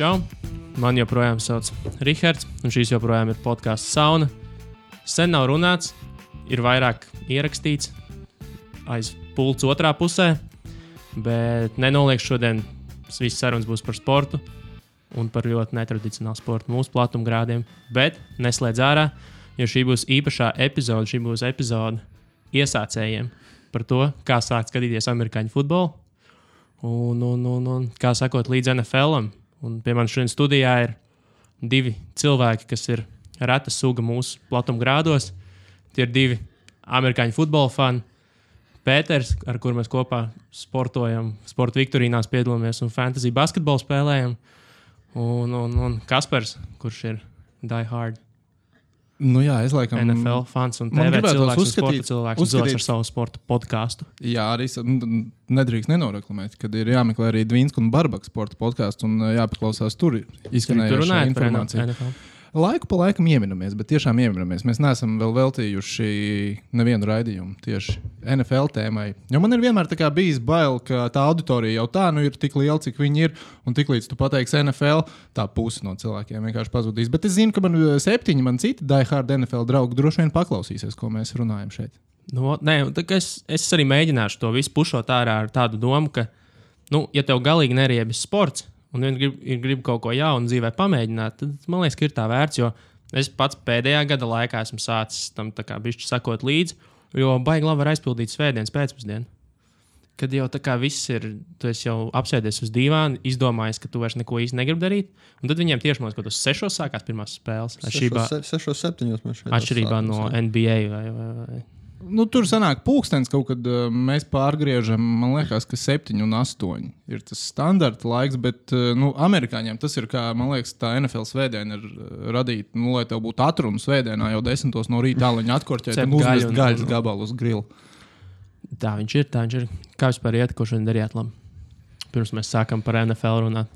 čau! Man joprojām sauc Rihards, un šīs joprojām ir podkāsts Sauna. Sen nav runāts, ir vairāk ierakstīts aiz pults otrā pusē, bet nenoliekšu šodien visas sarunas būs par sportu un par ļoti netradicionālu sportu mūsu platumgrādiem. Bet neslēdz ārā, jo šī būs īpašā epizode, šī būs epizode iesācējiem par to, kā sākt skatīties amerikāņu futbolu un, un, un, un kā sakot, līdz NFL. Un pie manis šodien studijā ir divi cilvēki, kas ir reta suga mūsu platumgrādos. Tie ir divi amerikāņu futbola fani. Pēters, ar kuriem mēs kopā sportojam, sporta viktorīnās piedalāmies un fantasy basketbolu spēlējam. Un, un, un Kaspars, kurš ir Die Hard Nu, jā, es laikam. NFL fans un TV cilvēks, uzskatīt- cilvēks, uzskatīt- uzskatīt ar savu sporta podkāstu. Jā, arī nedrīkst nenoreklamēt, kad ir jāmeklē arī Dvīnska un Barbaka sporta podkāsts un jāpaklausās tur izskanējušā runājot par. NFL. Laiku pa laikam ieminamies, bet tiešām ieminamies. Mēs neesam vēl veltījuši nevienu raidījumu tieši NFL tēmai. Jo man ir vienmēr bijis bail, ka tā auditorija jau tā nu ir tik liela, cik viņi ir. Un tiklīdz tu pateiksi NFL, tā puse no cilvēkiem vienkārši pazudīs. Bet es zinu, ka man uh, septiņi, man citi diehard NFL draugi droši vien paklausīsies, ko mēs runājam šeit. Nu, nē, es, es arī mēģināšu to visu pušot ārā ar tādu domu, ka, nu, ja tev galīgi neriebis sports, un viens grib, grib kaut ko jaunu dzīvē pamēģināt, tad man liekas, ka ir tā vērts. Jo es pats pēdējā gada laikā esmu sācis tam bišķi sakot līdzi, jo baigi labi var aizpildīt svētdienas pēcpusdienu. Kad jau tā kā viss ir, tu jau apsēdies uz dīvāna, izdomājis, ka tu vairs neko īsti negribi darīt. Un tad viņiem tieši kaut kādos sešos sākās pirmās spēles. Atšķirībā, 6, 7 mēs šeit atšķirībā no sākam. NBA vai, vai, vai Nu, tur sanāk, pūkstens kaut kad uh, mēs pārgriežam, man liekas, ka 7 un 8 ir tas standarta laiks, bet uh, nu, amerikāņiem tas ir kā, man liekas, tā NFL svētdiena ir uh, radīta, nu, lai tev būtu atrunu svētdienā jau 10 no rīta, tālāk atkorķēt Cep un uzmest gaļu un- gaļas gabalu uz grilu. Tā viņš ir. Tā viņš ir. Kā vispār iet, ko šodien darījāt labi? Pirms mēs sākam par NFL runāt.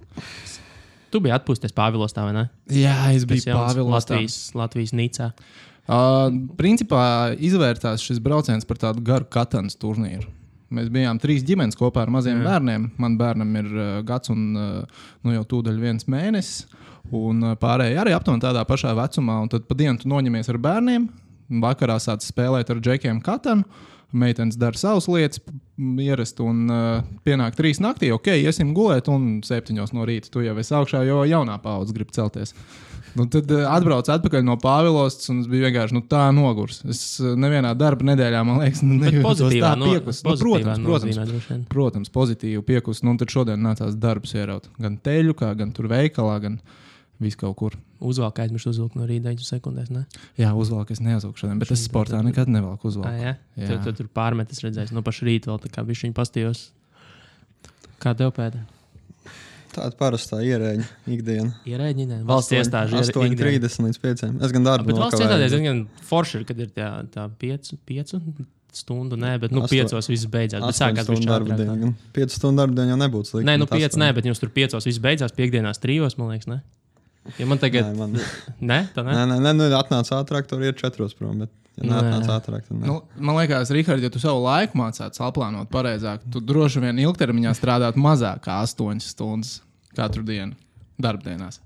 Tu biji atpūsties Pāvilos, tā vai ne? Jā, es biju Pāvils. Latvijas, Latvijas Nīcā. Uh, principā izvērtās šis brauciens par tādu garu katanas turnīru. Mēs bijām trīs ģimenes kopā ar maziem Jā. Bērniem. Man bērnam ir uh, gads un uh, nu, jau tūdaļ viens mēnesis. Un uh, pārējie arī aptuveni tādā pašā vecumā. Un tad pa dienu tu noņemies ar bērniem. Vakarā sāc spēlēt ar džekiem katanu. Meitenes dara savas lietas, m, ierast un uh, pienāk trīs naktī. Ok, iesim gulēt, un septiņos no rīta tu jau esi augšā, jo jaunā paudze grib celties. Nu, tad uh, atbraucu atpakaļ no Pāvilos, un es biju vienkārši nu, tā nogurs. Es uh, nevienā darba nedēļā, man liekas, nejūtos tā no, piekus. Nu, pozitīvā protams, protams, nozīmē protams, pozitīvi piekus. Nu, un tad šodien nācās darbs ieraut. Gan teļu, kā, gan tur veikalā, gan vis kaut kur. Uzvalk aizmirst uzvilkt no rīta 9 sekundēs. Ne? Jā, uzvalku es neuzvilku šodien, bet es sportā nekad nevelku Ah, uzvalku. jā, Jā. tu, tu tur pārmetis redzēs. No paša rīta vēl tā kā viņš viņu pastījos. Kā tev pēta? Tāda parastā ierēģa ikdiena. Ierēģi, ne? Valsts iestāžu ir 8,30 līdz 5. Es gan darbu Bet valsts iestādēs diezgan forši ir, kad ir tā, tā piecu, piecu stundu, nē, bet nu, Asto- piecos viss beidzās. Bet sākās viņš darba diena. gan 5 stundu darba diena jau nebūtu slikti. Nē, nu bet pieci, astoņi. nē, bet jums tur piecos viss beidzās, piekdienās trijos, man liekas, ne? Ja man tagad, Nē, man... nē, tā ne? nē, nē, nē, nu, atnāca ātrāk, tur ir 4 prom. Bet, ja neatnāca ātrāk, tad nē. Nu, man liekas, Rihard, ja tu savu laiku mācītu saplānot pareizāk, tu droši vien ilgtermiņā strādātu mazāk kā 8 stundas katru dienu darbdienās.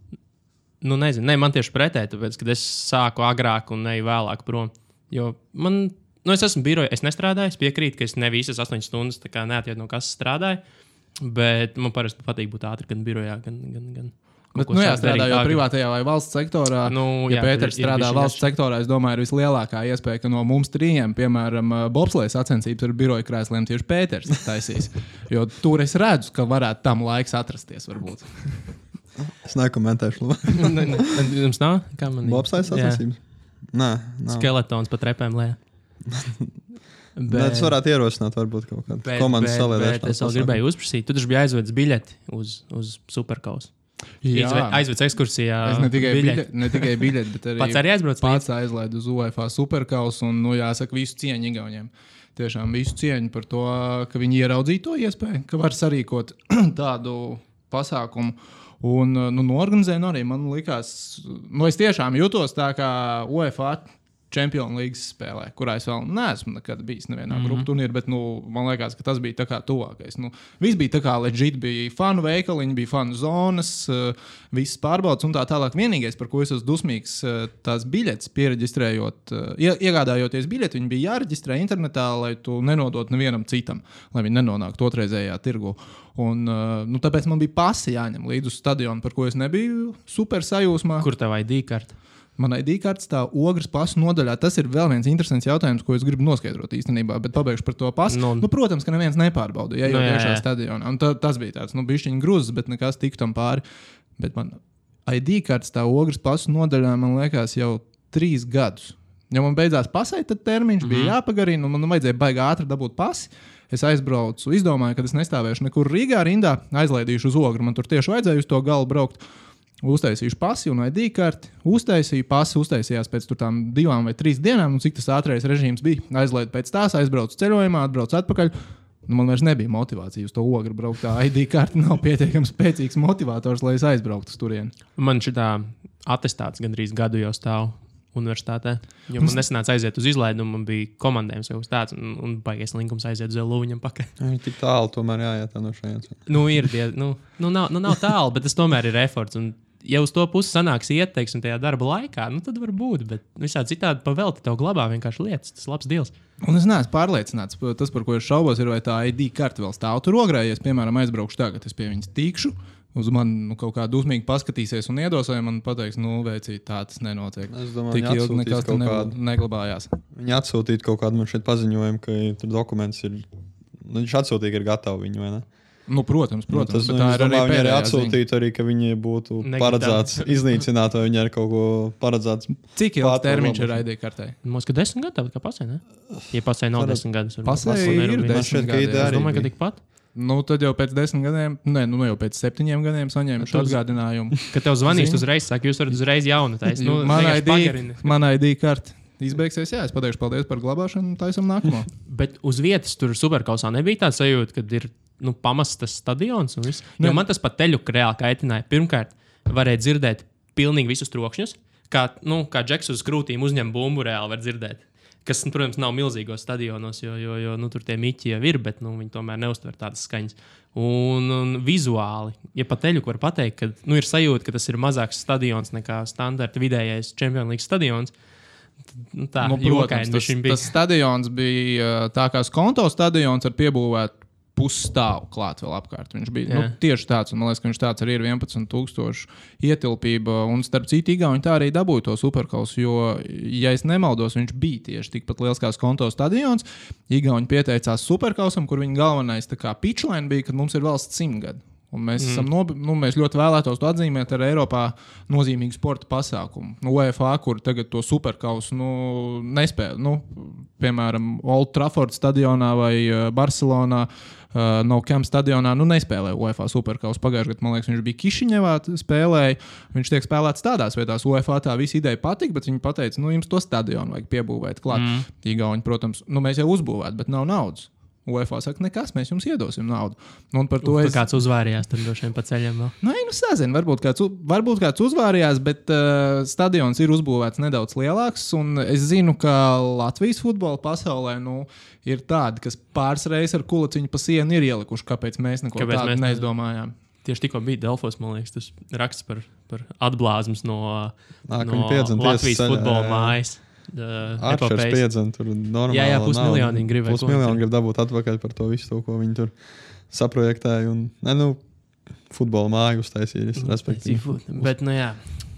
Nu, nezinu, ne, man tieši pretēji, tāpēc, kad es sāku agrāk un neju vēlāk prom. Jo man, nu, es esmu birojā, es nestrādāju, es piekrītu, ka es ne visas 8 stundas neatiet no kas strādāju. Bet man parasti patīk būt ātri gan birojā, gan. gan, gan Bet, nu, jā, strādā jau agri. privātajā vai valsts sektorā. Nu, ja jā, Pēters strādā valsts sektorā, es domāju, ir vislielākā iespēja, ka no mums trījiem, piemēram, bobslejas sacensības ar biroja krēsliem, tieši Pēters taisīs. Jo tur es redzu, ka varētu tam laiks atrasties. Varbūt. Es nekomentēšu. labi. Ne, ne, Jums nav? Kā man ir? Bobslēdz Jā. sacensības? Nē, nav. Skeletons pa trepēm lejā. Bet es varētu ierosināt, varbūt kaut kādu Bet, komandas bet, bet saliedēšanu. es vēl gribēju uzprasīt, tu taču biji aizvedis biļeti uz, uz superkausu. Aizvedis ekskursijā. Es ne tikai biļeti. biļeti bet arī Pats arī aizbrauc pats aizlaidu uz UEFA superkausu un, nu, jāsaka, visu cieņu Igauniem. Tiešām visu cieņu par to, ka viņi ieraudzīja to iespēju, ka var sarīkot tādu pasākumu. Un nu, norganizēju, nu, arī man likās, nu, es tiešām jutos tā kā UEFA Champions League spēlē, kurā es vēl neesmu nekad bijis nevienā mm. -hmm. grupu turnīrā, bet nu, man liekas, ka tas bija tā kā tuvākais. Nu, viss bija tā kā leģit, bija fanu veikaliņi, bija fanu zonas, uh, visas pārbaudas un tā tālāk. Vienīgais, par ko es esmu dusmīgs, uh, tās biļetes pieregistrējot, uh, ie- iegādājoties biļeti, viņi bija jāreģistrē internetā, lai tu nenodotu nevienam citam, lai viņi nenonāktu otrreizējā tirgu. Un, nu, tāpēc man bija pasi jāņem līdzi uz stadionu, par ko es nebiju super sajūsmā. Kur tev ID karte? Manai dīkārtas stāv ogres pasu nodaļā. Tas ir vēl viens interesants jautājums, ko es gribu noskaidrot īstenībā, bet pabeigšu par to pasu. Nu. Nu, nu, protams, ka neviens nepārbauda, ja jau Nu, jā, iekšā jā. stadionā. Un Ta, tas bija tāds, nu, bišķiņa grūzs, bet nekas tik tam pāri. Bet man ID kartes stāv ogres pasu nodaļā, man liekas, jau trīs gadus. Ja man beidzās pasai, tad termiņš mm -hmm. bija jāpagarina, un man vajadzēja baigi ātri dabūt pasi. Es aizbraucu, izdomāju, ka es nestāvēšu nekur Rīgā rindā, aizlaidīšu uz ogru. Man tur tieši vajadzēja uz to galu braukt. Uztaisīju pasi un ID karti. Uztaisīju pasi, uztaisījās pēc tām divām vai trīs dienām, un cik tas ātrākais režīms bija. Aizlaidu pēc tās, aizbraucu ceļojumā, atbraucu atpakaļ. Nu, man vairs nebija motivācija uz to ogru braukt. Tā ID karte nav pietiekami spēcīgs motivators, lai es aizbrauktu uz turieni. Man šī attestāts gandrīz gadu jau stāv universitātē. Jo man nesanāca aiziet uz izlaidumu, man bija komandējums jau tāds, un, un baigies linkums aiziet uz Lūņa pakaļ. Viņi tik tālu tomēr jāiet no šejienes. Nu, ir die, nu, nu, nav, nu, nav tālu, bet tas tomēr ir efekts. Ja uz to pusi sanāks iet, teiksim, tajā darba laikā, nu, tad var būt. Bet visādi citādi pavelti tev glabā vienkārši lietas. Tas ir labs deals. Un es neesmu pārliecināts, tas, par ko es šaubos, ir, vai tā ID karte vēl stāv tur ogrā. Ja es, piemēram, aizbraukšu tagad, es pie viņas tikšu. Uz mani nu, kaut kā dusmīgi paskatīsies un iedos, vai man pateiks, nu, veicīt, tā tas nenotiek. Es domāju, ilgi atsūtīs nekas tur kādu. neglabājās. Viņi atsūtīja kaut kādu man šeit paziņojumu, ka tur dokuments ir. Nu, viņš atsūtīja, ka ir gatavi viņi vai ne? Nu, protams, protams. nu, tas, nu, tā ir arī domāju, arī ziņa. atsūtītu, arī, ka viņi būtu Negrib paredzēts iznīcināt, vai viņi ar kaut ko paredzēts. Cik ilgs termiņš ir. ID kartē? Mums ir desmit gadi, tāpat kā pasē. Ne? Ja pasē nav desmit gadus, tad Pasē ir ir desmit gadi. Es arī domāju, ka tikpat. Nu, tad jau pēc desmit gadiem, ne, nu, jau pēc septiņiem gadiem saņēmu šo atgādinājumu. Kad tev zvanīs uzreiz, saka, jūs varat uzreiz jaunu taisīt. Nu, man vienkārši ID, man ID karte izbeigsies. Jā, es pateikšu paldies par glabāšanu, taisam nākamo. Bet uz vietas tur superkausā nebija tā sajūta, ka ir nu, pamestas stadions. un viss. Jo Ne. man tas pat teļu reāli kaitināja. Pirmkārt, varēja dzirdēt pilnīgi visus trokšņus. Kā, nu, kā džeks uz krūtīm uzņem bumbu, reāli var dzirdēt. Kas, nu, protams, nav milzīgos stadionos, jo, jo, jo nu, tur tie miķi jau ir, bet nu, viņi tomēr neuztver tādas skaņas. Un, un vizuāli, ja pat teļu var pateikt, ka nu, ir sajūta, ka tas ir mazāks stadions nekā standarta vidējais Champions League stadions. tad, Nu, tā Nu, nu, protams, tas, tas stadions bija tā kā skonto stadions ar piebūvētu pusstāvu klāt vēl apkārt. Viņš bija nu, Jā. tieši tāds, un man liekas, ka viņš tāds arī ir 11,000 ietilpība. Un starp citu, Igauni tā arī dabūja to superkausu, jo, ja es nemaldos, viņš bija tieši tikpat liels kā skonto stadions. Igauni pieteicās superkausam, kur viņa galvenais pitchline bija, ka mums ir valsts simtgadi. Un mēs, mm. esam nob... nu, mēs ļoti vēlētos to atzīmēt ar Eiropā nozīmīgu sporta pasākumu. Nu, UEFA, kur tagad to superkausu nu, nespēja. Nu, piemēram, Old Trafford stadionā vai uh, Barcelonā. Uh, no Camp stadionā nu, nespēlēja UEFA superkausu. Pagājušajā gadā, man liekas, viņš bija Kišiņevā, spēlēja. Viņš tiek spēlēts tādās vietās, UEFA tā visa ideja patika, bet viņi teica, nu, jums to stadionu vajag piebūvēt klāt. Mm. Igauni, protams, nu, mēs jau uzbūvējām, bet nav naudas. UEFA saka, nekas, mēs jums iedosim naudu. Un par to Tur es kāds uzvārījās tam droši vien pa ceļam. Vēl. Nu, nu sazinu, varbūt kāds, varbūt kāds uzvārījās, bet uh, stadions ir uzbūvēts nedaudz lielāks. un Es zinu, ka Latvijas futbola pasaulē nu, ir tādi, kas pāris reizes ar kulaciņu pa sienu ir ielikuši. Kāpēc mēs neko Kāpēc tādu mēs ne- neizdomājām? Tieši tikko bija Delfos, man liekas, tas raksts par, par atblāzums no, Nā, no Latvijas ceļā, futbola jā, jā. mājas. Epopējas. piedzena tur normāli. Jā, jā, pusmiljonu viņi grib Pusmiljonu grib dabūt atpakaļ par to visu, to, ko viņi tur saprojektēja. Un, ne, nu, futbola māju. Seafood. Bet, nu jā,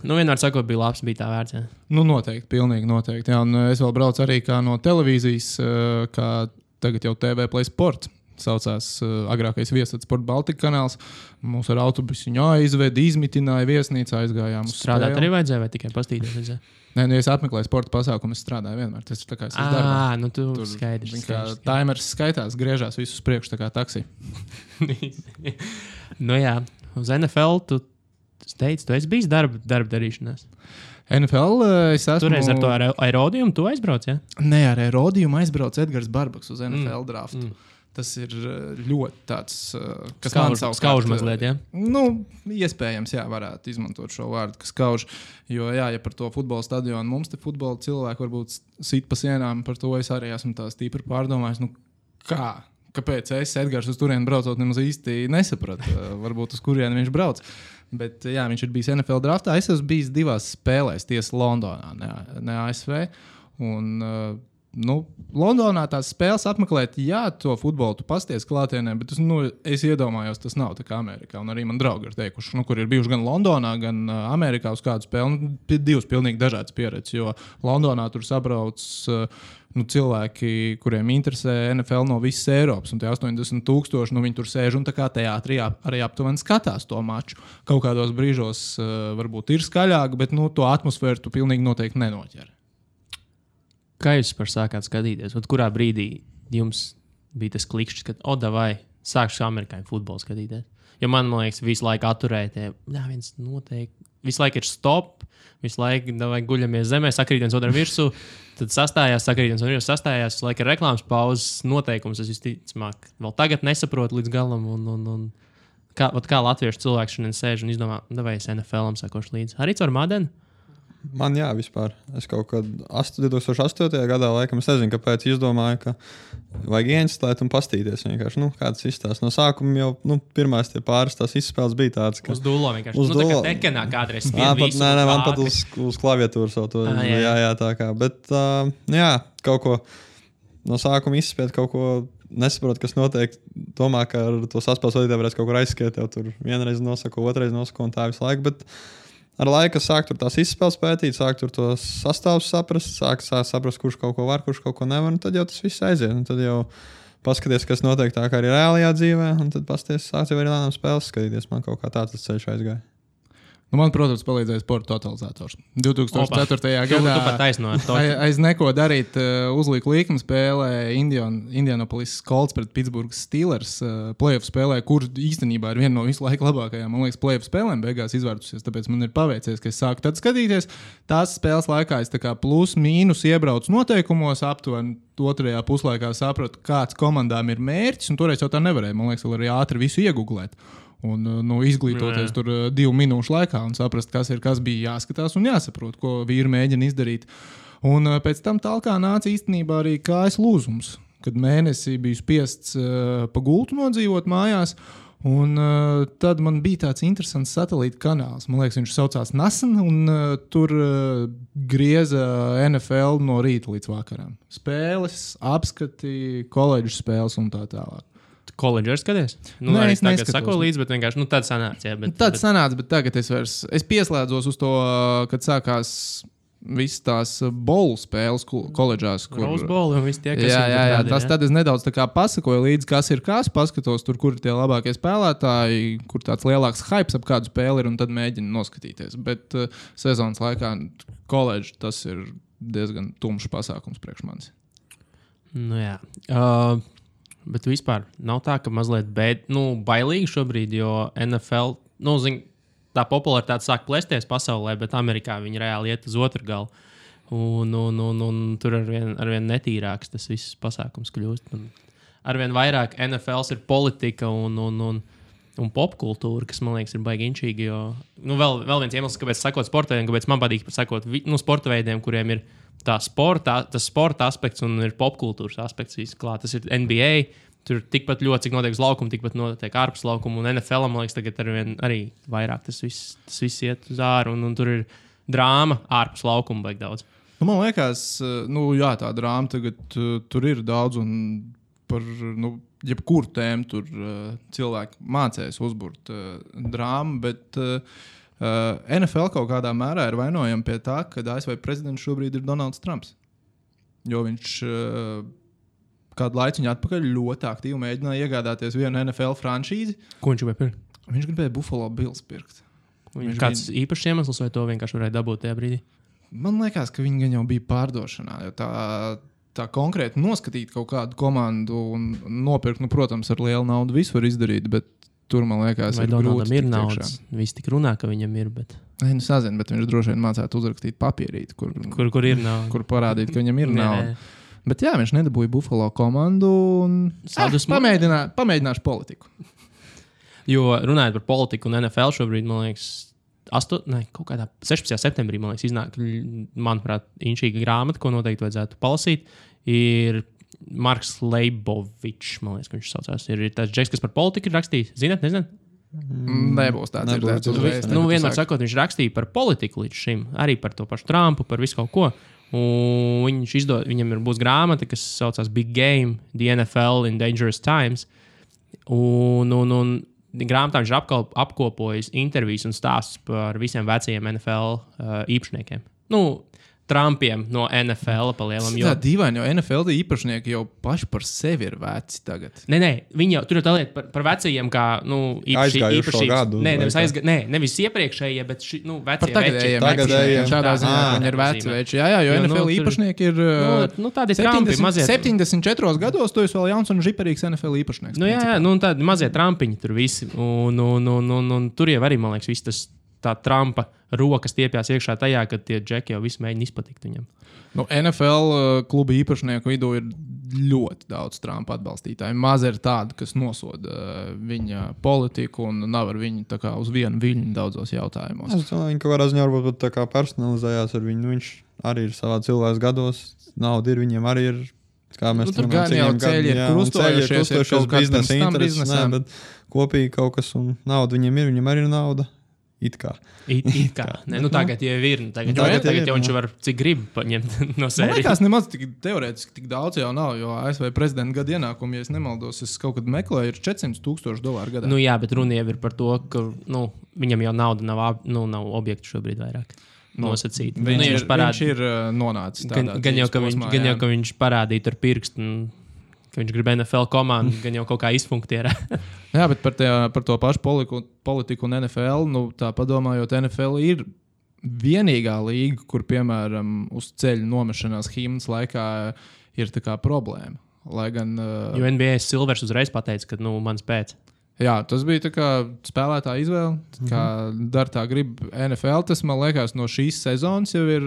nu vienmēr sakot, bija labs, bija tā vērts. Jā. Nu, noteikti, pilnīgi noteikti. Jā, un uh, es vēl braucu arī no televīzijas, uh, kā tagad jau TV Play Sports. Saucās uh, agrākais viesats Sports Baltika kanāls. Mums ar autobusu aizveda, izmitināja viesnīcā, aizgājām uz Strādāt spēli. arī vajadzēja, vai tikai pastīties? Nē, nu, ja es apmeklēju sporta pasākumu, es strādāju vienmēr. Tas ir kā es esmu darbā. Nu tu Tur skaidrs. kā. Timers skaitās, griežās visus priekšā, tā kā taksi. nu jā, uz NFL tu teici, tu esi bijis darba, darba darīšanās. NFL uh, es esmu. Toreiz ar to aer- aerodījumu tu aizbrauc, ja? Nē, ar Rodījumu aizbrauca Edgars Barbaks uz NFL mm. draftu. Mm. Tas ir uh, ļoti tāds, uh, kas Skauž- man savukārt, skauž uh, mazliet, ja? Nu, iespējams, jā, varētu izmantot šo vārdu, kas skauž. Jo, jā, ja par to futbola stadionu mums te futbola cilvēki varbūt sit pa sienām, par to es arī esmu tā stipri pārdomājis. Nu, kā? Kāpēc es, Edgars, uz turieni braucot, nemaz īsti nesapratu, varbūt uz kurieni viņš brauc. Bet, jā, viņš ir bijis NFL draftā. Es esmu bijis divās spēlēs, tiesa Londonā, ne, ne ASV. Un, uh, nu, Londonā tās spēles apmeklēt, jā, to futbolu tu pasties klātienē, bet es, nu, es iedomājos, tas nav tā kā Amerikā. Un arī man draugi ir teikuši, nu, kur ir bijuši gan Londonā, gan Amerikā uz kādu spēli. Nu, divas pilnīgi dažādas pieredzes, jo Londonā tur sabrauc. Nu, cilvēki, kuriem interesē NFL no visas Eiropas, un tie 80 tūkstoši, nu, viņi tur sēž un tā kā teātrī ap- arī aptuveni skatās to maču. Kaut kādos brīžos uh, varbūt ir skaļāk, bet nu, to atmosfēru tu pilnīgi noteikti nenoķer. Kā jūs par sākāt skatīties? Vat kurā brīdī jums bija tas klikšķis, kad, oh, vai sākšu amerikāņu futbolu skatīties? Jo man, man liekas, visu laiku atturēja tie, jā, viens noteikti. Visu laiku ir stop, visu laiku vai guļamies zemē, sakrīt viens otram virsū, tad sastājās, sakrīt viens otram virsū, sastājās, visu laiku ir reklāmas pauzes, noteikums. Es visticamāk, vēl tagad nesaprotu līdz galam. Un, un, un kā, kā latviešu cilvēks šodien sēž un izdomā, vai es NFL-am sakošu līdzi. Arī caur Madenu. Man jā, vispār. Es kaut kad ast- 2008. gadā, laikam, es nezinu, kāpēc izdomāju, ka vajag ieinstitēt un pastīties. Vienkārši, nu, kāds izstāsta. No sākuma jau nu, pirmās pāris tās izspēles bija tādas, ka. Uz dūlo vienkārši. Uz nu, tā kā dūlo. tekenā kādreiz Jā, spien pat, nē, nē, man pat uz, uz klaviatūras jau to Ā, jā, jā, jā. jā, tā kā. Bet, uh, jā, kaut ko no sākuma izspiest, kaut ko nesaprot, kas notiek. Domā, ka ar to saspēles vadītāju varēs kaut kur aizskiet, jau tur vienreiz nosaka, otrreiz nosaka un tā visu laiku. Bet ar laiku sāk tur tās izspēles pētīt, sāk tur to sastāvus saprast, sāk, saprast, kurš kaut ko var, kurš kaut ko nevar. un Tad jau tas viss aiziet. un Tad jau paskaties, kas notiek tā kā arī reālajā dzīvē, un tad pasties, sāc jau arī lēnām spēles skatīties. Man kaut kā tāds ceļš aizgāja. Nu, man, protams, palīdzēja sporta totalizators. 2004. Tu, gadā tu pat taisno ar to. Ai- Aiz neko darīt, uh, uzlika līkumu spēlē Indian, Indianapolis Colts pret Pittsburgh Steelers. Uh, playoff spēlē, kur īstenībā ir viena no visu laiku labākajām, man liekas, playoff spēlēm beigās izvērtusies. Tāpēc man ir paveicies, ka es sāku tad skatīties. Tās spēles laikā es plus mīnus iebraucu noteikumos, aptuveni otrajā puslaikā sapratu, kāds komandām ir mērķis. un Toreiz jau tā nevarēja, man liekas, vēl arī ātri visu iegūglēt. Un uh, nu, izglītoties Jā. tur uh, divu minūšu laikā un saprast, kas ir, kas bija jāskatās un jāsaprot, ko vīri mēģina izdarīt. Un uh, pēc tam tālāk nāca īstenībā arī kājas lūzums, kad mēnesī bija spiests uh, pa gultu nodzīvot mājās. Un, uh, tad man bija tāds interesants satelīta kanāls. Man liekas, viņš saucās Nasan, un uh, tur uh, grieza NFL no rīta līdz vakaram. Spēles, apskati, koledžas spēles un tā tālāk. Koledžā skaties? Nu, Nē, es neskatos. sako līdzi, bet vienkārši nu, tāds sanāca. Jā, bet, Tāds sanāca, bet tagad es vairs es pieslēdzos uz to, kad sākās visas tās bolu spēles ko- koledžās. Kur... Roseball un viss tie, kas Jā, jā, jā, tas tad es nedaudz tā kā pasakoju līdzi, kas ir kas, paskatos tur, kur ir tie labākie spēlētāji, kur tāds lielāks hype ap kādu spēli ir, un tad mēģinu noskatīties. Bet uh, sezonas laikā koledža tas ir diezgan tumšs pasākums priekš manis. Nu, jā. Uh, bet vispār nav tā, ka mazliet bēd, nu, bailīgi šobrīd, jo NFL, nu, zin, tā popularitāte sāk plēsties pasaulē, bet Amerikā viņi reāli iet uz otru galu. Un, un, un, un tur arvien, arvien netīrāks tas viss pasākums kļūst. Un arvien vairāk NFL ir politika un, un, un, un popkultūra, kas man liekas ir baigi inčīgi. Jo, nu, vēl, vēl viens iemesls, kāpēc sakot sporta veidiem, kāpēc man patīk sakot nu, sporta veidiem, kuriem ir tā sporta, tas sporta aspekts un ir popkultūras aspekts. viss klāt. Tas ir NBA. Tur tikpat ļoti, cik notiek uz laukuma, tikpat notiek ārpus laukuma. Un NFL, man liekas, tagad arvien, arī vairāk tas viss, tas viss iet uz ārā. Un, un tur ir drāma ārpus laukuma, baigi daudz. Nu, man liekas, uh, nu, jā, tā drāma tagad uh, tur ir daudz, un par nu, jebkuru tēmu tur uh, cilvēki mācīs uzbūvēt drāmu. Bet uh, uh, NFL kaut kādā mērā ir vainojama pie tā, ka ASV prezidents šobrīd ir Donalds Trumps. Jo viņš uh, kādu laiku atpakaļ ļoti aktīvi mēģināja iegādāties vienu NFL franšīzi. Ko viņš gribēja pirkt? Viņš gribēja Buffalo Bills pirkt. Viņš kāds īpašs iemesls, vai to vienkārši varēja dabūt tajā brīdī? Man liekas, ka viņi jau bija pārdošanā. Tā, tā konkrēti noskatīt kaut kādu komandu un nopirkt, nu, protams, ar lielu naudu visu var izdarīt, bet tur man liekas, Vai ir Donaldam ir naudas? Viņš tik runā, ka viņam ir, bet. Nē, nu, sazinu, bet viņš droši vien mācētu uzrakstīt papīrīt, kur, kur, kur ir nauda? kur parādīt, ka viņam ir nauda. Bet jā, viņš nedabūja Buffalo komandu. Un... Sadusmo- Eh, pamēģinā, pamēģināšu politiku. Jo runājot par politiku un NFL šobrīd, man liekas, 8, ne, kaut kādā 16. septembrī, man liekas, iznāk, manuprāt, inčīga grāmata, ko noteikti vajadzētu palasīt. Ir Marks Leibovičs, man liekas, ka viņš saucās. Ir, ir tāds džeks, kas par politiku ir rakstījis. Zināt, nezināt? Mm, Nebūs tāds nebūs dzirdēts. Nu, vienmēr sakot, viņš rakstīja par politiku līdz šim, arī par to pašu Trumpu, par visu kaut ko. Un viņš izdod, viņam ir būs grāmata, kas saucās Big Game, The NFL in Dangerous Times. Un, un, un grāmatā viņš ir apkal- apkopojis intervijas un stāstus par visiem vecajiem NFL uh, īpašniekiem. Nu, Trumpiem no NFL palielam. Tas ir tā dīvaini, jo NFL īpašnieki jau paši par sevi ir veci tagad. Nē, nē, viņi jau tur ir tā lieta par, par vecajiem, kā nu, īpaši, Aizgājušo īpašības- gadu, Nē, nevis, aizga, nē, nevis iepriekšējie, bet ši, nu, vecie tagadējiem Tagadējiem. Šādā ziņā Ah, viņi ir veci veči. Jā, jā, jo Jo, nu, NFL tur- īpašnieki ir. Nu, uh, nu, tādi Trumpi, 70, mazie- 74 gados tu esi vēl jauns un žiparīgs NFL īpašnieks. Nu, jā, jā, nu, tādi mazie trampiņi tur visi. Un, un, un, un, un tur jau arī, man liekas, viss tas tā Trumpa rokas stiepjas iekšā tajā, ka tie džeki jau visi mēģina izpatikt viņam. Nu, NFL uh, kluba īpašnieku vidū ir ļoti daudz Trumpa atbalstītāju. Maz ir tādu, kas nosoda uh, viņa politiku un nav ar viņu tā kā uz vienu viļņu daudzos jautājumos. Es domāju, ka kādā ziņā varbūt pat tā kā personalizējās ar viņu. Nu, viņš arī ir savā cilvēks gados, nauda ir viņiem arī ir. Kā mēs Nu, tur gan jau cīņām ceļi ir jā, un krustojušies, ceļi ir krustojušies, kaut kāds biznesa nē, bet kopīgi kaut kas un nauda viņiem ir, viņiem arī ir nauda. It kā. It, it kā, ne, nu, tagad jau ir. Nu, tagad, Nu, tagad, tagad tagad jau viņš jā. var cik grib paņemt no Man sērijas. liekas, nemaz tik teorētiski tik daudz jau nav, jo ASV prezidenta gada ienākumi, ja es nemaldos, es kaut kad meklēju, ir 400 tūkstoši dolāru gadā. Nu, jā, bet runa jau ir par to, ka nu, viņam jau nauda nav, nu, nav objektu šobrīd vairāk. Nosacīti. Viņš, nu, ir, viņš, parād, viņš ir uh, nonācis gan, tādā gan, jau, dzīves ka viņš, posmā, gan jau, ka viņš parādīja ar pirkstu, un, ka viņš grib NFL komandu, gan jau kaut kā izfunktierē. Jā, bet par, tajā, par to pašu politiku, politiku un NFL, nu, tā padomājot, NFL ir vienīgā līga, kur, piemēram, uz ceļa nomešanās himnas laikā ir problēma. Lai gan. Uh, jo NBA Silvers uzreiz pateica, ka nu, mans pēc. Jā, tas bija tā kā spēlētāja izvēle. Kā dara tā, grib NFL. Tas man liekas, no šīs sezonas jau ir.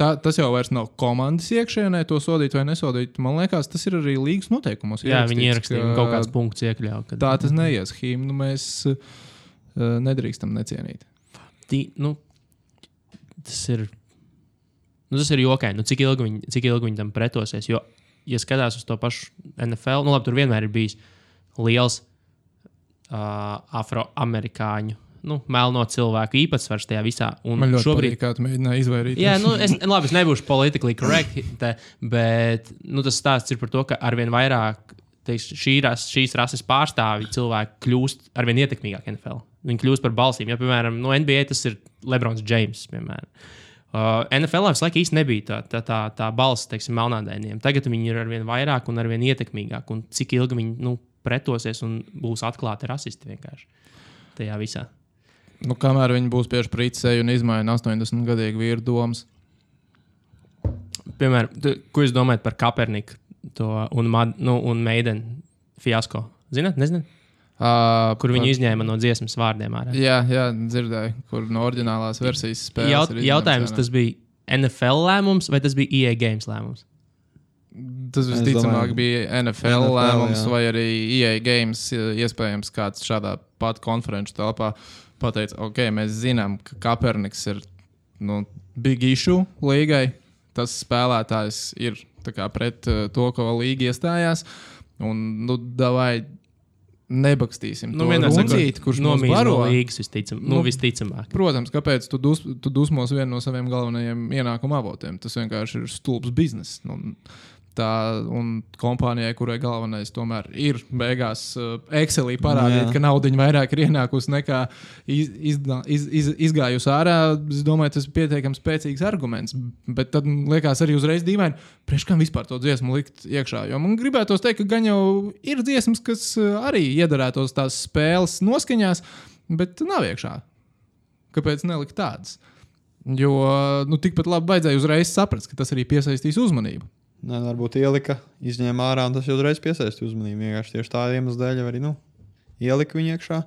Tā, tas jau vairs nav komandas iekšienē, to sodīt vai nesodīt. Man liekas, tas ir arī līgas noteikumos. Jā, viņi ierakstīja ka kaut kāds punkts iekļāvis. Kad... Tā tas neies. Himnu mēs uh, nedrīkstam necienīt. Tī, nu, tas ir. Nu, tas ir jokaini. Nu, cik, ilgi viņi, cik ilgi viņi tam pretosies? Jo, ja skatās uz to pašu NFL, nu, labi, tur vienmēr ir bijis liels afroamerikāņu, nu, melno cilvēku īpatsvars tajā visā. Un Man ļoti šobrīd, patīk, kā tu mēģināji izvairīties. Jā, nu, es, labi, es nebūšu politically correct, bet nu, tas stāsts ir par to, ka arvien vairāk teiks, šī ras, šīs rases pārstāvji cilvēki kļūst arvien ietekmīgāki NFL. Viņi kļūst par balsīm. Ja, piemēram, no NBA tas ir Lebrons James. Piemēram. Uh, NFL visu laiku īstenībā nebija tā, tā, tā, tā balss, teiksim, melnādainiem. Tagad viņi ir arvien vairāk un arvien ietekmīgāki. Un cik ilgi viņi nu, pretosies un būs atklāti rasisti vienkārši tajā visā. Nu, kamēr viņi būs pieši prīcēji un izmaina 80 gadīgu vīru domas. Piemēram, tu, ko jūs domājat par Kaperniku un, Mad- nu, un Meidenu fiasko? Zināt, nezināt, Uh, kur viņu izņēma no dziesmas vārdiem. Ārā. Jā, jā, dzirdēju, kur no oriģinālās versijas spēlē. Jaut, jautājums, tas bija NFL lēmums vai tas bija EA Games lēmums? Tas visticamāk bija NFL, NFL, lēmums, jā. vai arī EA Games. Iespējams, kāds šādā pat konferenču telpā pateica, ok, mēs zinām, ka Kaperniks ir nu, big issue līgai. Tas spēlētājs ir kā pret uh, to, ko līga iestājās. Un, nu, davai, nebakstīsim. Nu, to vienā runcīti, kurš baro. no līgas visticam, nu, Nu, visticamāk. Protams, kāpēc tu, dus, tu dusmos vienu no saviem galvenajiem ienākuma avotiem? Tas vienkārši ir stulbs bizness. Nu, tā, un kompānijai, kurai galvenais tomēr ir beigās uh, Excelī parādīt, Jā. ka nauda vairāk ir ienākusi nekā iz, iz, iz, iz, izgājusi ārā, es domāju, tas ir pietiekami spēcīgs arguments. Bet tad liekas arī uzreiz dīvaini, priekš kam vispār to dziesmu likt iekšā. Jo man gribētos teikt, ka gan jau ir dziesmas, kas uh, arī iedarētos tās spēles noskaņās, bet nav iekšā. Kāpēc nelikt tādas? Jo nu, tikpat labi vajadzēja uzreiz saprast, ka tas arī piesaistīs uzmanību. Nē, varbūt ielika, izņēma ārā, un tas jau uzreiz piesaistīja uzmanību. Vienkārši tieši tā iemesla dēļ arī nu, ielika viņu iekšā.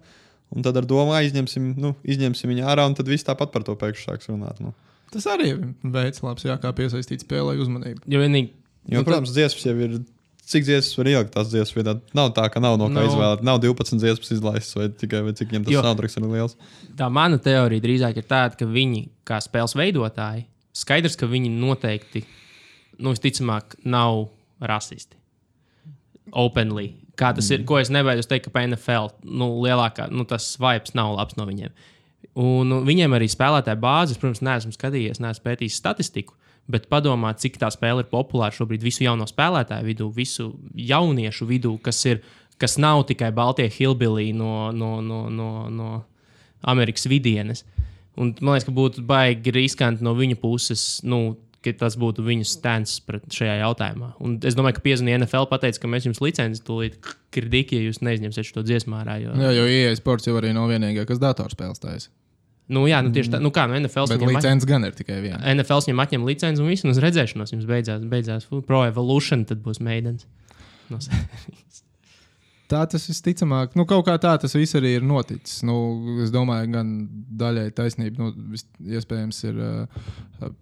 Un tad ar domu, "Ā, izņemsim, nu, izņemsim viņu ārā, un tad viss tāpat par to pēkšņi sāks runāt. Nu. Tas arī ir veids, labs, jā, kā piesaistīt spēlē uzmanību. Jo vienīgi Jo, Nu, protams, dziesmas jau ir. Cik dziesmas var ielikt tās dziesmas vietā? Nav tā, ka nav no kā Nu. izvēlēt. Nav 12 dziesmas izlaistas, vai tikai vai cik viņiem tas soundtracks ir liels. Tā mana teorija drīzāk ir tāda, ka viņi, kā spēles veidotāji, skaidrs, ka viņi noteikti, nu, visticamāk, nav rasisti. Openly. Kā tas ir, ko es nebaidos teikt, ka pa NFL nu, lielākā, nu, tas vibes nav labs no viņiem. Un nu, viņiem arī spēlētāja bāzes, protams, neesmu skatījies, neesmu pētījis statistiku, bet padomā, cik tā spēle ir populāra šobrīd visu jauno spēlētāju vidū, visu jauniešu vidū, kas ir, kas nav tikai Baltie Hillbilly no, no, no, no, no Amerikas vidienes. Un, man liekas, ka būtu baigi riskanti no viņa puses, nu, ka tas būtu viņu stends šajā jautājumā. Un es domāju, ka piezvanīja NFL pateica, ka mēs jums licenci tūlīt kritīgi, ja jūs neizņemsiet šo dziesmu ārā. Jo, Jā, jo IE sports jau arī nav vienīgā, kas datorspēles taisa. nu, jā, nu, tieši tā, nu, kā no NFL. Bet licences gan ir tikai viena. NFL viņam atņem licenci un viss, un uz redzēšanos jums beidzās, beidzās Pro Evolution, tad būs Maidens. No. Tā tas visticamāk, nu, kaut kā tā tas viss arī ir noticis. Nu, es domāju, gan daļai taisnība, nu, iespējams, ir uh,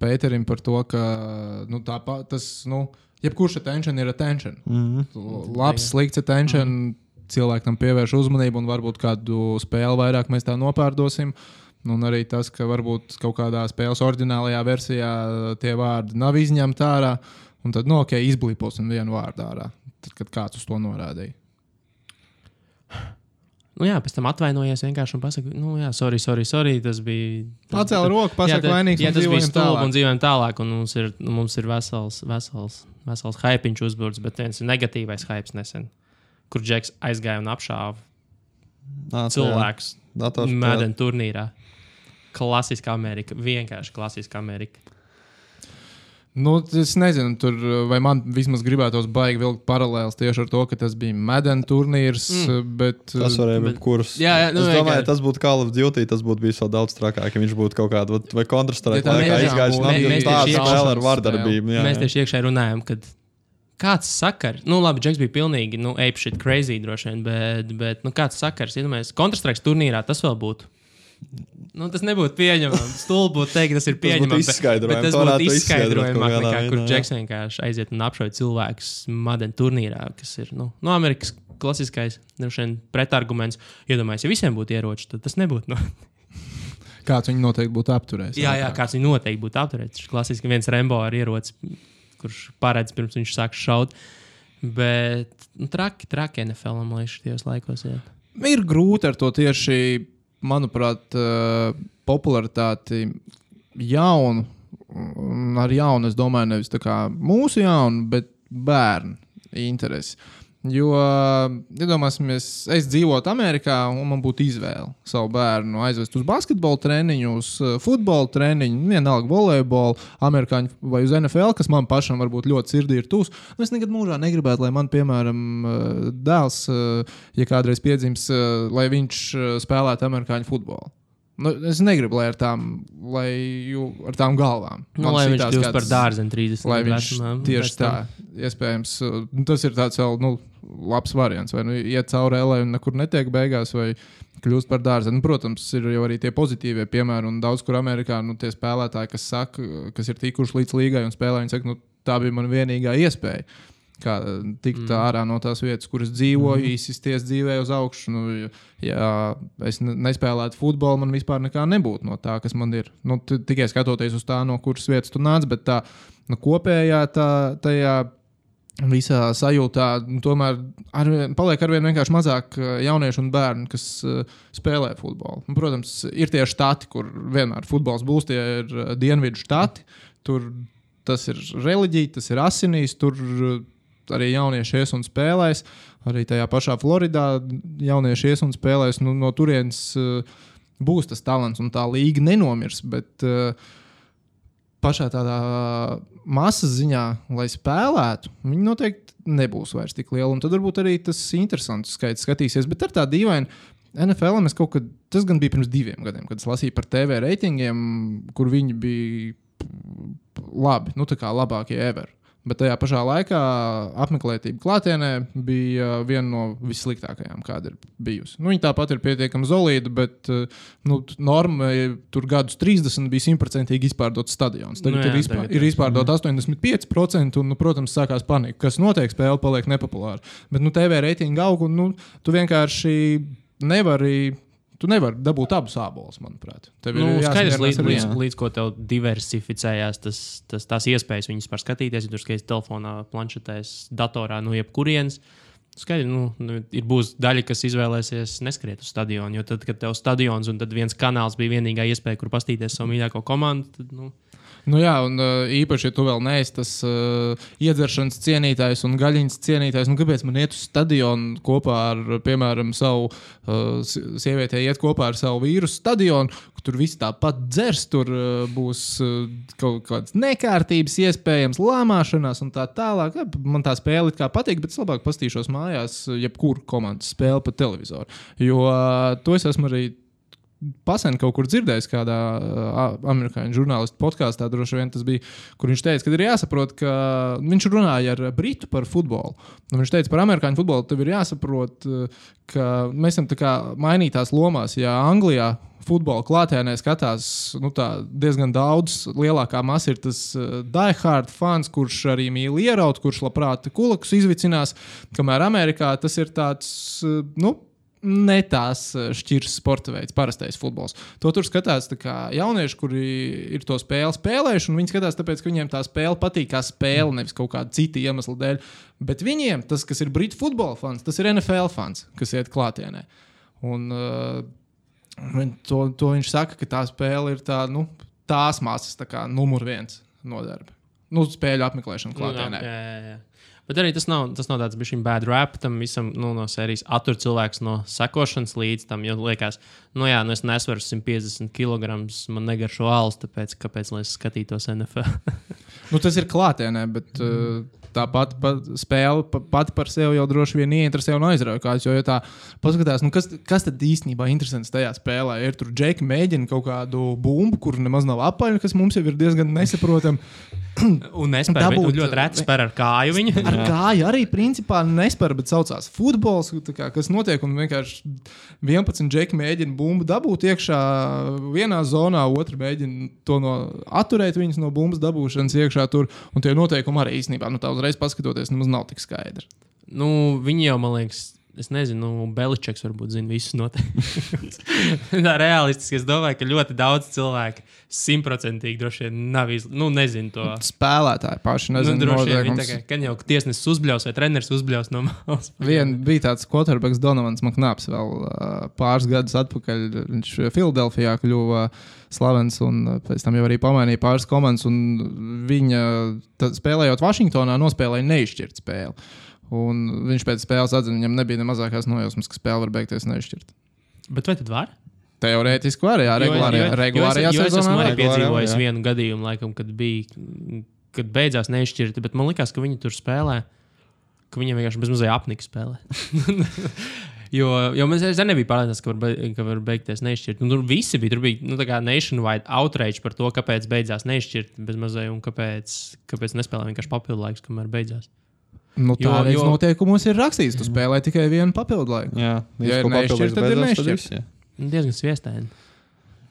Pēterim par to, ka nu, tā, pa- tas, nu, jebkurš attention ir attention. Mm L- Labs, slikts attention, cilvēkam tam pievērš uzmanību, un varbūt kādu spēli vairāk mēs tā nopārdosim. Un arī tas, ka varbūt kaut kādā spēles oriģinālajā versijā tie vārdi nav izņemti ārā, un tad, nu, ok, izblīposim vienu vārdu ārā, tad, kad kāds uz to norādīja. Nu, jā, pēc tam atvainojies vienkārši un pasakīja, nu, jā, sorry, sorry, sorry. Tas bija. Pacēla roku, pasakā, tā- vainīgs. Jā, tas bija stulbi un dzīvojam tālāk. Un mums ir, nu, mums ir vesels, vesels, vesels hypiņš uzbūvēts, bet viens ir negatīvais hypes nesen, kur Džeks aizgāja un apšāva cilvēkus Madden turnīrā. Klasiska Amerika, vienkārši klasiska Amerika. Nu, es nezinu, tur, vai man vismaz gribētos baigi vilkt paralēlus tieši ar to, ka tas bija Madden turnīrs. Mm. Bet, Tas varēja Bet- būt kurš. Jā, jā, nu, es domāju, vienkārši- tas būtu Call of Duty. Tas būtu bijis vēl daudz trakāk, ja viņš būtu kaut kādā vai Counter-Strike Ja tā laikā izgājis no tādas spēles ar vardarbību. jā, Mēs tieši iekšā runājam, ka kāds sakars, nu, labi, Džeks bija pilnīgi, nu, apeshit crazy droši vien, bet, bet nu, kāds sakars, iedomājieties, Counter-Strike turnīrā tas vēl būtu. Nu, tas nebūtu pieņemams. Stulbi būtu teikt, tas ir būtu pieņemams. bet- izskaidrojami, bet Tas būtu kādā nekā, kur veidā, jā. Džeks vienkārši aiziet un apšauj cilvēkus Madden turnīrā, kas ir nu, no Amerikas klasiskais vien pretarguments. Iedomājieties, ja visiem būtu ieroči, tad tas nebūtu. Nu, Kāds viņu noteikti būtu apturējis. jā, jā, kāds viņu noteikti būtu apturēts. Tas ir klasiski viens Rembo ar ieroci, kurš paredz pirms viņš sāk šaut. Bet nu, traki, traki NFL man liekas, šajos laikos. Jā. Ir grūti ar to tieši, manuprāt, popularitāti jaunu. un Ar jaunu es domāju, nevis mūsu jaunu, bet bērnu interesi. Jo, iedomāsimies, es dzīvotu Amerikā, un man būtu izvēle savu bērnu aizvest uz basketbola treniņu, uz eh, futbola treniņu, vienalga volejbolu, amerikāņu vai uz NFL, kas man pašam varbūt ļoti sirdī ir tūs. Nu, es nekad mūžā negribētu, lai man, piemēram, eh, dēls, eh, ja kādreiz piedzims, lai viņš spēlētu amerikāņu futbolu. Nu, es negribu, lai ar tām, lai ju, ar tām galvām. Nu, Man lai viņš kļūst par kāds- dārziņu 30 Lai viņš vecumā, tieši pēc tā, iespējams, uh, nu, tas ir tāds vēl nu, labs variants. Vai nu iet cauri LA un nekur netiek beigās, vai kļūst par dārzu. Nu, protams, ir jau arī tie pozitīvie piemēri, un daudz kur Amerikā nu, tie spēlētāji, kas, saka, kas ir tikuši līdz līgai un spēlē, viņi saka, nu, tā bija mana vienīgā iespēja. Kā tikt mm. ārā no tās vietas, kuras dzīvoju, mm. izsisties dzīvē uz augšu. Nu, ja es ne- nespēlētu futbolu, man vispār nekā nebūtu no tā, kas man ir. Nu, tikai skatoties uz tā, no kuras vietas tu nāc, bet tā nu, kopējā tā, tajā visā sajūtā, nu, tomēr arvien, paliek ar vien vienkārši mazāk eh, jauniešu un bērnu, kas uh, spēlē futbolu. Un, protams, ir tie štati, kur vienmēr futbols būs, tie ir uh, dienvidu štati. Tur tas ir reliģija, tas ir asinīs, tur arī jaunieši ies un spēlēs. Arī tajā pašā Floridā jaunieši ies un spēlēs. Nu, no turienes uh, būs tas talants un tā līga nenomirs. Bet, uh, pašā tādā masas ziņā, lai spēlētu, viņi noteikti nebūs vairs tik lieli. Un tad varbūt arī tas interesants skaits skatīsies. Bet ar tā dīvainu NFL mēs kaut kad, tas gan bija pirms diviem gadiem, kad es lasīju par TV reitingiem, kur viņi bija labi, nu tā kā labākie ever. Bet tajā pašā laikā apmeklētība klātienē bija viena no vissliktākajām, kāda ir bijusi. Nu, viņa tāpat ir pietiekami solīda, bet eh, nu, norma tur gadus 30 bija simtprocentīgi izpārdots stadions. Tagad Nu jā, ir, izpār, tagad ir izpārdot 85%, un, nu, protams, sākās panika. Kas notiek, spēle paliek nepopulāra. Bet nu, TV reitinga aug, un nu, tu vienkārši nevari. Tu nevari dabūt abus abolus, manuprāt. Tev ir Nu, skaidrs, jāsamierinās līdz, līdz, līdz ko tev diversificējās, tas, tas, tās iespējas viņus par skatīties. Ja tur skaties telefonā, planšetēs, datorā, no jebkurienes. Skaidrs, nu, nu, ir būs daļa, kas izvēlēsies neskriet uz stadionu. Jo tad, kad tev stadions un viens kanāls bija vienīgā iespēja, kur pastīties savu mīļāko komandu, tad, nu, Nu, jā, un uh, īpaši, ja tu vēl neesi tas uh, iedzeršanas cienītājs un gaļiņas cienītājs, nu, kāpēc man iet uz stadionu kopā ar, piemēram, savu uh, si- sievieti, iet kopā ar savu vīru uz stadionu, kur tur viss tāpat dzers, tur uh, būs uh, kaut kādas nekārtības, iespējams, lāmāšanās un tā tālāk. Ja, Man tā spēle kā patīk, bet es labāk pastīšos mājās, jebkuru komandas spēli pa televizoru. Jo uh, to es esmu arī Pasen kaut kur dzirdējis, kādā amerikāņu žurnālistu podkāstā, droši vien tas bija, kur viņš teica, ka ir jāsaprot, ka viņš runāja ar Britu par futbolu. Un viņš teica, par amerikāņu futbolu tev ir jāsaprot, ka mēs esam tā kā mainītās lomās. Ja Anglijā futbola klātienē skatās nu, diezgan daudz, lielākā masa ir tas uh, diehard fans, kurš arī mīl ieraut, kurš labprāt kulakus izvicinās, kamēr Amerikā tas ir tāds. Uh, nu, ne tās eh, šķiras sporta veids, parastais futbols. To tur skatās jaunieši, kuri ir to spēli spēlējuši, un viņi skatās tāpēc, ka viņiem tā spēle patīk kā spēle, nevis kaut kāda cita iemesla dēļ. Bet viņiem tas, kas ir Britu futbola fans, tas ir NFL fans, kas iet klātienē. Un, uh, To, to viņš saka, ka tā spēle ir tā, nu, tās māsas tā numur viens nodarbe. Nu, spēļu apmeklēšana klātienē. Nu, jā, jā, jā. Bet arī tas nav, tas nav tāds bijis bad rap tam visam nu, no sērijas. Attur cilvēks no sekošanas līdz tam, jo liekas, nu jā, nu es nesveru 150 kg, man negaršo alus, tāpēc kāpēc lai es skatītos NFL? Nu, tas ir klātienē, bet uh, tā pati pa, spēle pa, pati par sevi jau droši vien ieinteresē un aizrauja kāds. Jo, ja tā paskatās, nu, kas, kas tad īstenībā ir interesants tajā spēlē? Ir tur džeki mēģina kaut kādu bumbu, kur nemaz nav apaļa, kas mums jau ir diezgan nesaprotama. un es spēru, Dabūt- ļoti reti spēru ar kāju viņu. Ar kāju arī principā nespēr, bet saucās futbols. Kā, kas notiek? Un vienkārši 11 džeki mēģina bumbu dabūt iekšā vienā zonā, otru mēģina to no, atturēt viņus no bumbas dabūšanas iekšā tur. Un tie noteikumi arī īstenībā, nu, tā uzreiz paskatoties, nemaz nav tik skaidri. Nu, viņi jau, man liekas, es nezinu, nu, Beličeks varbūt zina visus noteikumus. Tā realistiski es domāju, ka ļoti daudz cilvēku simtprocentīgi droši vien nav izlasījuši. Nu, nezinu to. Spēlētāji paši Nu, nezinu, droši vien viņi tā kā, kad jau tiesnesis uzbļaus vai treneris uzbļaus no malas. Vien bija tāds quarterbacks Donovans Maknāps vēl uh, pāris gadus atpakaļ. Viņš Filadelfijā kļuva slavens un uh, pēc tam jau arī pamainīja pāris komandas. Viņa spēlējot Vašingtonā nospēlēja neizšķirt spēli. Un viņš pēc spēles atzina, viņam nebija ne mazākās nojausmas, ka spēle var beigties neizšķirt. Bet vai tad var? Teorētiski var, jā, regulārajā, regulārajā jo es sezonā. esmu arī piedzīvojis vienu gadījumu, laikam, kad bija, kad beidzās neizšķirti, bet man liekas, ka viņi tur spēlē, ka viņiem vienkārši bezmazliet apnika spēlē. Jo, jo mēs es nebija pārliecināti, ka, var be- ka var beigties neizšķirt. Nu, tur visi bija. Tur bija nu, tā kā nationwide outrage par to, kāpēc beidzās neizšķirt bezmazliet un kāpēc, kāpēc nespēlē vienkārši papildu laiks, kamēr beidzās. Nu, tā jo- jo... noteikumos ir rakstīts, tu spēlē tikai vienu papildu laiku. Jā, Ja ir papildus tad ir jā. Nu, Diezgan sviestaini.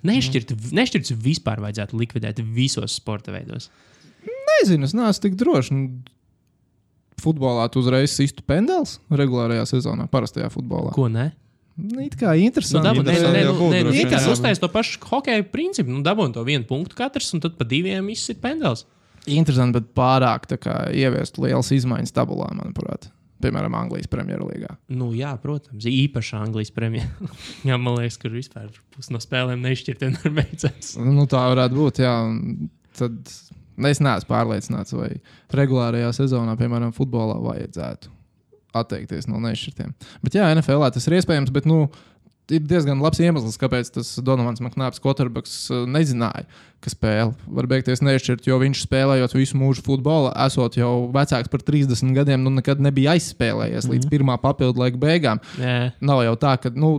Nešķirt, nešķirts vispār vajadzētu likvidēt visos sporta veidos. Nezinu, es neesmu tik drošs. Nu, Futbolā tu uzreiz sistu pendels regulārajā sezonā, parastajā futbolā. Ko ne? Nu, It kā interesanti. nu, jā. uztais to pašu hokeja principu. Nu, dabūjām to vienu punktu katrs, un tad pa diviem viss ir pendels. interesanti, bet pārāk kā, ieviest lielas izmaiņas tabulā, manuprāt. Piemēram, Anglijas Premjerlīgā. Nu, jā, protams, īpaši Anglijas premjerā. jā, man liekas, ka vispār pusi no spēlēm nešķirtiem ir beidzās. Nu, tā varētu būt. Jā, un tad es neesmu pārliecināts, vai regulārajā sezonā, piemēram, futbolā vajadzētu atteikties no nešķirtiem. Bet jā, NFL tas ir iespējams, bet nu, ir diezgan labs iemesls, kāpēc tas Donovans Maknāps Kotarbaks uh, nezināja, ka spēle var beigties nešķirt, jo viņš spēlējot visu mūžu futbolu, esot jau vecāks par 30 gadiem, nu nekad nebija aizspēlējies mm līdz pirmā papildu laika beigām. Jā, Nav jau tā, ka nu,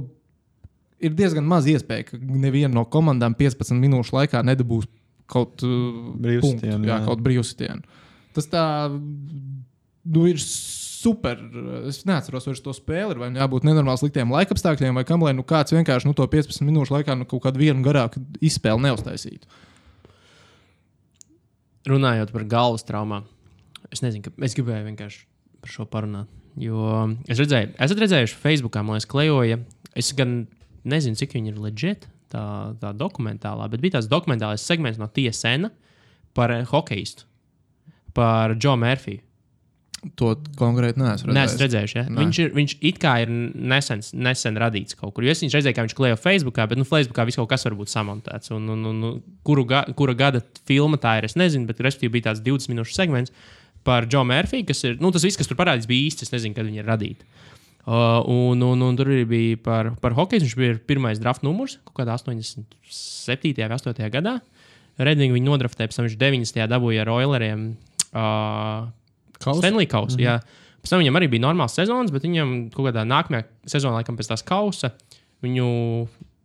ir diezgan maz iespēja, ka neviena no komandām 15 minūšu laikā nedabūs kaut uh, Brīvsitienu, punktu, jā, jā. kaut brīvsitienu. Tas tā nu, ir super. Es neatceros vairs to spēli. Vai jābūt nenormāli sliktiem laikapstākļiem, vai kam lai nu kāds vienkārši nu, to 15 minūšu laikā nu, kaut kādu vienu garāku izspēli neuztaisītu. Runājot par galvas traumām, es nezinu, ka es gribēju vienkārši par šo parunāt. Jo es redzēju, esat redzējuši, Facebookā man klejoja. Es gan nezinu, cik viņi ir leģit, tā, tā dokumentālā, bet bija tāds dokumentālais segments no TSN par hokeistu, par Džo Mērfiju. To konkrēti neesmu redzējis. Nē, es redzēju, ja? Nē. viņš, ir, viņš it kā ir nesen, nesen radīts kaut kur. Es redzēju, kā viņš klēja Facebookā, bet nu, Facebookā viss kaut kas var būt samontēts. Un, un, un, un, kuru ga, kura gada filma tā ir, es nezinu, bet respektīvi bija tāds 20 minūšu segments par Džo Mērfiju, kas ir, nu, tas viss, kas tur parādīts, bija īsts. Es nezinu, kad viņi ir radīti. Uh, un, un, un tur arī bija par, par hokeju. Viņš bija pirmais draft numurs kaut kādā 87. vai 8. gadā. Redzingu viņa nodraftēja, pēc tam viņš 90. dabūja ar Oileriem. Uh, Kausu? Stanley Kausa. Mm -hmm. Pēc tam viņam arī bija normāls sezonas, bet viņam kaut kādā nākamajā sezonā, laikam pēc tās kausa, viņu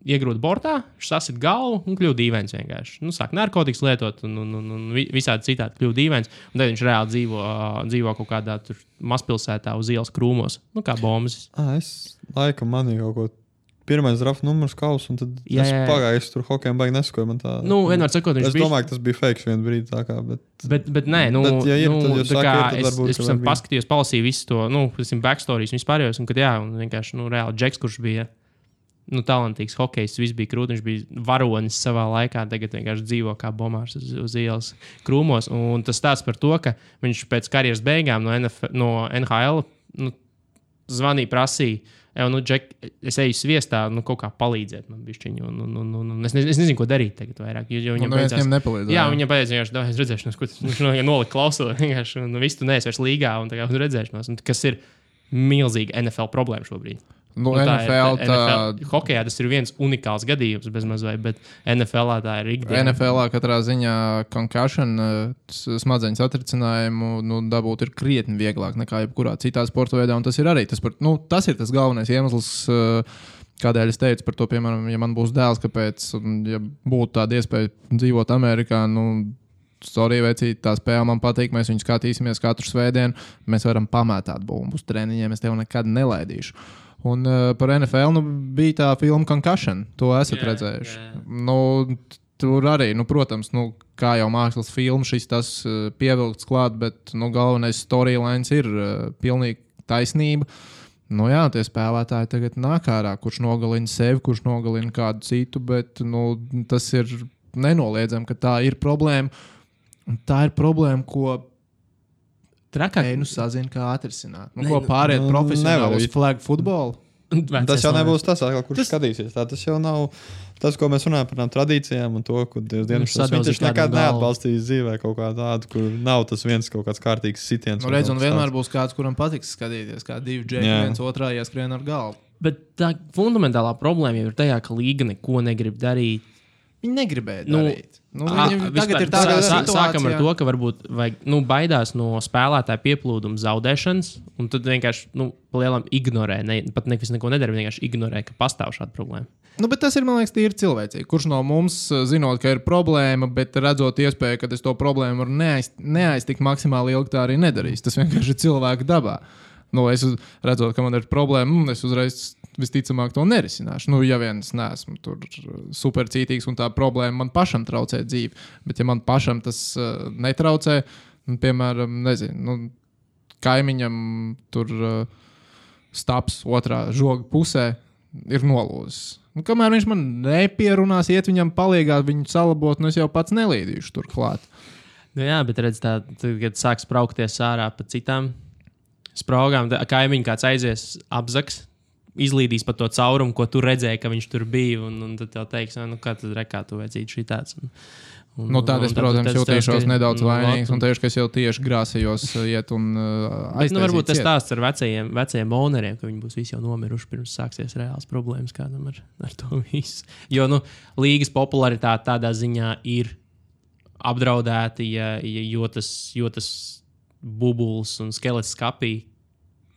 iegrūda bortā, viņš sasit galvu un kļuva dīvains vienkārši. Nu, sāk narkotikas lietot un, un, un, un vi- visādi citādi kļuva dīvains. Un tad viņš reāli dzīvo, ā, dzīvo kaut kādā mazpilsētā uz ielas krūmos, nu, kā bombas. Es laikam manīju kaut ko. Pirmais draft numurs kausa, un tad Jā, es jā, jā. pagāju, tur hokeja baigi neskoju. Man tā, Nu, vienmēr sakot, viņš es bija. domāju, ka tas bija fake vienu brīdi. Tā kā, bet, Bet, bet nē, nu, Bet, ja ir, nu, tad jūs tā kā ir, tad es, varbūt, es būt. paskatījos, palasīju visu to, nu, piemēram, backstories un vispārējos, un kad jā, un vienkārši, nu, reāli Džeks, kurš bija, nu, talantīgs hokejs, viss bija krūti, viņš bija varonis savā laikā, tagad vienkārši dzīvo kā bomārs uz, uz ielas krūmos, un tas stāsts par to, ka viņš pēc karjeras beigām no, NF, no NHL, nu, zvanīja, prasīja, jau, nu, Džek, es eju sviestā, nu, kaut kā palīdziet man bišķiņu, un, un, un, un, un es, nezinu, es nezinu, ko darīt tagad vairāk, jo, jo viņam neviens beidzās- viņam nepalīdzēja. Jā, viņa beidzot vienkārši dabūja redzēšanos, ko viņš no, nolika klausot. Vienkārši, un viss tu neesi vairs līgā un tā kā uz redzēšanos, un, kas ir milzīga NFL problēma šobrīd. Nu, Un NFL, tā, NFL Hokejā tas ir viens unikāls gadījums, bez mazliet, bet NFL tā ir ikdiena. NFL katrā ziņā concussion, eh, s- smadzeņu satricinājumu nu, dabūt ir krietni vieglāk nekā jebkurā citā sporta veidā. Tas ir arī tas, par, nu, tas, ir tas galvenais iemesls. eh, Kādēļ es teicu par to, piemēram, ja man būs dēls, kāpēc, un, ja būtu tāda iespēja dzīvot Amerikā, nu, Sorry, vecīt, tā spēle man patīk. Mēs viņu skatīsimies katru svētdienu. Mēs varam pamētāt bumbu uz treniņiem. Es tev nekad nelaidīšu. Un uh, par NFL nu, bija tā filma Concussion. To esat yeah, redzējuši. Yeah. Nu, tur arī, nu, protams, nu, kā jau mākslas filma, šis tas uh, pievilkts klāt, bet nu, galvenais storylines ir uh, pilnīgi taisnība. Nu, jā, tie spēlētāji tagad nāk ārā, kurš nogalina sevi, kurš nogalina kādu citu, bet nu, tas ir nenoliedzami, ka tā ir problēma. Un tā ir problēma, ko Trakāk. Einu sazina, kā atrisināt. Nu, Nē, ko nu, pāriet nu, profesionāli uz flag futbolu? tas jau nebūs tas, atkal, kurš Tas- skatīsies. Tā, tas jau nav tas, ko mēs runājam par tām tradīcijām un to, ko Dievs dienas sadalīs viņš kādam nekad neatbalstīs dzīvē kaut kā tādu, kur nav tas viens kaut kāds kārtīgs sitiens. Nu, redz, un vienmēr būs kāds, kuram patiks skatīties, kā divi džeki, Jā. viens otrā ieskrien ar galvu. Bet tā fundamentālā problēma jau ir tajā, ka līga neko negrib darīt. Viņi negribēja Nu, darīt. Nu, viņi vispār, tagad ir situācijā, sā- Sākam ar to, ka varbūt vajag, nu, baidās no spēlētāja pieplūduma zaudēšanas, un tad vienkārši nu, lielam ignorē. Ne, pat nevis neko nedara, vienkārši ignorē, ka pastāv šāda problēma. Nu, bet tas ir, man liekas, tīri cilvēcīgi. Kurš no mums, zinot, ka ir problēma, bet redzot iespēju, ka es to problēmu varu neaiz, neaiztikt maksimāli ilgi, tā arī nedarīs. Tas vienkārši ir cilvēka dabā. Nu, es redzot, ka man ir problēma, mm, es uzreiz visticamāk to nerisināšu. Nu, ja vien es neesmu tur supercītīgs un tā problēma man pašam traucē dzīvi, bet ja man pašam tas uh, netraucē, nu, piemēram, nezinu, nu, kaimiņam tur uh, stāps otrā žoga pusē ir nolūzis. Nu, kamēr viņš man nepierunās, iet viņam palīdzīgā, viņu salabot, nu es jau pats nelīdīšu tur klāt. Nu, jā, bet redz, tā, tad, kad sāks braukties ārā pa citām spraugām, tad kaimiņš kāds aizies apzaks. Izlīdīs pa to caurumu, ko tu redzēji, ka viņš tur bija. Un, un tad tev teiks, nu, kā tad rekā tu vajadzīgi šī tāds. Un, un, Nu, tad es, protams, jutīšos nedaudz nu, vainīgs un teikšu, ka es jau tieši grāsījos uh, iet un uh, Bet, nu, varbūt tas stāsts ar vecajiem, vecajiem owneriem, ka viņi būs visi jau nomiruši pirms sāksies reāls problēmas kādam ar, ar to visu. Jo nu, līgas popularitāte tādā ziņā ir apdraudēta, ja, ja, jo, tas, jo tas bubulis un skelets skapī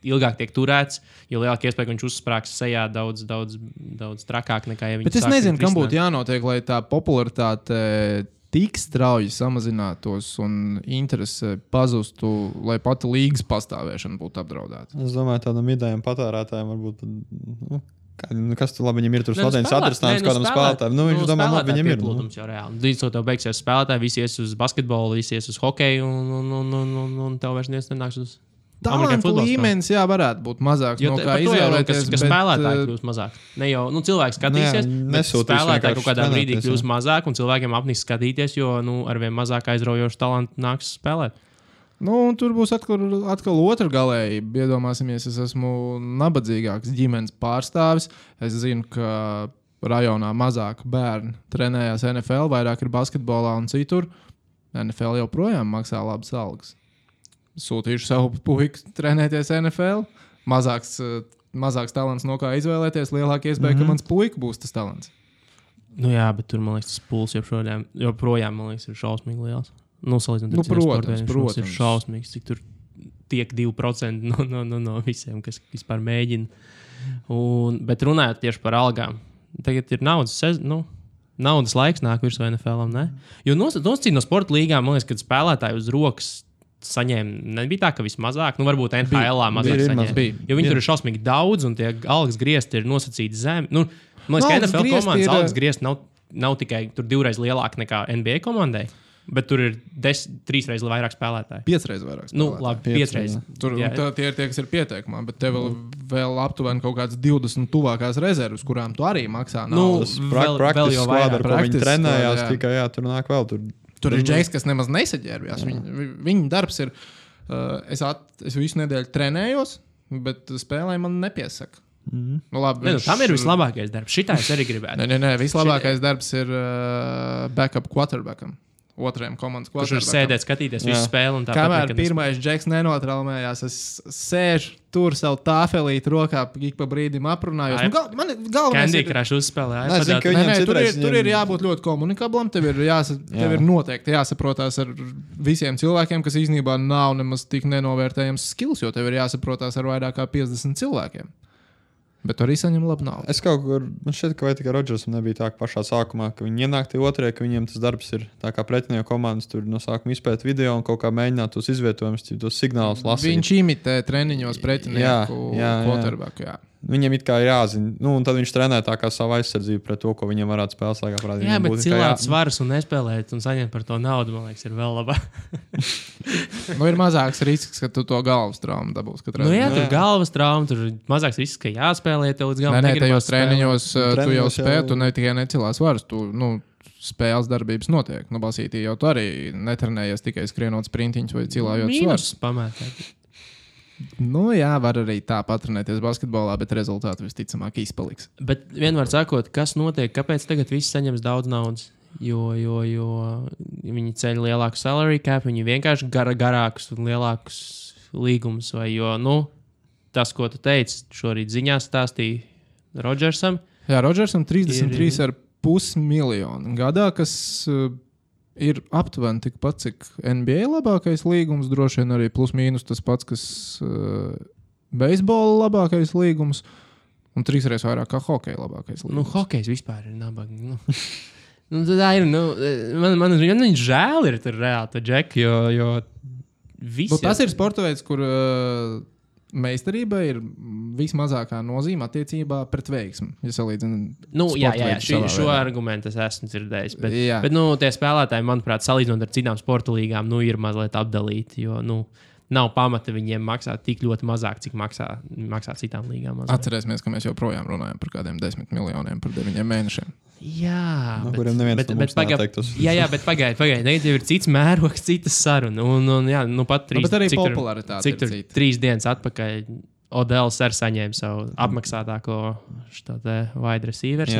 ilgāk tiek turēts, jo lielāka iespēja, ka viņš uzsprāgs sejā daudz, daudz, daudz trakāk nekā ja viņš Bet es nezinu, kam būtu jānotiek, lai tā popularitāte tik strauji samazinātos un interese pazustu, lai pati līgas pastāvēšana būtu apdraudēta. Es domāju, tādam idejam patērētājiem varbūt. Nu, nu, kas tur labi viņam ir? Tur nu, spēlē- atrastājums nē, nu, kādam spēlē- spēlētājam. Nu, viņš domā, labi, spēlētāju viņam ir. Nu. pieplūdums jau reāli. Līdz to tev beigsies spēlētāji, visi ies uz basketbolu, visi ies uz hokeju, un, un, un, un, un, un tev vairs neviens nenāks uz. Talantu līmenis, jā, varētu būt mazāks. Jo no kā izvēlēties, ka, spēlētāji eh, kļūst mazāk. Ne jau nu, cilvēki skatīsies, jā, bet spēlētāji kaut kādā brīdī trenēties, kļūs jā. mazāk, un cilvēkiem apniks skatīties, jo nu, arvien mazāk aizraujošu talantu nāks spēlēt. Nu, tur būs atkal, atkal otra galējība. Iedomāsimies, es esmu nabadzīgāks ģimenes pārstāvis. Es zinu, ka rajonā mazāk bērni trenējās NFL, vairāk ir basketbolā un citur. NFL joprojām maksā labas algas. Sūtīšu savu puiku trenēties NFL. Mazāks, eh, mazāks talants, no kā izvēlēties. Lielāka iespēja, mm -hmm. ka mans puika būs tas talants. Nu, jā, bet tur man liekas, tas pūlis joprojām, joprojām liekas, ir šausmīgi liels. Nu, salīdzinot Nu, ar citiem sportiem, protams. ir šausmīgs, cik tur tiek 2% no, no, no, no visiem, kas vispār mēģina. Un, bet runājot tieši par algām, tagad ir naudas, sez, nu, naudas laiks nāk virsū NFL. Ne? Jo nosacīt no sporta līgām, man liekas, kad spēlētāji uz rokas saņēma, nebija tā, ka vismazāk, nu, varbūt NHL mazāk bija, saņēma. bija. Jo viņi Ir. tur ir šausmīgi daudz, un tie algas griezti ir nosacīti zemi. Nu, man liekas, Nu, ka NFL komandas ir, algas griezti nav, nav tikai tur divreiz lielāki nekā NBA komandai, bet tur ir des, trīsreiz vairāk spēlētāju. Piecreiz vairāk. Nu, spēlētāji. labi, Piecreiz, piecreiz. Tur Jā. tā, tie ir tie, kas ir pieteikumā, bet tev vēl, vēl aptuveni kaut kādas 20 tuvākās rezerves, kurām tu arī maksā. Nu. Tas Vēl- vēl praktiski jau vairāk. Practice trenējās, jā. tikai jā, tur nāk vēl. Tur, tur ir džeks, kas nemaz nesaģērbjās. Viņa, viņa darbs ir, uh, es, at, es visu nedēļu trenējos, bet spēlē man nepiesaka. Mhm. Nu, labi, Ne, nu, viņš- tam ir vislabākais darbs. Šitā es arī gribētu. Nē, nē, nē vislabākais darbs ir uh, backup quarterbackam. Otrajam komandas Kurš var quarterbackam. sēdēt, skatīties visu spēli un tā Kamēr pirmais džeks nenotraumējās, es sēžu tur savu tāfelīti rokā, ik pa brīdim aprunājos. Nu, gal, man galvenais ir, Crush uzspēlē. Nē, zinu, ka Nē, nē, tur, ir, tur ir jābūt ļoti komunikablam. Tev ir, jāsa, Jā. tev ir noteikti jāsaprotās ar visiem cilvēkiem, kas īstenībā nav nemaz tik nenovērtējams skills, jo tev ir jāsaprotās ar vairāk kā 50 cilvēkiem. Bet arī saņem labu naudu. Es kaut kur, man šķiet, ka vai tikai Rodžersam nebija tā, pašā sākumā, ka viņi ienāk tie otrie, ka viņiem tas darbs ir tā kā pretinieku komandas tur no sākuma izpēt video un kaut kā mēģināt tos izvietojumus, tos signālus lasīt. Viņš imitē treniņos pretinieku Jā, jā, jā. jā. Viņam it kā ir jāzina, nu, un tad viņš trenē tā kā savu aizsardzību pret to, ko viņam varētu spēlēt. Laikā, parādīt. Jā, Viņam bet cilvēks jā- varas un nespēlēt un saņemt par to naudu, man liekas, ir vēl labāk. Nu, ir mazāks risks, ka tu to galvas traumu dabūsi. Nu, jā, Nu, tur jā. galvas trauma, tur ir mazāks risks, ka jāspēlē tev līdz Nē, galam. nē, negribas tajos treniņos uh, tu jau spēj, tu ne tikai necilās varas, tu nu, spēles darbības notiek. Nu, basītī jau tu arī netrenējies tikai skrienot sprintiņus vai cilājot svars. Mīnus pamētēt. Nu, jā, var arī tā patrenēties basketbolā, bet rezultāti visticamāk izpaliks. Bet vienmēr sakot, kas notiek, kāpēc tagad viss saņems daudz naudas? Jo, jo, jo viņi ceļ lielāku salary cap, viņi vienkārši gara, garākus un lielākus līgumus. Vai, jo, nu, tas, ko tu teici, šorīt ziņā stāstīja Rodžersam, Jā, Rodžersam 33,5 miljoni gadā, kas uh, ir aptuveni tikpat, cik NBA labākais līgums, droši vien arī plus mīnus tas pats, kas uh, beisbola labākais līgums. Un trīsreiz vairāk kā hokeja labākais līgums. nu, hokejs vispār ir nabaga. Nu. Nu, tā ir. Nu, man, man, man viņš žēl ir tur reāli, tā džeka, jo, jo visi. Nu, tas ir sports veids, kur uh, meistarība ir vismazākā nozīme attiecībā pret veiksmi. Ja salīdzinām, Nu, jā, jā, jā šī, šo veidā. argumentu es esmu dzirdējis. Bet, Jā. bet nu, tie spēlētāji, manuprāt, salīdzinot ar citām sporta līgām, nu, ir mazliet apdalīti. Jo nu, nav pamata viņiem maksāt tik ļoti mazāk, cik maksā, maksā citām līgām. mazliet. Atcerēsimies, ka mēs joprojām runājam par kādiem desmit miljoniem par deviņiem mēnešiem. Jā, No bet, kuriem neviens bet, no bet, paga, jā, jā, bet pagaidiet, pagaidiet. Tagad jau ir cits mērogs, citas saruna. Un, un, jā, nu, pat trīs, Nu, bet arī popularitāte Cik tur cita. trīs dienas atpakaļ Odēls arī saņēma savu apmaksātāko wide receiver.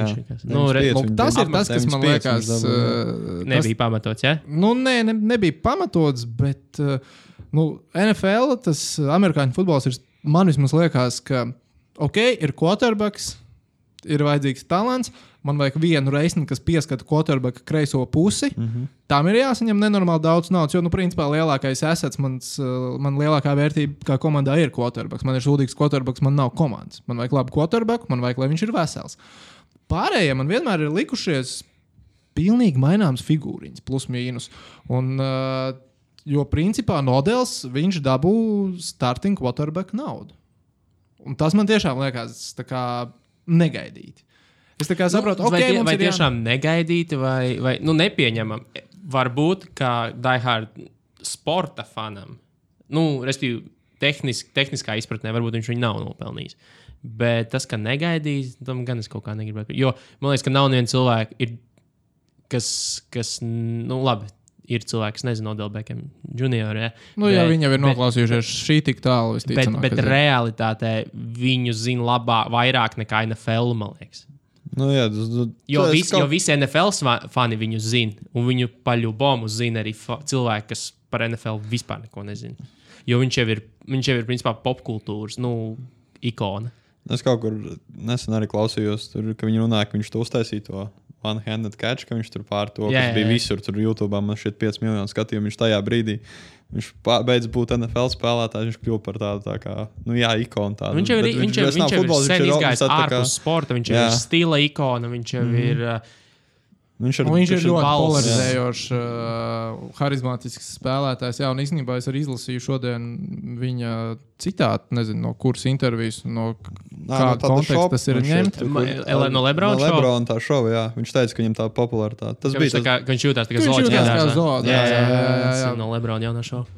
Nu, re, 95 Nu, tas ir tas, kas man 95 liekas, uh, tas, nebija pamatots. Ja? Nu, nē, ne, nebija pamatots, bet uh, nu, NFL, tas uh, amerikāņu futbols ir. Man vismaz liekas, ka ok, ir quarterbacks, ir vajadzīgs talants. Man vajag vienu reizi, kas pieskata quarterbacka kreiso pusi. Mm -hmm. Tam ir jāsaņem nenormāli daudz naudas, jo, nu, principā, lielākais asets, mans, uh, man lielākā vērtība kā komandā ir quarterbacks. Man ir sūdīgs quarterbacks, man nav komandas. Man vajag labu quarterbacku, man vajag, lai viņš ir vesels. Pārējie man vienmēr ir likušies pilnīgi maināms figūriņas, plus mīnus. Un, uh, jo principā Nodels viņš dabū starting quarterback naudu. Un tas man tiešām liekas kā negaidīti. Es tā kā saprotu, Nu, okay, tie, mums vai ir jā- tiešām negaidīti, vai, vai nu, nepieņemam. Varbūt kā Daihard sporta fanam, nu, respektīvi, tehniski, tehniskā izpratnē, varbūt viņš viņu nav nopelnījis. Bet tas, ka negaidīs, tam gan es kaut kā negribētu. Jo man liekas, ka nav neviena cilvēka, ir, kas, kas, nu, labi, ir cilvēki, kas nezina, Odelbekiem junior. Ja? Nu, Bet- viņi jau ir noklausījušies šī tik tālu, Bet, bet realitātē viņu zina labāk, vairāk nekā NFL. man liekas. Nu, jā, tas, tas, Jo, vis, kaut- jo visi NFL fani viņu zina, un viņu paļubomu zina arī cilvēki, kas par NFL vispār neko nezina. Jo viņš jau ir, viņš jau ir principā popkultūras nu, ikona. Es kaut kur nesen arī klausījos, tur, ka viņi runāja, ka viņš to uztaisīja to one-handed catch, ka viņš tur pār to, Jā, kas jā, bija jā. visur. Tur YouTube man šeit 5 miljonu skatījumu. Viņš tajā brīdī, viņš beidz būt NFL spēlētājs, viņš kļuva par tādu, tā kā, nu jā, ikonu. Tādu. Viņš jau ir, Bet viņš jau, vairs nav viņš jau ir futbols, sen viņš izgājis tā kā- ārpus sporta, viņš jau Jā. ir stila ikona, viņš jau mm. ir. uh, Viņš ir, Un viņš ir ļoti balss. polarizējošs, uh, harizmātisks spēlētājs. Jā, un īstenībā es arī izlasīju šodien viņa citātu, nezinu, no kuras intervijas, no kāda konteksta tas ir ņemts. No Lebrona no? Lebrona tā šova, jā. Viņš teica, ka viņam tā popularitāte. Tas Ka bija viņš, tas, kā, ka viņš jūtas tā kā zoodārzā, Jā, jā, jā, jā, jā, jā. jā. No Lebrona jaunā šova.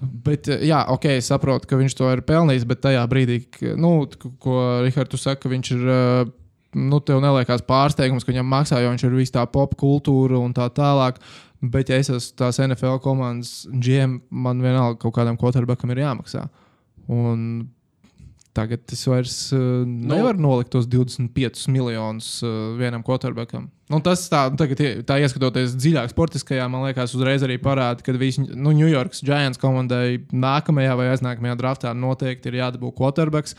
Bet, uh, jā, ok, es saprotu, ka viņš to ir pelnījis, bet tajā brīdī, nu, ko Rihards saka, ka viņš ir. uh, Nu, tev neliekās pārsteigums, ka viņam maksā, jo viņš ir viss tā pop kultūra un tā tālāk. Bet, ja es esmu tās NFL komandas GM, man vienalga kaut kādam quarterbackam ir jāmaksā. Un tagad es vairs uh, nevaru nolikt tos 25 miljonus uh, vienam quarterbackam. Nu, tas tā, tagad, ie- tā ieskatoties dziļāk sportiskajā, man liekas, uzreiz arī parāda, ka visi nu, New York Giants komandai nākamajā vai aiznākamajā draftā noteikti ir jādabū quarterbacks.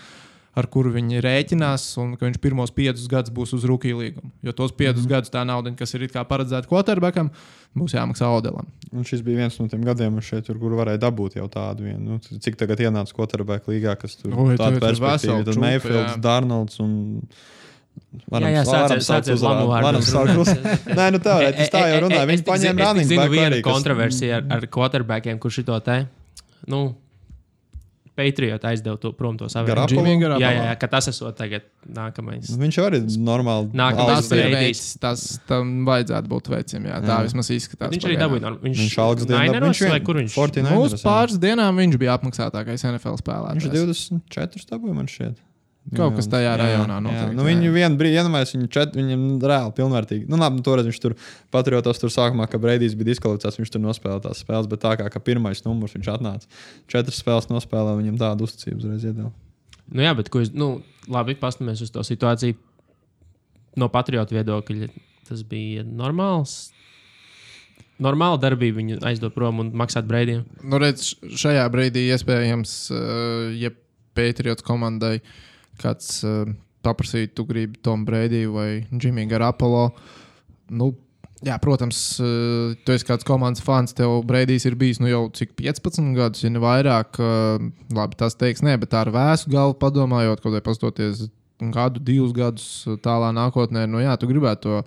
Ar kuru viņi rēķinās, un ka viņš pirmos piecus gadus būs uz rookie līguma. Jo tos piecus mm -hmm. gadus tā nauda, kas ir paredzēta quarterbackam, būs jāmaksā Odelam. un šis bija viens no tiem gadiem, šeit, tur, kur varēja dabūt jau tādu vienu. Nu, cik tagad ienāca Quarterback līgā, kas tur ir perspektīva. vesela Tad Mayfields. Darnolds un. Jā, jā, sāciet- sāciet labu vārdu. Nē, nu teorētiski tā jau runāja. Viņi paņēma running Es zinu back vienu kontroversiju ar, ar quarterbackiem, kurš šito te. Nu, Patriot aizdeva to prom Garoppolo? Jimmy Garoppolo. Jā, jā, jā, ka tas esot tagad nākamais. Viņš jau arī normāli. Nākamais ir veids, tas tam vajadzētu būt veicam. Jā, tā Jā. vismaz izskatās. Viņš arī dabūja. Viņš, Viņš algas dienā. Viņš vai kur viņš? 49ers, Nu, uz jā. pāris dienām viņš bija apmaksātākais NFL spēlētājs. Viņš ir 24 dabūja man šķiet. Kaut kas tajā rajonā Jā, noteikti, nu, jā. viņu vienu brīdi iedomājās, viņu čet, viņam reāli pilnvērtīgi. Nu, labi, nu, toreiz viņš tur patriotos tur sākumā, ka Breidijs bija diskvalificēts, viņš tur nospēlēja tās spēles, bet tā kā, ka pirmais numurs viņš atnāca. Četras spēles nospēlēja, viņam tādu uzticību uzreiz iedeva. Nu, jā, bet ko es. Nu, labi, paskatāmies uz to situāciju. No patriotu viedokļa tas bija normāls. Normāla darbība viņu aizdot prom un maksāt breidiem. Nu, redz, šajā brīdī iespējams, uh, ja Patriots komandai kāds uh, paprasītu, tu gribi Tomu Brīdiju vai Džimiju Garapolo. Nu, jā, protams, uh, tu esi kāds komandas fans, tev Brīdijs ir bijis nu, jau cik 15 gadus, ja ne vairāk. Uh, labi, tas teiks, nē, bet tā ar vēsu galvu padomājot, kaut vai pastoties gadu, divus gadus tālā nākotnē, nu jā, tu gribētu to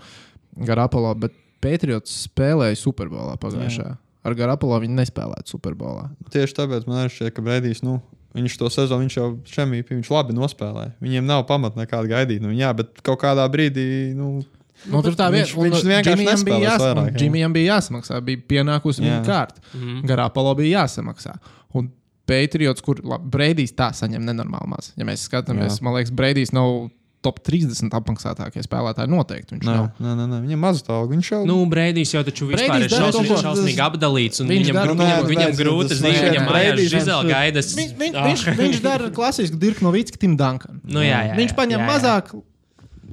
Garapolo, bet Patriots spēlēja Superbolā pagājušajā. Ar Garapolo viņi nespēlēja Superbolā. Tieši tāpēc man šķiet, ka Breidijs, nu, viņš to sezonu, viņš jau šemīpi, viņš labi nospēlēja. Viņiem nav pamata nekāda gaidīt. Nu, jā, bet kaut kādā brīdī, nu, Nu, tur tā viņš- vieta, viņš vienkārši Džimijam bija, nespēlēs jās, vairāk, un jā. Džimijam bija jāsamaksā. Bija pienākusi viņa kārta. Mhm. Garāpalo bija jāsamaksā. Un Patriots, kur Breidijs tā saņem nenormāli maz. Ja mēs skatāmies, Jā. man liekas, Breidijs nav top 30 apmaksātākie spēlētāji. Noteikti viņš nē, nav. nē, nē, nē. viņam maz tā alga. Viņš jau Nu, Breidijs jau taču vispār ir šausmīgi, šausmīgi apdalīts. un Viņš Viņam, dara viņam, ko- viņam grūti tas- viņam mājās žizela viņš- gaidas. Viņš, viņš, Ah. viņš, viņš dara klasisku Dirku Novickiju, Tim Duncan. Nu, jā, jā, viņš jā, paņem jā, jā. mazāk,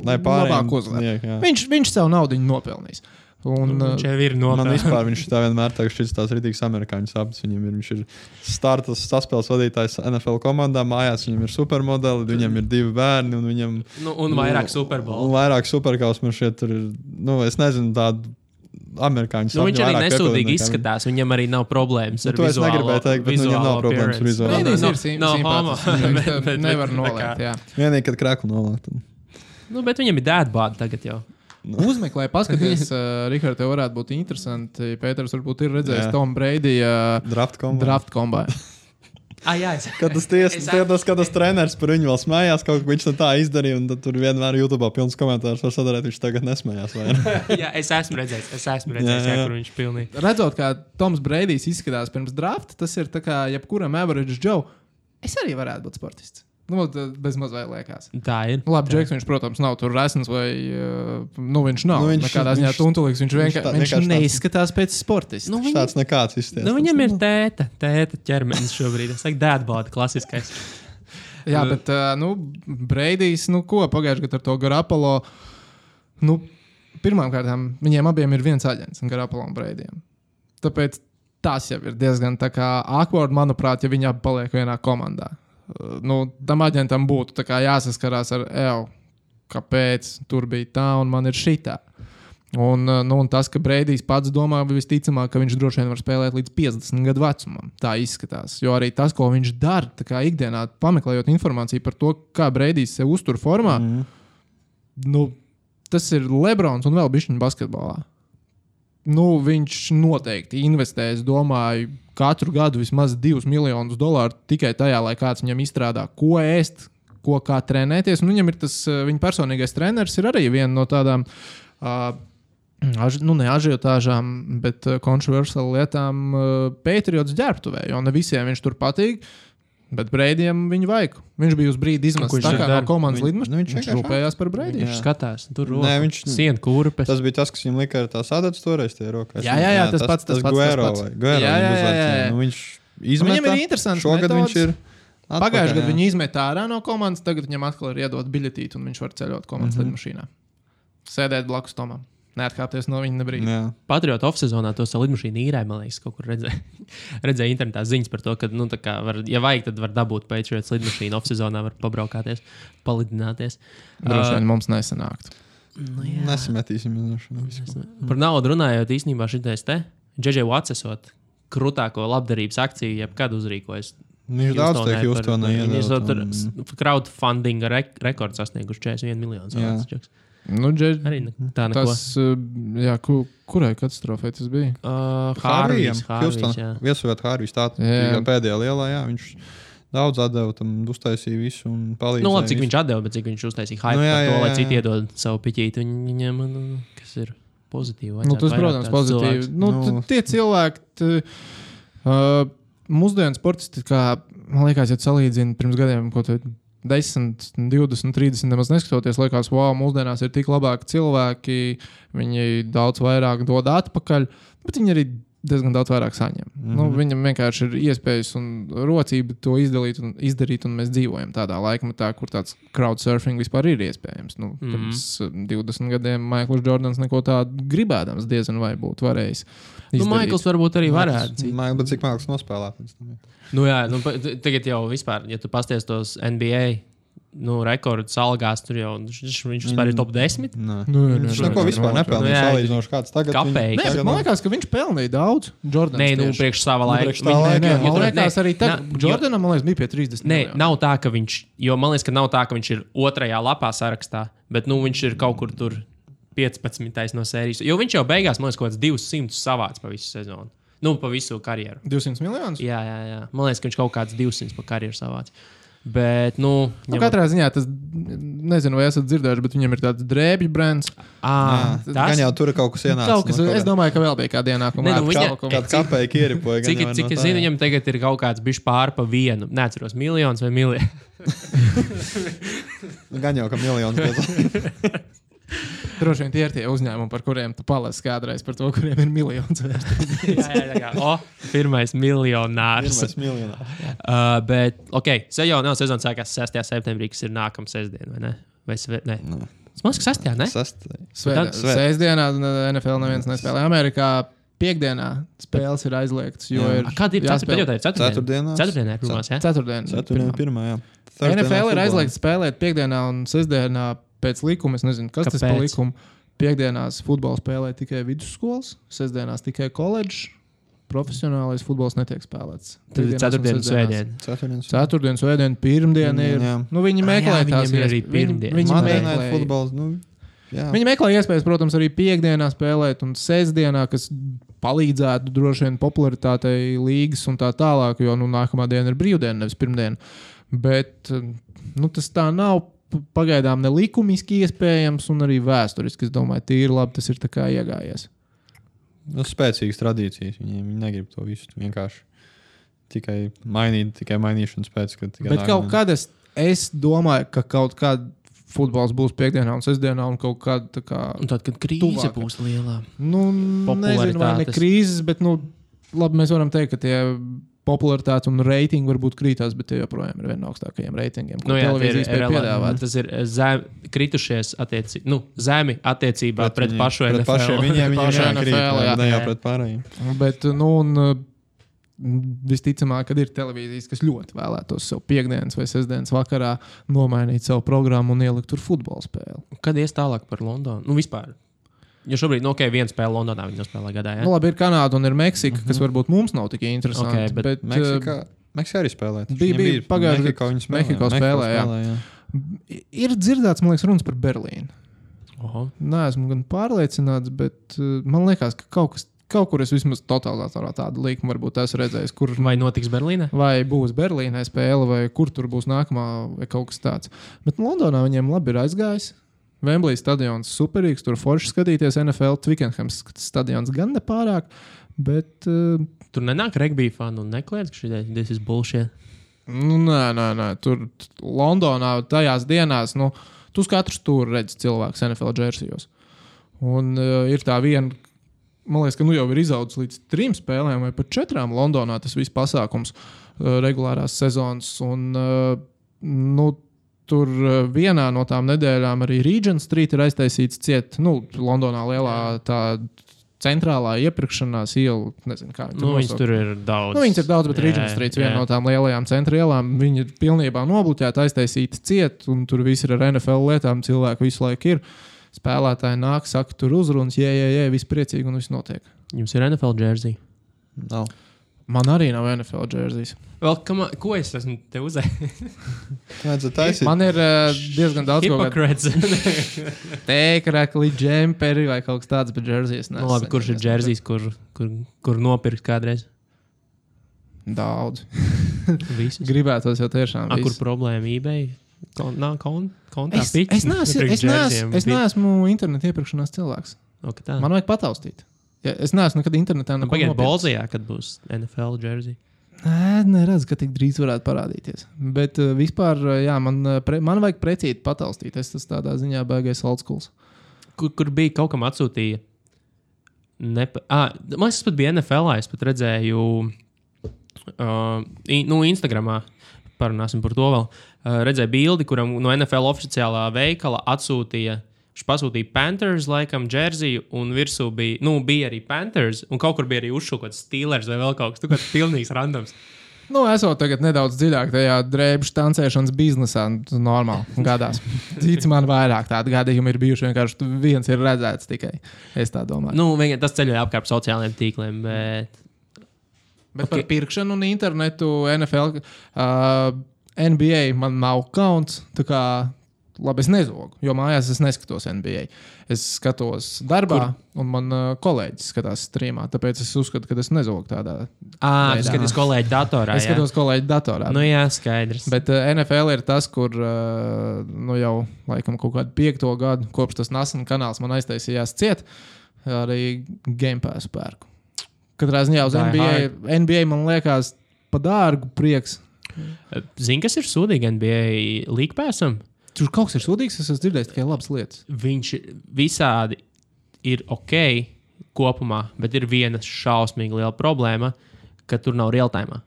lai pārējiem labāk uzvar. Jā, jā. Viņš, viņš savu naudu nopelnījis. Un, Viņš jau ir Man vispār viņš tā vienmēr tā, šis tās rītīgs amerikāņu sapnis. Viņam ir, viņš ir startas saspēles vadītājs NFL komandā, mājās viņam ir supermodeli, viņam ir divi bērni un viņam Nu, un vairāk un superbolu. vairāk superkaus man šeit ir, nu, es nezinu, tādu amerikāņu Nu, viņš arī nekā izskatās. Viņam arī nav problēmas Nu, ar to es negribēju teikt, bet nu, viņam nav problēmas ar vizuālo. No- ir sim- no homo. simpātisks. Bet- Viņš bet- nevar viņam. Vienīgi, kad krēklu nolaikt. tad- Nu, bet viņam ir dēdbāda tagad jau. Uzmeklē, paskaties, uh, Rihards, tev varētu būt interesanti. Pēters varbūt ir redzējis. Tomu Breidiju uh, Draft kombinācija. draft kombinācijā. Ah, jā, es... Kad tas tas, kad tas treneris par viņu vēl smējās, kaut ko viņš tā izdarīja, un tur vienmēr YouTube pilns komentārs var sadarīt, viņš tagad nesmējās. jā, es esmu redzējis, es esmu redzējis, Jā, jā, jā. kur viņš pilnīgi. Redzot, kā Toms Breidijs izskatās pirms drafta, tas ir tā kā jebkuram average Joe. Es arī varētu būt sportists. Nu, tad bez mazliet liekas. Tā ir. Labi, Džeks, viņš, protams, nav tur resns vai. uh, Nu, viņš nav. Nu, Nu, viņš- viņš, nekādā ziņā viņš- tuntulīgs. Viņš, viņš vienkār, tā- viņš, viņš vienkārši tāds- neizskatās pēc sportista. Nu, Viņš viņa, tāds nekāds izties. nu, viņam ir tēta, tēta ķermenis šobrīd. Es saku, dēdbāda klasiskais. Jā, bet uh, nu, Breidijs, nu, ko pagājušajā gadā ar to Garapolo. Nu, Pirmkārt, viņiem abiem ir viens aģents, Garapolo un Breidijam. Tāpēc tas jau ir diezgan tā kā awkward, manuprāt, ja viņi abi paliek vienā komandā. Uh, Nu, tam aģentam būtu tā jāsaskarās ar EU, kāpēc tur bija tā un man ir šitā. Un, uh, nu, un tas, ka Breidijs pats domā, visticamāk, ka viņš droši vien var spēlēt līdz 50 gadu vecumam. Tā izskatās. Jo arī tas, ko viņš dara, tā kā ikdienā pameklējot informāciju par to, kā Breidijs sev uztur formā, Mm. nu, tas ir Lebrons un vēl bišķiņa basketbolā. Nu, viņš noteikti investē, es domāju, katru gadu vismaz 2 miljonus dolāru tikai tajā, lai kāds viņam izstrādā, ko ēst, ko kā trenēties. Un viņam ir tas eh, viņa personīgais treneris, ir arī viena no tādām. Uh, Aš, nu, ne ažiotāžām, bet uh, kontroversiālām lietām uh, Patriots ģērbtuvē. Jo ne visiem viņš tur patīk, bet Breidijam viņu vajag. Viņš bija uz brīdi kā no dara? komandas Viņ- lidmašīnas. nu, viņš viņš rūpējās par Breidiju. Viņš skatās, tur Nē, viņš- sienu kurpes. Tas bija tas, kas viņam lika ar tās adatas toreiz tie rokās. Jā, jā, jā, tas pats, tas pats, tas Guero pats. Guero Jā, jā, viņu jā, jā, uzlaicināja. jā. Nu, viņš Viņam izmeta. ir interesants. Šogad metods. viņš ir. Pagājušajā gadā atpakaļ, jā. viņi izmet ārā no komandas, tagad viņam atkal ir iedot biļetīti, un viņš var ceļot komandas mm. -hmm. lidmašīnā. Sēdēt blakus Tomam. Neatkāpties no viņa. Jā. Patriota off-sezonā to savu lidmašīnu īrēja, man liekas, kaut kur redzēju. redzēju internetā ziņas par to, ka, nu, tā kā, var, ja vajag, tad var dabūt Patriots lidmašīnu off-sezonā, var pabraukāties, palidināties. Droši Uh, vien mums nesanākt. Nu, jā. Nesametīsim uz šo. Par naudu runājot, īstenībā šis te Džeģe Vats esot krūtāko labdarības akciju, jebkad uzrīkojas. Viņš daudz tiek par- Houstonā Viņi ir iedot. tur un- crowdfunding re rekords sasnieguši 41 miljonus. Jā. Nu, džež, Arī tā tas, uh, jā, ku, kurai katastrofai tas bija? Uh, jā. Houstonā. Viesojot Hārvijs, tā Jā. bija pēdējā lielā, jā, viņš daudz atdeva tam, uztaisīja visu un palīdzēja. Nu, labi, cik visu. viņš atdeva, bet cik viņš uztaisīja hype Nu, nu, jā, par to, jā, lai jā, citi jā. iedod savu piķīti viņam, nu, kas ir pozitīvi. Nu, tas, protams, pozitīvi. Nu, Nu. tie cilvēki, t, uh, mūsdienu sportisti, kā man liekas, ja salīdzina pirms gadiem, ko tu 10, 20, 30 nemaz neskatoties, liekas, wow, mūsdienās ir tik labāki cilvēki, viņi daudz vairāk dod atpakaļ, bet viņi arī diezgan daudz vairāk saņem. Mm -hmm. nu, viņam vienkārši ir iespējas un rocība to izdalīt un izdarīt, un mēs dzīvojam tādā laikmetā, kur tāds crowdsurfing vispār ir iespējams. Nu, Mhm. pirms uh, 20 gadiem Maikls Jordans neko tādu gribēdams diezgan vai būtu varējis. Nu, izdarīt. Maikls varbūt arī varētu. Man liekas, cik mākslinieks nospēlēt. Nu, jā, nu, tagad jau vispār, ja tu pasties tos NBA nu, rekordus algās, tur jau viņš, viņš vispār ir top 10. Nē. Nu, jā, Viņš jā, neko vispār nepelnīja. Nu, jā, Salīdzinoši kāds tagad. Kāpēc? viņu- Nē, bet man liekas, ka viņš pelnīja daudz. Jordans Nē, nu, priekš sava laika. priekš tā Viņi- laika, Nē, nē, man liekas, arī tagad. na- jo- Jordanam, man liekas, bija pie 30. Nē, miljonu. nav tā, ka viņš, jo man liekas, ka nav tā, ka viņš ir otrajā lapā sarakstā, bet nu, viņš ir kaut kur tur 15. no sērijas. Jo viņš jau beigās, man liekas, kaut kāds 200 savāds pa visu sezonu. Nu, pa visu karjeru. 200 miljonus. Jā, jā, jā. Man liekas, ka viņš kaut kāds 200 pa karjeru savāds. Bet, nu, Nu, katrā ziņā tas, nezinu, vai esat dzirdējuši, bet viņam ir tāds drēbju brands. à, Jā, Gan jau tur kaut kas ienācis. Kaut kas, no es domāju, ka vēl bija kāda ienākuma. Ne, nu, viņa- kaut kā. Kāda kapēja ieripoja. Cik, jau cik no es tā, zinu, viņam tagad ir kaut kāds bijis pāri pa vienu. Neatceros, miljonus vai miljonu. Gan jau ka miljonus. Droši vien tie ir tie uzņēmumi, par kuriem tu palasi kādreiz par to, kuriem ir miljons vērtības. jā, jā, jā. O, pirmais miljonārs. Pirmais miljonārs. Uh, bet, ok, se jau nav sezonas sākās 6. septembrī, kas ir nākamā sestdiena, vai ne? Vai sve, ne? Nu. Es domāju, ka 6. ne? Sastai. Tad- Sēdesdienā NFL neviens nespēlē. Amerikā piekdienā spēles ir aizliegtas, Kāda ir? Ceturtdiena. Ceturtdienās. Ceturtdienā. Ceturtdiena, pirmā. pirmā, jā. Thursday NFL ir aizliegts spēlēt piekdienā un sestdienā pēc likuma. Es nezinu, kas tas Kāpēc? par likumu. Piekdienās futbolu spēlē tikai vidusskolas, sestdienās tikai koledžas. Profesionālais futbols netiek spēlēts. Tad ir ceturtdiena, svētdiena. Ceturtdienas. Ceturtdien, svētdien, pirmdiena ir. Jā. Nu, viņi Ah, meklē jā, tās viņiem ir arī iesp- viņi-. Viņi meklē. Football. Nu, Jā. Viņi meklē iespējas, protams, arī piekdienā spēlēt un sestdienā, kas palīdzētu droši vien popularitātei līgas un tā tālāk, jo nu, nākamā diena ir brīvdiena, nevis pirmdiena. Bet nu, tas tā nav pagaidām ne likumiski iespējams, un arī vēsturiski. Es domāju, tīri labi tas ir kā iegājies. Nu, spēcīgas tradīcijas. Viņi, viņi negrib to visu vienkārši tikai mainīt, tikai mainīšanas pēc. ka tikai Bet kaut kad es, es domāju, ka kaut kāda futbols būs piekdienā un sestdienā, un kaut kāda tā kā. Un tad, kad krīze Tuvākā. būs lielā. Nu, nezinu, vai ne krīzes, bet nu, labi, mēs varam teikt, ka tie popularitāte un reitingi varbūt krītās, bet tie joprojām ir viena no augstākajiem reitingiem, Nu, jā, ir, rela- piedāvāt. tas ir zem, kritušies attiecī, nu, zemi attiecībā pret, pret viņiem- pašu pret NFL. pašiem viņiem, viņiem Pašu NFL, jā. ne jau pret pārējiem. Bet, nu, un, uh, visticamāk, kad ir televīzijas, kas ļoti vēlētos sev piekdienas vai sestdienas vakarā nomainīt savu programmu un ielikt tur futbola spēli. Kad ies tālāk par Londonu? Nu, vispār. Jo šobrīd, nu, ok, viena spēle Londonā viņa nospēlē gadā. Ja? Nu, labi, ir Kanāda un ir Meksika, kas varbūt mums nav tik interesanti. Ok, bet bet, uh, Meksika, Meksika arī spēlē. bija- bija pagājušajā Mehiko viņi spēlē. Mehiko spēlē, jā. spēlē, jā. ir dzirdēts, man liekas, runas par Berlīnu. Oho. Nē, esmu gan pārliecināts, bet uh, man liekas, ka kaut, kas, kaut kur es vismaz totalizatorā tādu līkumu varbūt esmu redzējis, kur Vai notiks Berlīnē? vai būs Berlīnē spēle, vai kur tur būs nākamā, vai kaut kas tāds. Bet Londonā viņiem labi ir aizgājis. Vemblīs stadions superīgs, tur forši skatīties NFL Twickenhams stadions gan nepārāk, bet uh, Tur nenāk regbija fani un nekliedz, ka šī ir bullshit. Nu, nē, nē, nē. Tur Londonā tajās dienās, nu, tu uz katru stūri redzi cilvēku NFL džersijos. Un uh, ir tā viena, man liekas, ka nu jau ir izaudzis līdz trim spēlēm vai pat četrām Londonā tas viss pasākums, uh, regulārās sezonas. Un, uh, nu, Tur uh, vienā no tām nedēļām arī Regent Street ir aiztaisīts ciet, nu, Londonā lielā tā centrālā iepirkšanās iela. Nezinu, kā viņi Nu, nosauc. tur ir daudz. Nu, viņas ir daudz, bet Rīgas strīds viena no tām lielajām centra ielām. Viņi ir pilnībā nobloķēti, aiztaisīti ciet, un tur viss ir ar NFL lietām. Cilvēki visu laiku ir. Spēlētāji nāk, saka, tur uzrunas, jē, jē, jē, viss priecīgi un viss notiek. Jums ir NFL jersey. Nav. Man arī nav NFL džersijas. Vēl, kama, ko es esmu te uzaicinājis? Man ir uh, diezgan daudz Hipokrēts. teikt, džemperi vai kaut kas tāds, bet džersijas nu, labi, kurš ir jerseys, kur, kur, kur nopirkt kādreiz? Daudz. Gribētos jau tiešām. A, kur problēma eBay? Kon, nav kon, kontā Es, pitch? es, neesmu, es, neesmu, es neesmu internetu iepirkšanās cilvēks. O, ka tā. Man vajag pataustīt. Ja, es neesmu nekad internetā Nu, Pagaidiet. Bolzijā, kad būs NFL jersey. Nē, neredzu, ka tik drīz varētu parādīties. Bet uh, vispār, uh, jā, man, uh, pre, man vajag precīzi pataustīt. Es tas tādā ziņā baigais old school. Kur, kur bija kaut kam atsūtīja? Nepa... Ah, man liekas, pat bija NFL. Es pat redzēju, uh, in, nu, Instagramā. Parunāsim par to vēl. Uh, redzēju bildi, kuram no NFL oficiālā veikala atsūtīja. Viņš pasūtīja Panthers, laikam, džersiju, un virsū bija, nu, bija arī Panthers, un kaut kur bija arī uzšūkots Steelers vai vēl kaut kas tāds - pilnīgs randoms. Nu, esot tagad nedaudz dziļāk tajā drēbju stancēšanas biznesā, nu, normāli gadās. Cits man vairāk tādu gadījumu ir bijuši. Vienkārši viens ir redzēts tikai. Es tā domāju. Nu, tas ceļoja apkārt sociālajiem tīkliem, bet Bet ok. par pirkšanu un internetu NFL, uh, NBA man nav kaunts. tā kā, Labi, es nezogu, jo mājās es neskatos NBA. Es skatos darbā, Kur? un man uh, kolēģis skatās streamā. Tāpēc es uzskatu, ka es nezogu tādā. Veidā. tas skaties kolēģi datorā. Es jā? skatos kolēģi datorā. Nu, jā, skaidrs. Bet uh, NFL ir tas, kur uh, nu jau laikam kaut kādu piekto gadu, kopš tas nesen kanāls man aiztaisījās ciet, arī Game Pass pērku. Katrā ziņā uz Die NBA, NBA man liekas pa dārgu prieks. Zini, kas ir sūdīgi NBA līgpēsam? Tur kaut kas ir sūdīgs, es esmu dzirdējis tikai labas lietas. Viņš visādi ir ok kopumā, bet ir viena šausmīga liela problēma, ka tur nav real-time.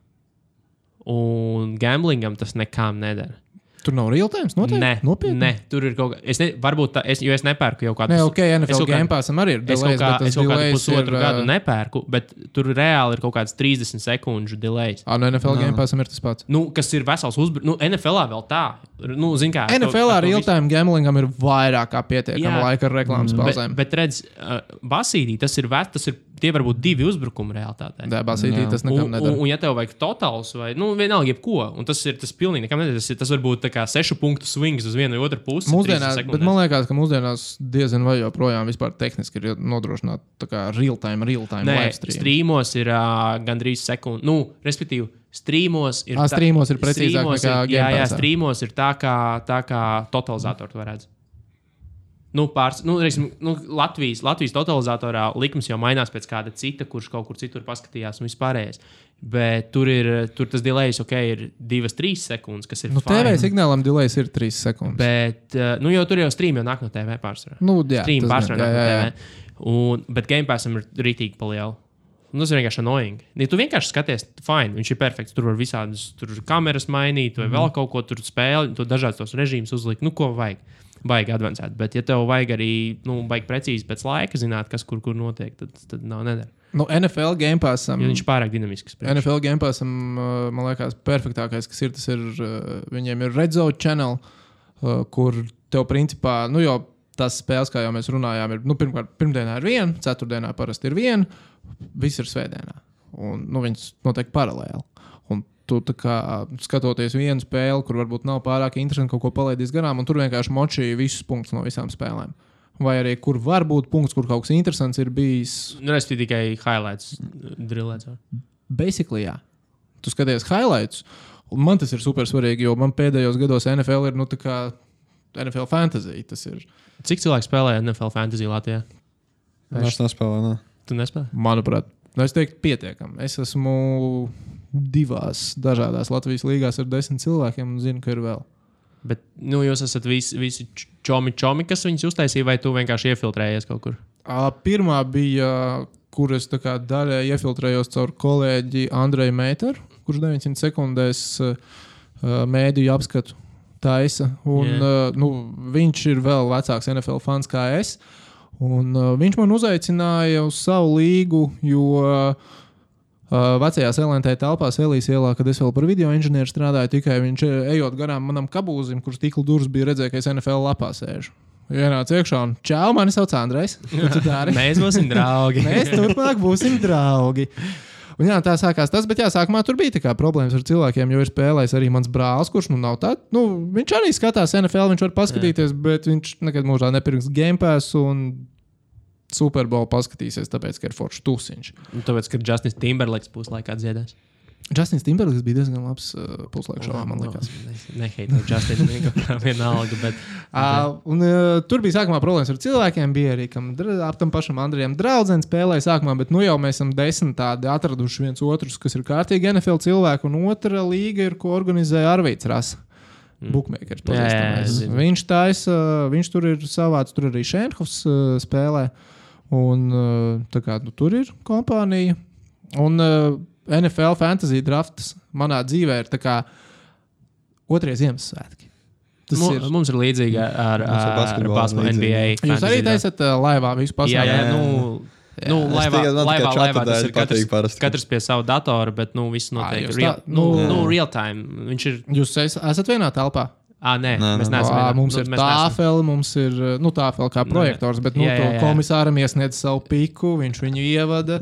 Un gamblingam tas nekām nedara. Tur nav real time, noteikti. Nē, Nopietni. nē, tur ir kaut kas. Es ne, varbūt tā, es, jo es nepērku jau kādu Nē, ok, NFL Game Passam arī ir. Es kaut, delays, kā, bet es kaut kādu delays pusotru ir, gadu nepērku, bet tur reāli ir kaut kāds 30 sekundžu delays. Ā, no NFL Nā. Game Passam ir tas pats. Nu, kas ir vesels uzbrukums. Nu, NFL vēl tā. Nu, zin, kā, NFL ar real time gamblingam ir vairāk kā pietiekama laika ar reklāmas Bet, pauzēm. bet redz, uh, Basīdī tas ir, ve, tas ir tie var būt divi uzbrukumi realitātē. Debasītī tas Un, nekam un, nedara. un, ja tev vajag totāls vai nu, vienalga, jebko, un tas ir tas pilnīgi nekam nedara. Tas, ir- tas var būt tā kā sešu punktu swings uz vienu vai otru pusi. Mūsdienās, 30 bet man liekas, ka mūsdienās diezgan vai joprojām vispār tehniski ir nodrošināta tā kā real-time, real-time Nē, live stream. strīmos ir uh, gandrīz sekundi. Nu, respektīvi, strīmos ir. Ā, strīmos ir precīzāk nekā ir, Jā, jā, strīmos ir tā kā, tā kā totalizators to redz. Nu, pārs, nu, reizim, nu, Latvijas, Latvijas totalizatorā likums jau mainās pēc kāda cita, kurš kaut kur citur paskatījās un vispārējais. Bet tur ir tur tas delejs, ok, ir 2-3 sekundes, kas ir. Nu, fine. TV signālam delays ir 3 sekundes. Bet, uh, nu, jau tur jau stream jau nāk no TV pārsvarā. Nu, jā, gan, pārsvarā jā, nāk no jā, jā. TV. Un, bet Game Passam ir rītīgi paliela. Nu, Tas ir vienkārši annoying. Ja tu vienkārši skaties, fine, viņš ir perfekts. Tur var visādas tur kameras mainīt, vai mm vēl kaut ko tur spēlēt, to dažādas tos režīmus uzlikt. Nu, ko vajag? Baigi advancēt. Bet, ja tev vajag arī, nu, baigi precīzi pēc laika zināt, kas kur, kur notiek, tad, tad nav nedara. Nu, NFL Game Passam. Jo viņš ir pārāk dinamisks. priekš. NFL Game Passam, uh, man liekas, perfektākais, kas ir, tas ir, uh, viņiem ir Redzone channel, uh, kur tev principā, nu jau tās spēles, kā jau mēs runājām, ir, nu, pirmkārt, pirmdienā ir viena, ceturtdienā parasti ir viena, viss ir svētdienā. Un, nu, viņas notiek paralēli. Tu kā skatoties vienu spēli, kur varbūt nav pārāk interesanti kaut ko palaidīs garām, un tur vienkārši močīja visus punktus no visām spēlēm. Vai arī kur var būt punkts, kur kaut kas interesants ir bijis, Nu, es tikai highlights drillēts. Basically, jā. Tu skaties highlights, un man tas ir super svarīgi, jo man pēdējos gados NFL ir nu, tā kā NFL fantasy. Tas ir, Cik cilvēki spēlē NFL fantasy Latvijā? Es nespēlēju. Ne. Tu nespēlē? manuprāt, nu, es teiktu, pietiekami. Es esmu divās dažādās Latvijas līgās ar desmit cilvēkiem un zinu, ka ir vēl. Bet nu, jūs esat visi, visi čomi, čomi, kas viņus uztaisīja, vai tu vienkārši iefiltrējies kaut kur? Pirmā bija, kur es tā kā daļai iefiltrējos caur kolēģi Andreju Meiteru, kurš 900 sekundēs mēdīju apskatu taisa. Un, uh, nu, viņš ir vēl vecāks NFL fans kā es. Un, viņš man uzaicināja uz savu līgu, jo uh, vecajā LNT telpā, Elīzes ielā, kad es vēl par video inženieru strādāju, tikai viņš eh, ejot garām manam kabūzim, kurš stikla durvis bija redzējis, ka es NFL lapā sēžu. Ienāca iekšā un čau, mani sauc Andrejs. Mēs būsim draugi. Mēs turpmāk būsim draugi. Un jā, tā sākās tas, bet jā, sākumā tur bija problēmas ar cilvēkiem, jo ir spēlējis arī mans brālis, kurš nu nav tāds. Nu, viņš arī skatās NFL, viņš var paskatīties, jā. bet viņš nekad mūžā nepirks Game Pass un Super Bowl paskatīsies, tāpēc, ka ir foršs tusiņš. Nu, Tāpēc, ka Justins Timberlakes būs laikā dziedās. Justins Timberlakes bija diezgan labs uh, puslaiks šovā, man liekas. Neheitu Justinu, vienkārši vienalga. Bet, Uh, un, uh, tur bija sākumā problēmas ar cilvēkiem. Bija arī ap tam pašam Andrejam draudzene spēlēja sākumā, bet nu jau mēs esam desmit tādi atraduši viens otru, kas ir kārtīgi NFL cilvēki. Un otra līga ir, ko organizē Arvīts Rasa. Mm. Bookmakers. Jā, jā, jā. Viņš taisa, viņš tur ir savāds, tur arī Šenhofs uh, spēlē. Un uh, tā kā nu, tur ir kompānija. Un uh, NFL fantasy drafts manā dzīvē ir otrie Ziemassvētki. Tas Mu, ir. mums ir līdzīgi ar, Mums ar ar, basketbolu. NBA. Jūs arī taisat uh, laivā visu. Jā, pasauli. jā, jā. nu, nu, Es laivā, tikai- laivā, laivā tas ir katrs, parasti. katrs pie sava datora, bet nu, viss notiek real, tā- nu, nu- nu, real time. Viņš ir. Jūs es, esat vienā telpā. Ah, nē, Nē, mēs nē. neesam. Vienā- mums nu, ir mēs tāfeli, mums ir nu, tāfeli kā projektors, bet nu, Jā, jā, jā. komisāram iesniedz savu piku, viņš viņu ievada.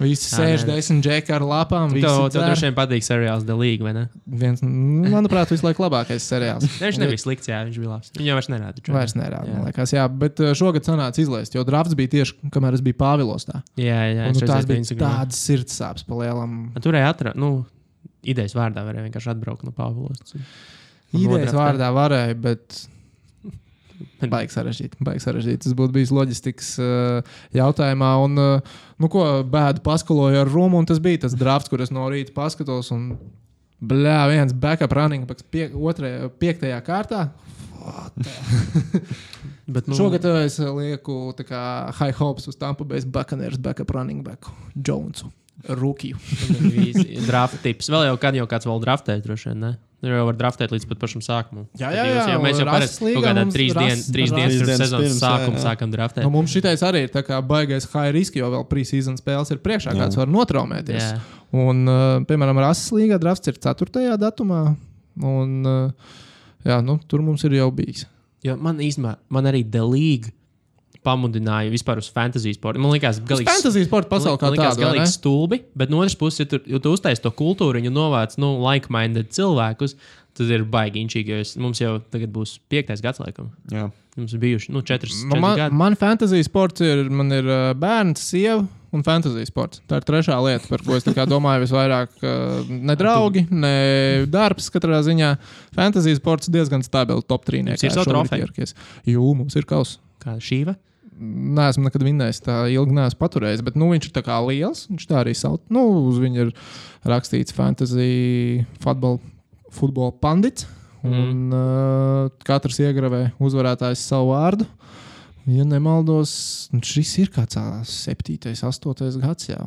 Visi sēž nē. desmit džeki ar lapām. Tev, tev droši vien patīk seriāls The League, vai ne? Viens, nu, manuprāt, visu laiku labākais seriāls. Viņš nebija slikts, jā, viņš bija labs. Viņu jau vairs nerāda. ne? Vairs nerāda, Jā. man liekas, jā, bet uh, šogad sanāca izlaist, jo drafts bija tieši, kamēr es biju Pāvilos. Tā. Jā, jā, Un, nu, tās bija tādas sirdsāpes pa lielam. Turēja atrast, nu, idejas vārdā varēja vienkārši atbraukt no Pāvilos. Idejas vārdā varēja, bet Baigi sarežģīti. Baigi sarežģīti. Tas būtu bijis loģistikas uh, jautājumā. Un, uh, nu, ko bēdu paskaloju ar Romu, un tas bija tas drafts, kur es no rīta paskatos. Un, Bļā, viens backup running backs pie, otrajā, piektajā kārtā. Bet, Nu, Šogad es lieku kā high hopes uz Tampa Bay Buccaneers backup running backu Jonesu. Rukiju. Draft tips. Vēl jau kad jau kāds vēl draftē, droši vien. Ne? Nu, Jau var draftēt līdz pat pašam sākumam. Jā, Tad jā, jūs jā, Jau, mēs jau parasti kaut kādā trīs, dien, trīs dienas pirms dienas sezonas jā, sākuma jā. sākam draftēt. Nu, mums šitais arī ir tā kā baigais high risk, jo vēl pre-season spēles ir priekšā, Jā. kāds var notraumēties. Jā. Un, uh, piemēram, Rases līgā drafts ir 4. datumā. Un, uh, jā, nu, tur mums ir jau bijis. Jo man īstenībā, man arī The League pamudināja vispār uz fantasy sportu. Man liekas, galīgi Fantasy sporta pasaulē kā ne? galīgi stulbi, bet no otras puses, ja tu, ja tu uztaisīji to kultūru, viņa novāc nu, like-minded cilvēkus, tad ir baigi inčīgi. Mums jau tagad būs piektais gads, laikam. Jā. Mums ir bijuši nu, četras, Nu, man, gadi. man fantasy sports ir, man ir uh, bērns, sieva un fantasy sports. Tā ir trešā lieta, par ko es domāju visvairāk. Uh, ne draugi, ne darbs katrā ziņā. Fantasy sports diezgan stabils top 3. Jums ir savu trofeju? Jū, mums ir kaus. Kā šīva. Nē, esmu nekad vinnējis, tā ilgi neesmu paturējis. Bet nu, viņš ir tā kā liels. Viņš tā arī sauc. Nu, uz viņa ir rakstīts fantasy futbola, futbola pandits. Un uh, katrs iegravē uzvarētājs savu vārdu. Ja nemaldos, nu, šis ir kāds ā, septītais, astotais gads jau.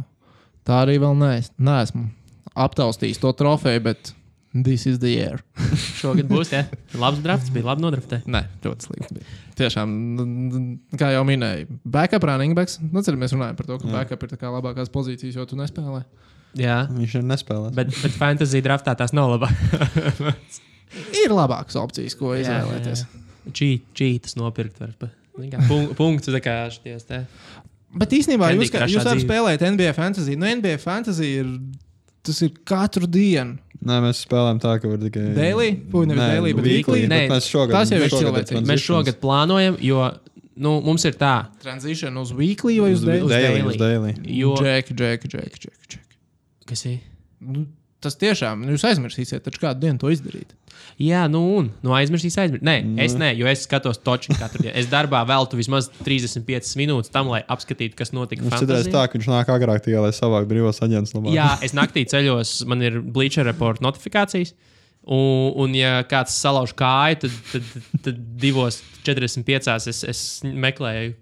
Tā arī vēl nees, neesmu aptaustījis to trofeju, bet this is the year. Šogad būs, ja labs drafts, bija labi nodraftē. Nē, ļoti slikti. bija. Tiešām, kā jau minēju, backup running backs. Nu, cer, mēs runājam par to, ka Jā. backup ir tā kā labākās pozīcijas, jo tu nespēlē. Jā, Viņš ir nespēlējis. bet, bet fantasy draftā tās nav labas. Ir labākas opcijas, ko izvēlēties. Čītas nopirkt var. pa- zini kā, pun- Punkts, tā kā šities te. Bet īstenībā Candy jūs, Crushā jūs dzīve. spēlēt NBA fantasy. Nu, NBA fantasy ir. Tas ir katru dienu. Nē, mēs spēlējam tā, ka var tikai. Daily? Puj, nevis daily, bet weekly? Nē, bet mēs šogad, tas jau ir transitions. Mēs šogad plānojam, jo nu, mums ir tā, Transition uz weekly vai uz Uz daily? daily, daily. uz daily. jo. Džek, džek, džek, džek, džek. Kas ir? Nu, tas tiešām, nu, jūs aizmirsīsiet, taču kādu dienu to izdarīt. Jā, nu, un nu, aizmirsīs, aizmirsīs. Nē, Nu. es ne, jo es skatos toču katru dienu. Es darbā veltu vismaz 35 minūtes tam, lai apskatītu, kas notika. Viņš citreiz fantasy. tā, ka viņš nāk agrāk tikai, lai savāktu brīvos aģentus labāk. Jā, es naktī ceļos, man ir Bleacher report notifikācijas. Un, un ja kāds salauž kāju, tad, tad, tad divos 45. es, es meklēju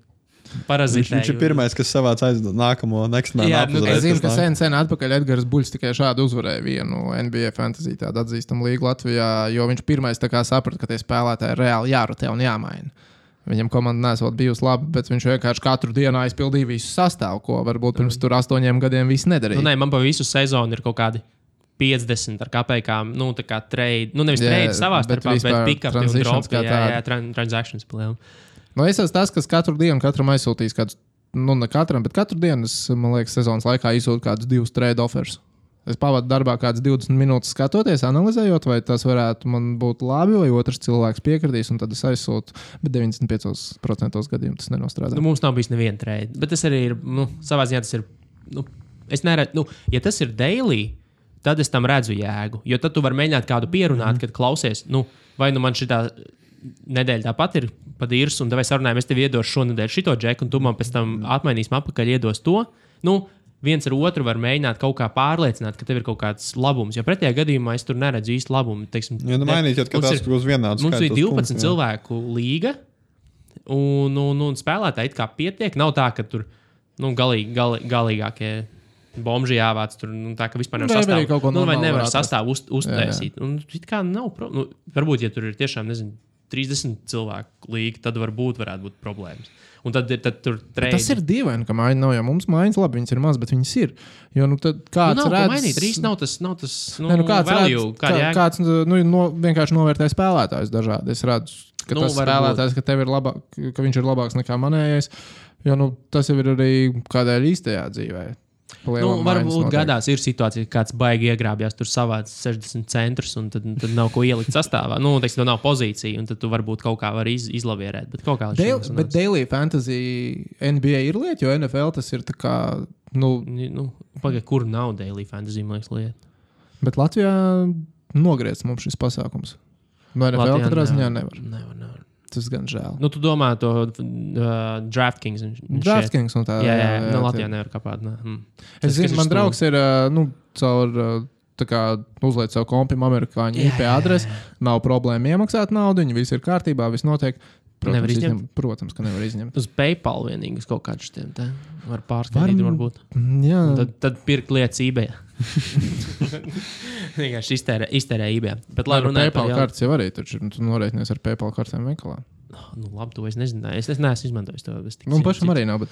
Viņš, viņš ir pirmais, kas savāc aiz nākamo. Jā, up nu, uzreiz, Es zinu, ka sen, sen atpakaļ Edgars Buļs tikai šādi uzvarēja vienu NBA fantasy tādu atzīstamu līgu Latvijā, jo viņš pirmais saprata, ka tie spēlētāji ir reāli jārotē un jāmaina. Viņam komanda nesot bijusi laba, bet viņš vienkārši katru dienu aizpildīja visu sastāvu, ko varbūt pirms tur astoņiem gadiem viss nedarīja. Nu, nē, man pa visu sezonu ir kaut kādi 50 ar kāpējām, nu, tā kā trade, nu, nevis Jā, trade savā bet starpā, bet vispār pick-up transitions drop. kā Jā, tādi. jā, tran transactions palielam. Nu, es esmu tas, kas katru dienu katram aizsūtīs kādu, nu, ne katram, bet katru dienu, es, man liekas, sezonas laikā izsūtu kādus divus trade offers. Es pavadu darbā kādas 20 minūtes skatoties, analizējot, vai tas varētu man būt labi, vai otrs cilvēks piekritīs, un tad es aizsūtu. Bet 95% gadījumu tas nenostrādā. Nu, mums nav bijis neviena trade, bet tas arī ir, nu, savā ziņā tas ir. Nu, es neredzu, nu, ja tas ir daily, tad es tam redzu jēgu. Jo tad tu vari mēģināt kādu pierunāt, mm. kad klausies, nu, vai nu man šī nedēļa tāpat ir padīrs, un vai sarunājam, es tev iedošu šonadēļ šito džeku, un tu man pēc tam atmainīsim atpakaļ, iedos to. Nu, viens ar otru var mēģināt kaut kā pārliecināt, ka tev ir kaut kāds labums. Jo pretējā gadījumā es tur neredzu īsti labumu. Teiksim, Ja nu mainīt, mums tas ir- būs vienāds. Mums uz 12 punktu, jā. cilvēku līga, un, un, un spēlētāji it kā pietiek. Nav tā, ka tur nu, galīgi, gali, galīgākie bomži jāvāc. Tur nu, tā, ka vispār Nu, nevar ko nu, vai normālu nevar sastāvu uz, uztaisīt. Un, it kā nav pro- nu, varbūt, ja tur ir tiešām nezinu, 30 cilvēku līga, tad varbūt varētu būt problēmas. Un tad, ir- tad tur trade. Tas ir dīvaini, ka mājiņa nav. Jo mums mājiņas labi, viņas ir maz, bet viņas ir. Jo nu, nu, kāds ko redz, mainīt. Rīs nav tas, nav tas nu, Nē, nu kāds value, redz, kā, jēga. kāds nu, no, vienkārši novērtē spēlētājus dažādi. Es redzu, ka Nu, nu, tas spēlētājs, ka, tev ir labāk, ka viņš ir labāks nekā manējais. Jo nu, tas jau ir arī kādēļ īstajā dzīvē. Nu, varbūt gadās ir situācija, ka kāds baigi iegrābjās tur savāc 60 centrus, un tad, tad nav ko ielikt sastāvā. Nu, teiksim, nav pozīcija, un tad tu varbūt kaut kā vari iz, izlavierēt. Bet kā šim bet daily fantasy NBA ir lieta, jo NFL tas ir tā kā. Nu, Nu, Pagaidiet, kur nav daily fantasy, liekas, lieta. bet Latvijā nogriezts mums šis pasākums. No NFL Latvijā katrā ziņā nevar, nevar. Tas gan žēl. Nu, tu domā to uh, DraftKings. un-. DraftKings un tā. Jā, jā, jā, jā, nu, tie- Latvijā nevar kāpāt. Ne. Hmm. Es kas zinu, man draugs ir ā, nu, caur tā kā uzliek savu kompim amerikāņu Jā, IP jā, adresi. Nav problēma iemaksāt naudu, viņi visi ir kārtībā, viss notiek. Nevar Protams, izņemt? izņem, protams ka nevar izņemt. Uz PayPal vienīgi uz kaut kādiem tiem te var pārskaitīt. Var- Varbūt. Jā, Un Tad, tad pirkt lietas eBay. Vienkārši iztērē, iztērē eBay. Bet, lai runājam par PayPal jaunu- kartes jau arī taču tu norēķinies ar PayPal kartēm veikalā. Nu, labi, to es nezināju. Es, es neesmu izmantojis to. es tik Nu, zinu, pašam arī nav, bet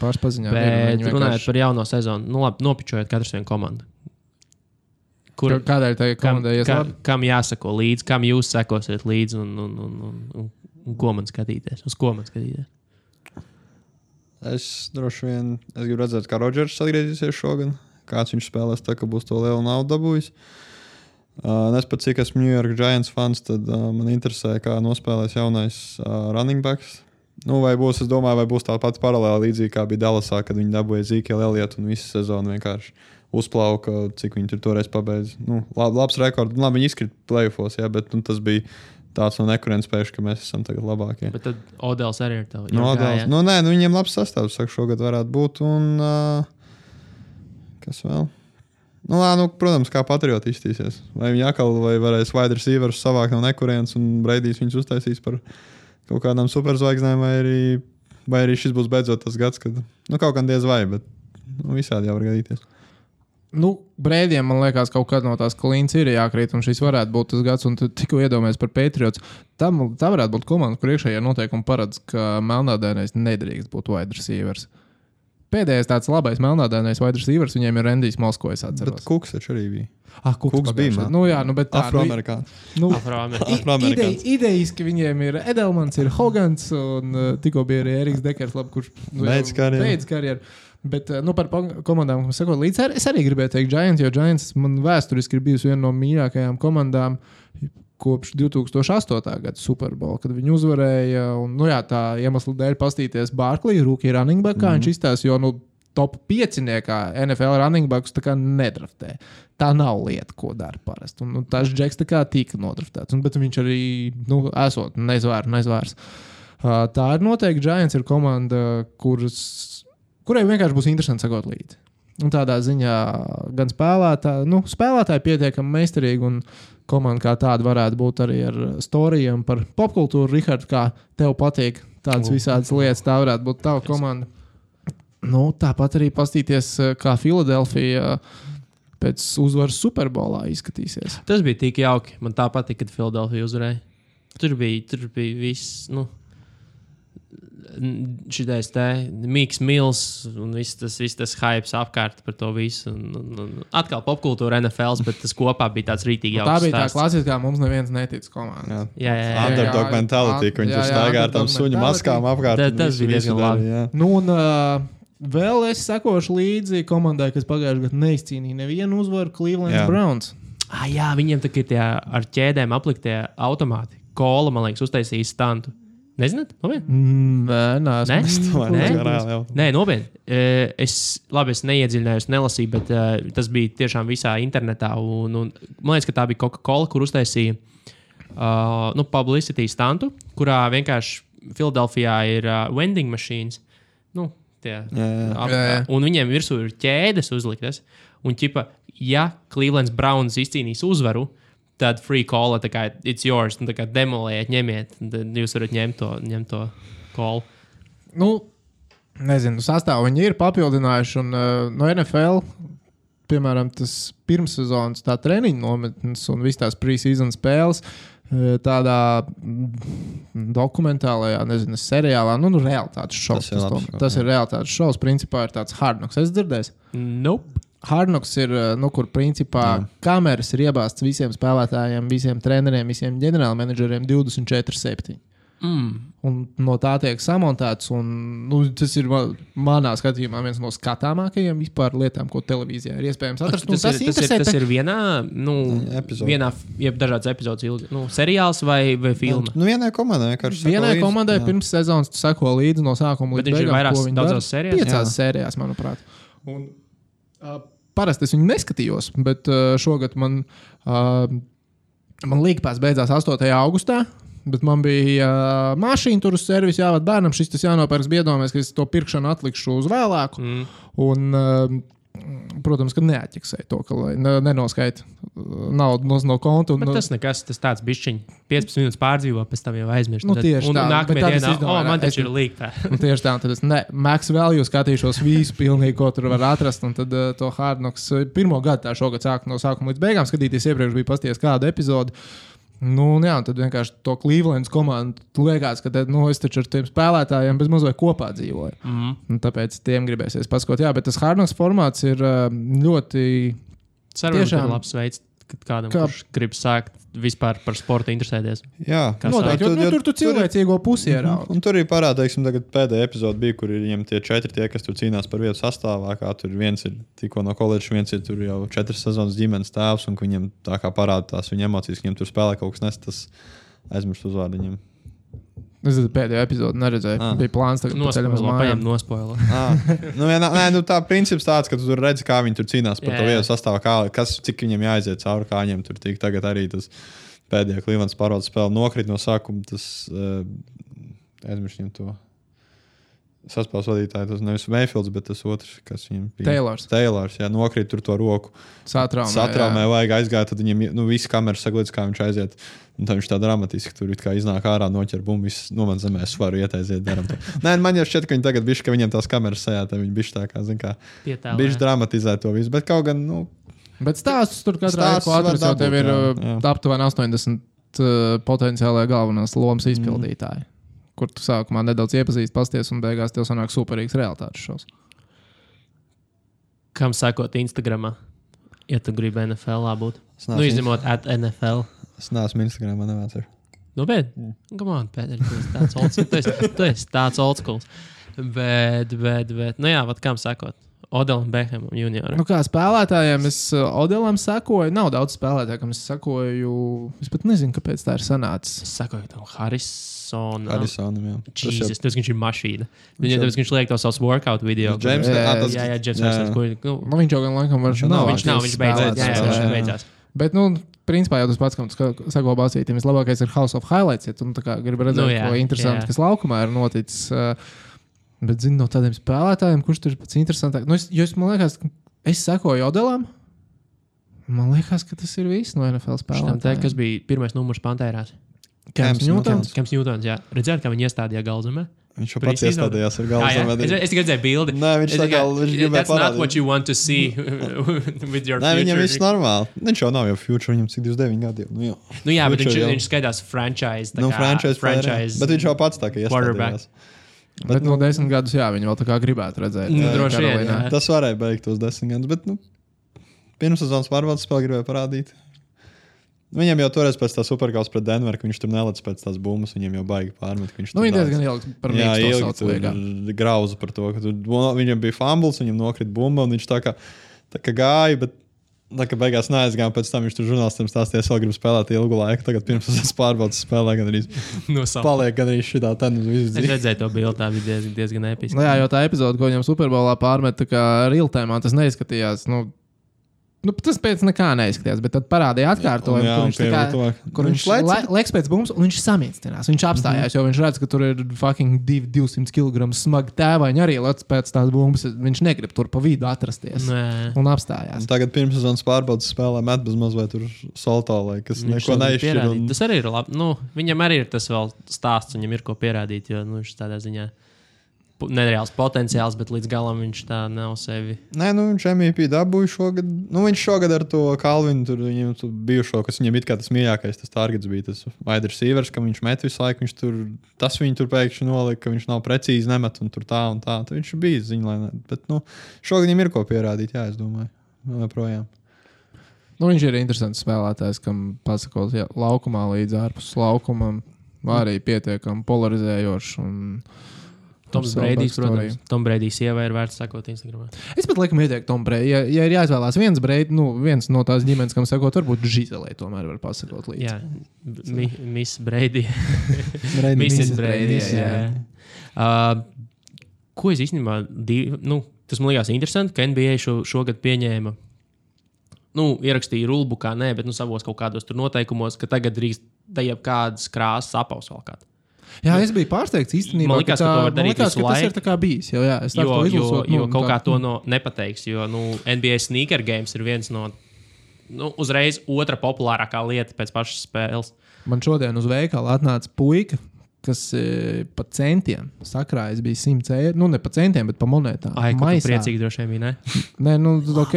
ir, un Bet viņi runājot vienkārši- par jauno sezonu, nu, labi, nopičojot katru vienu komandu. Kādēļ tai kam, komandai ies kam, labi? kam jāsako līdzi, kam jūs sekosiet līdzi un, un, un, un, un, un ko man skatīties? Uz ko man skatīties? Es droši vien es gribu redzēt, kā Rodžers atgriezīsies šogad. Kāds viņš spēlēs, tā kā būs to lielu naudu dabūjis. Uh, es pat cik esmu New York Giants fans, tad uh, man interesē, kā nospēlēs jaunais uh, running backs. Nu, vai būs, es domāju, vai būs tā pati paralēla līdzīga, kā bija Dallasā, kad viņi dabūja Zīķeli Elietu un visu sezonu vienkārši uzplauka, cik viņi tur toreiz pabeidza. Nu, lab, labs rekords, labi, viņi izkrita plēsofos, jā, bet nu, tas bija tāds no nekonkurētspējas, ka mēs esam tagad labākie. Bet tad Odēls arī ir tāds. No, Odēls, nu, nē, nu, viņiem labs sastāvs, saka, šogad varētu būt. Un, uh, kas vēl? Nu, lā, nu, protams, kā patrioti iztīsies. Vai viņi atkal vai varēs wide receivers savākt no nekurienes un Braidīs viņus uztaisīs par kaut kādām superzvaigznēm, vai arī, vai arī šis būs beidzot tas gads, kad nu, kaut kā diez vai, bet nu, visādi jau var gadīties. Nu, Brēdiem, man liekas, kaut kāda no tās klīnas ir jākrīt, un šis varētu būt tas gads, un tikko iedomājies par Patriots. Tam, tā varētu būt komanda, kur iekšējā noteikuma paredz, ka melnādainais nedrīkst būt wide receivers. Pēdējais tāds labais melnādainais wide receivers viņiem ir Rendijs Moskvs. Bet Kuks taču arī bija. Ah, Kuks, Kuks bija. pagājušajā. Nu, jā, nu, bet tā, Afroamerikāns. Nu, Afroamerikāns. I- Afroamerikāns. ide- Idejiski viņiem ir Edelmans, ir Hogans un uh, tikko bija arī Eriks Dekers, labi, kurš nu, Beidz karjeru. Beidz karjeru. Bet uh, nu, par komandām, kas sakot, līdz ar, es arī gribēju teikt Giants, jo Giants man vēsturiski ir bijusi viena no mīļākajām komandām kopš 2008. gada Superbowl, kad viņi uzvarēja. Un, nu, jā, tā iemesla dēļ pastīties Barkley, Rūkī running back, kā mm -hmm. viņš izstāsta, jo nu, top pieciniekā NFL running backs nedraftē. Tā nav lieta, ko dara parasti. Un, nu, tas Džeks tā kā tika nodraftēts, un, bet viņš arī, nu, esot nezvērs, nezvērs. Uh, tā ir noteikti Giants ir komanda, kuras, kurai vienkārši būs interesanti sekot līdzi. Un tādā ziņā gan spēlētāji, nu, spēlētāji pietiekami meistarīgi, un komanda kā tāda varētu būt arī ar storijiem par popkultūru. Rihards, kā tev patīk tādas visādas lietas, tā varētu būt tava komanda. Nu, tāpat arī paskatīties, kā Filadelfija pēc uzvaras Superbolā izskatīsies. Tas bija tik jauki. Man tā patika, kad Filadelfija uzvarēja. Tur bija, tur bija viss. Nu, Šitais te Mikls Mills un viss tas, viss tas hype apkārt par to visu. Un, un, un atkal popkultūra NFL, bet tas kopā bija tāds rītīgi jauks. tā bija tā klasiskā, mums neviens netic komanda. Jā. Jā, jā. Underdog mentality, ka viņš tur staigā ar tām suņu maskām apkārt. Tas bija diezgan labi. Nu, un, uh, vēl es sekošu līdzi komandai, kas pagājušajā gadā neizcīnīja nevienu uzvaru Cleveland. Browns. Ah, jā, viņiem tā ir tie ar ķēdēm apliktie automāti. Kola, man liekas, uztaisīja stantu. Nezināt, nopietni? Mm, nē, nē, Ne? Es Nē? tas ir reāli jau. Nē, nopietni. Eh, Es labi, es neiedziļinājos, nelasīju, bet uh, tas bija tiešām visā internetā. Un, un, man liekas, ka tā bija Coca-Cola, kur uztaisīja uh, nu, publicity stantu, kurā vienkārši Filadelfijā ir uh, vending machines. Nu, tie, Jā, jā. ap, Jā, jā. Un viņiem virsū ir ķēdes uzliktas. Un, ķipa, ja Clevelands Browns izcīnīs uzvaru, tad free call, tā kā it's yours, un tā kā demolējiet, ņemiet, tad jūs varat ņemt to, ņemt to call. Nu, nezinu, sastāvā viņi ir papildinājuši. Un, uh, no NFL, piemēram, tas pirmssezonas tā treniņa nometnes un visas tās preseason spēles. eh, Tādā mm, dokumentālajā, nezinu, seriālā, nu, nu realitātes šovs. Tas ir Tas, labs tas ir realitātes šovs. Principā ir tāds hardnoks. Es dzirdēju. Nope. Hardnoks ir, eh, nu, kur principā Jā. kameras ir iebāztas visiem spēlētājiem, visiem treneriem, visiem ģenerālmenedžeriem 24-7. Mm. Un no tā tiek samontēts. Un, nu, tas ir ma- manā skatījumā viens no skatāmākajiem vispār lietām, ko televīzijā ir iespējams atrast. Tas, tas, ir, tas, ir, tas ir vienā, nu, Epizode. vienā, jeb dažādas epizodes ilgi. Nu, seriāls vai, vai filma. Nu, vienai komandai vienkārši. Vienai sako līdzi. komandai Jā. pirms sezonas tu seko līdzi no sākuma līdz viņš ir beigām. vairākas- ko viņi daudzās dara. sērijās? Piecās Jā. sērijās, manuprāt. Un, uh, parasti es viņu neskatījos, bet uh, šogad man, uh, man līgpās beidzās 8. augustā. Bet man bija uh, mašīna tur uz servisu jāvada bērnam. Šis tas jānopērk. Biedomājies, ka es to pirkšanu atlikšu uz vēlāku. Mm. Un, uh, protams, ka neatķeksēju to, ka nenoskaita uh, naudu no, no konta. Un, Bet tas nekas, tas tāds bišķiņš. 15 minūtes pārdzīvo, pēc tam jau aizmirst. Nu, tieši un tā, bet nākamajā es dienā, izdomāju, oh, man es- taču ir līgta. Un tieši tā, un tad es ne, Max Value skatīšos visu, pilnīgi, ko tur var atrast. Un tad uh, to Hardnoks uh, pirmo gadu tā šogad sāk no sākuma līdz beigām skatīties. Iepriekš bija pasties kādu epizodi. Nu, jā, tad vienkārši to Clevelands komandu liekas, ka tad, nu, es taču ar tiem spēlētājiem bez mazliet kopā dzīvoju. Mm. Un tāpēc tiem gribēsies paskot. Jā, bet tas Hardnoks formāts ir ļoti Ceru, ka tas ir labs veids, kad kādam Kā- Kā... grib sākt vispār par sportu interesēties. Jā, Noteikti, nu, tur tu cilvēcīgo pusi Mhm. ieraugi. Un tur arī parādās, teiksim, pēdējā epizode bija, kur ir viņiem tie četri, tie, kas tur cīnās par vietu sastāvā. Kā tur viens ir tikko no koledžas, viens ir tur jau četras sezonas ģimenes tēvs, un viņam tā kā parāda tās viņa emocijas, ka viņam tur spēlē kaut kas nes, tas aizmirst uzvārdu viņam. Es pēdējo epizodi neredzēju. Ah. Bija plāns tagad pa ceļam uz Nospoilo, paņem mājām. nospoilo. Ah, nu, jā, nē, nu, tā princips tāds, ka tu tur redzi, kā viņi tur cīnās par Jā, to vietu sastāvā, kā, kas, cik viņam jāaiziet cauri, kā viņam tur tik tagad arī tas pēdējā Clevelands pārvaldes spēle nokrīt no sākuma. Tas uh, aizmirst viņam to. Saspēles vadītāji, tas nevis Mayfields, bet tas otrs, kas viņam bija. Taylors. Taylors, jā, nokrīt tur to roku. Satraumē. Satraumē, jā. vajag aizgāt, tad viņam nu, viss kameras saglabājas, kā viņš aiziet. Un tad viņš tā dramatiski tur iznāk ārā, noķer bumbu, no manas zemē, es varu iet aiziet, darām to. Nē, man jau šķiet, ka viņi tagad bišķi, ka viņiem tās kameras sajā, tad viņi bišķi tā kā, zin kā, bišķi dramatizē to visu. Bet kaut gan, nu, Bet stāstus tur katrā reizē, jo tev ir jā, jā. aptuveni 80 uh, potenciālajā galvenās lomas Mhm. izpildītāji. Kur tu sākumā nedaudz iepazīsti, pasties, un beigās tev sanāk superīgs realitātes šovs. Kam sakot Instagramā, ja tu gribi NFL būt? Nu, izņemot at NFL. es neesmu Instagramā nevācu. Nopietni. Come on, Pēter, tu esi tāds old school. Tu esi, tu esi tāds old school. Bet, bet, bet, nu jā, vat kam sakot. Odelam Behamam junioram. Nu, kā spēlētājiem, es uh, Odelam sekoju. Nav daudz spēlētāju, kam es sekoju. Es pat nezinu, kāpēc tā ir sanācis. Es sakoju tam Harrisonam. Arisonam, jā. Tas jau- Jesus, tas viņš ir mašīna. Viņš jau- tāpēc, ka viņš liek to savus workout video. James, Jā, jā, tas, Jā, jā, jā, jā. Varsons, kur, nu, Nu, viņš jau gan laikam vairs Viņš nav. viņš nav, viņš beidzās. Jā, jā, viņš jā, jā. beidzās. Bet, nu, principā jau tas pats, kam sako Basītam, vislabākais ir House of Highlights. Ja tu nu, tā gribi redzēt, Nu, nu, jā, ko interesantu, jā. kas laukumā ir noticis. uh, Bet, zinu, no tādiem spēlētājiem, kurš tur ir pats interesantākais. Nu, es, jo es, man liekas, ka es sekoju Odelam. Man liekas, ka tas ir viss no NFL te, spēlētājiem. kas bija pirmais numurs pantērās. Kams Cams Newtons. Kems Newtons, jā. Redzējāt, kā viņi iestādīja galzemē? Viņš jau pats iestādījās ar galvu. Es, es tikai redzēju bildi. Nē, viņš tā kā gribēja That's not parādīt. what you want to see with your Nē, viņam future. viss normāli. Viņš jau nav jau future, viņam cik 29 gadi. Nu, jau. Nu, jā, bet viņš, jau. viņš skaitās franchise. Nu, kā franchise, franchise. Bet viņš jau pats tā kā quarterback. iestādījās. Bet no desmit gadus, jā, viņi vēl tā kā gribētu redzēt. Nu, eh, droši vien. Tas varēja beigt tos desmit gadus, bet nu, pirms sezonas pārbaudas spēle gribēja parādīt. Viņam jau toreiz pēc tā supergājas pret Denveru, ka viņš tur nelaiž pēc tās bumbas, viņiem jau baigi pārmet. viņš Nu, viņi diezgan ilgi par Jā, ilgi grauza par to, ka tur, viņam bija fumbles, viņam nokrita bumba, un viņš tā kā, tā kā gāja, bet tā kā beigās neaizgāja, pēc tam viņš tur žurnālistiem stāstīja, es vēl gribu spēlēt ilgu laiku, tagad pirms es pārbaudas spēlē, gan arī No savas. paliek gan arī šitā ten uz visu Es dzīvi. redzēju to bildi, tā bija diezgan, diezgan episka. Nu, jā, jo tā epizode, ko viņam Superbolā pārmet, tā kā real-time, tas neizskatījās. Nu, nu, tas pēc nekā neizskatījās, bet tad parādīja atkārtojumu, Jā, kur un viņš, kā, to, kur viņš lec- le- leks pēc bumbas, un viņš samīstinās. Viņš apstājās, jo viņš redz, ka tur ir fucking divi- 200 kg smagi tēvaini arī lec pēc tās bumbas. Viņš negrib tur pa vidu atrasties. Nē. Un apstājās. Un tagad pirms sezonas pārbaudas spēlē met bez mazliet tur soltālai, kas Viņš neko neizšķir. Un... Tas arī ir labi. Nu, viņam arī ir tas vēl stāsts, viņam ir ko pierādīt, jo nu, viņš tādā ziņā pu- nereāls potenciāls, bet līdz galam viņš tā nav sevi. Nē, nu, viņš MVP dabūja šogad. Nu, viņš šogad ar to Kalvinu, tur viņam tur bijušo, kas viņam it kā tas mīļākais, tas targets bija tas wide receivers, ka viņš met visu laiku. Viņš tur, tas viņu tur pēkšņi nolika, ka viņš nav precīzi nemet un tur tā un tā. Tad viņš bija ziņā, lai ne. Bet, nu, šogad viņam ir ko pierādīt, jā, es domāju. Joprojām. Nu, viņš ir interesants spēlētājs, kam pasakot, jā, laukumā līdz ārpus laukumam. Arī pietiekami polarizējošs. Un... Toms backstory. protams, Tom sievai ir vērts sakot Instagram. Es pat laikam ieteiktu Tomu Breidi. Ja, ja ir jāizvēlās viens Breidi, nu, viens no tās ģimenes, kam sakot, varbūt Žizelē tomēr var pasakot līdzi. Jā, mi, Miss. Breidija, Jā. jā. Uh, ko es īstenībā, div, nu, tas man liekas interesanti, ka NBA šo, šogad pieņēma. Nu, ierakstīja rulbukā, nē, bet nu, savos kaut kādos noteikumos, ka tagad drīkst te jebkādas krāsas apausvalkāt. Jā, es biju pārsteigts īstenībā. Man likās, ka to var darīt likās, visu ka tas laiku. ir tā kā bijis. Jo, jā, es tā Jo, to jo, izlasot, jo nu, kaut tā- kā to no, nepateiks, jo nu, NBA sneaker games ir viens no nu, uzreiz otra populārākā lieta pēc pašas spēles. Man šodien uz veikalu atnāca puika, kas e, pa centiem sakrājas bija 100 eiro. Nu, ne pa centiem, bet pa monētām. Ai, kā Maisā. priecīgi droši vien bija. Nē, nu, ok,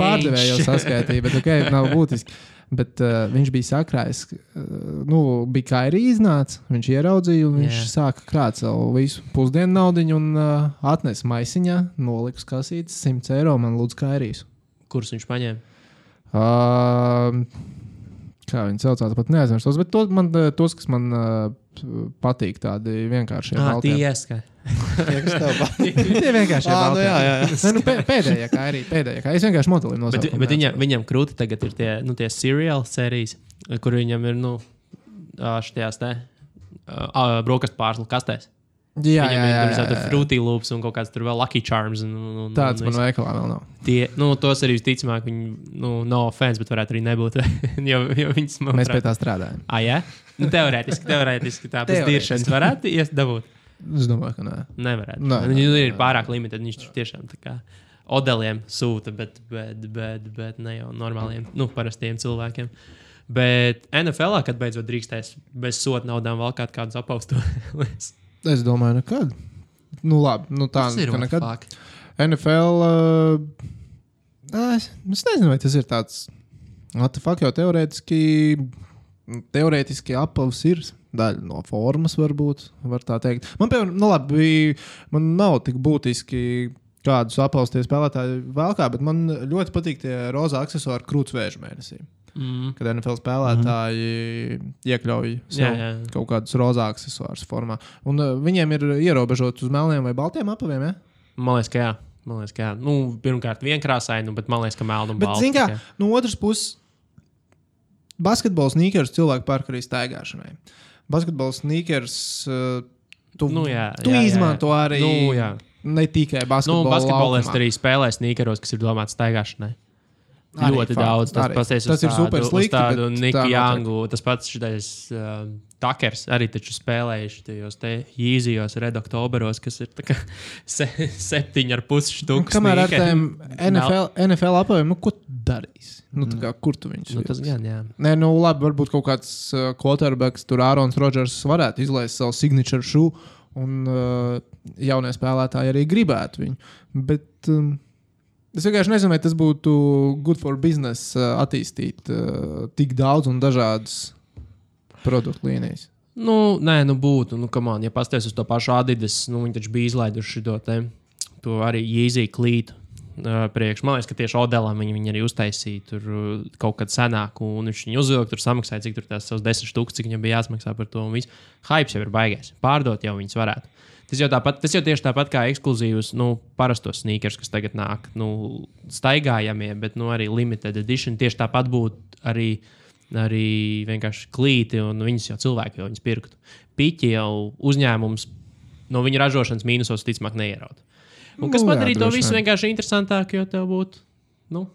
pārdevēja jau saskaitīja, bet ok, nav būtiski. Bet uh, viņš bija sakrājis, uh, nu, bija kā arī iznācis. Viņš ieraudzīja, un viņš Jā. sāka krāt savu visu pusdienu naudu un uh, atnesa maisiņā, nolika kasītes 100 eiro. Man lūdzu, kā arī. Kurus viņš paņēma? Uh, Kā viņi saucās, pat neaizmirstos. Bet to, man, tos, kas man uh, patīk, tādi vienkārši Ah, baltie. tieska. Ja, kas tev patīk? Tie vienkārši ir Ā, nu jā, jā, jā. Nē, nu, pē- pēdējā, kā arī pēdējā. Kā. Es vienkārši modelim Bet, nosaucu. bet viņam, viņam krūti tagad ir tie, nu, tie seriāli sērijas, kur viņam ir, nu, šajās te uh, brokastu pārslu kastēs. Jā, jā, Viņam jā. ir jā, tur jā. Fruity Loops un kaut kāds tur vēl Lucky Charms. Un, un, un, Tāds un, man veikalā vēl nav. Tie, nu, tos arī visticamāk, viņi, nu, no fans, bet varētu arī nebūt. jo, jo viņas man Mēs pie tā strādājam. Ah, jā? Nu, teorētiski, teorētiski tā Teorētiski. diršanas varētu iesdabūt. Es domāju, ka nē. Nevarētu. Nē, Viņi nē, ir pārāk limitēti. Viņš tur tiešām tā kā odeliem sūta, bet, bet, bet, bet ne jau normāliem, nu, parastiem cilvēkiem. Bet NFL, kad beidzot drīkstēs bez soda naudām valkāt kādus apaustos. Es domāju, nekad. Nu, labi, nu tā ir ka nekad. nekad. NFL. Uh, es, es nezinu, vai tas ir tāds. Fuck, jau teorētiski. Teorētiski apavs ir daļa no formas, varbūt. Var tā teikt. Man, piemēram, nu, labi, man nav tik būtiski, kādus apausties spēlētāji vēlkā, bet man ļoti patīk tie rozā accessori krūts vēža mēnesī. Mm. Kad NFL spēlētāji mm. iekļauj Jā, jā. kaut kādus rozā accessorus formā. Un uh, viņiem ir ierobežots uz melniem vai baltiem apaviem. Ja? Man liekas, ka jā. Man liekas, ka jā. Nu, pirmkārt, vienkrāsaini, bet man liekas, ka melnu un Bet, kā tikai. no otras puses, basketbols sneakers cilvēku pērk arī staigāšanai. Basketbols sneakers uh, tu, Nu, jā, tu jā, jā, jā. izmanto arī Nu, jā. ne tikai Nu, basketbolu. basketbolisti laukumā. arī spēlē snīkeros, kas ir domāts staigāšanai. Arī ļoti fakti, daudz. Tas, arī. pasies Tas ir tādu- super slikti, Tādu Niku. Jangu, tas pats šitais uh, Takers arī spēlējuši tajos īzijos, red oktoberos, kas ir se, septiņi ar pusi štukas. Kamēr ar tiem NFL, NFL apaviem, nu, ko tu darīsi? Nu, tā kā, kur tu viņus Nu, tas gan, jā. Nē, nu labi, varbūt kaut kāds uh, quarterbacks, tur Ārons Rodžers varētu izlaist savu signature šūnu, un uh, jaunie spēlētāji arī gribētu viņu. Bet um, es vienkārši nezinu, vai tas būtu good for business uh, attīstīt uh, tik daudz un dažādas produktu līnijas. Nu, nē, nu būtu. Nu, on, ja pasties uz to pašu Adidas, nu, viņi taču bija izlaiduši to, te, to arī īziju klītu. Uh, priekš. Man liekas, ka tieši Odelam viņi, viņi arī uztaisīja tur uh, kaut kad senāku, un viņš viņu uzvilka, tur samaksāja, cik tur tās savas desmit stūkus, cik viņam bija jāsmaksā par to. Hypes jau ir baigais. Pārdot jau viņus varētu. Tas jau, tāpat, tas jau tieši tāpat kā ekskluzīvs, nu, parastos sneakers, kas tagad nāk, nu, staigājamie, bet nu, arī limited edition. Tieši tāpat būtu arī, arī vienkārši klīti, un viņas jau cilvēki jau viņus pirktu. Piķi jau uzņēmums no viņa ražošanas mīnusos, ticamāk, neierauda. Un kas Nu, padarīja to visu vien. vienkārši interesantāk, jo tev būtu. Nu,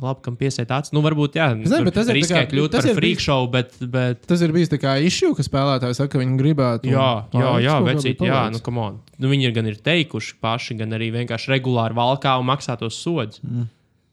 Labi, kam piesiet acis. Nu, varbūt, jā, zinu, bet tas ir riskē kļūt par freak show, bet, bet Tas ir bijis tā kā izšķīrs, ka spēlētāji saka, ka viņi gribētu. un- Jā, jā, jā, vecīt, jā, nu, come on. Nu, viņi ir gan ir teikuši paši, gan arī vienkārši regulāri valkā un maksā tos sodus. Mm.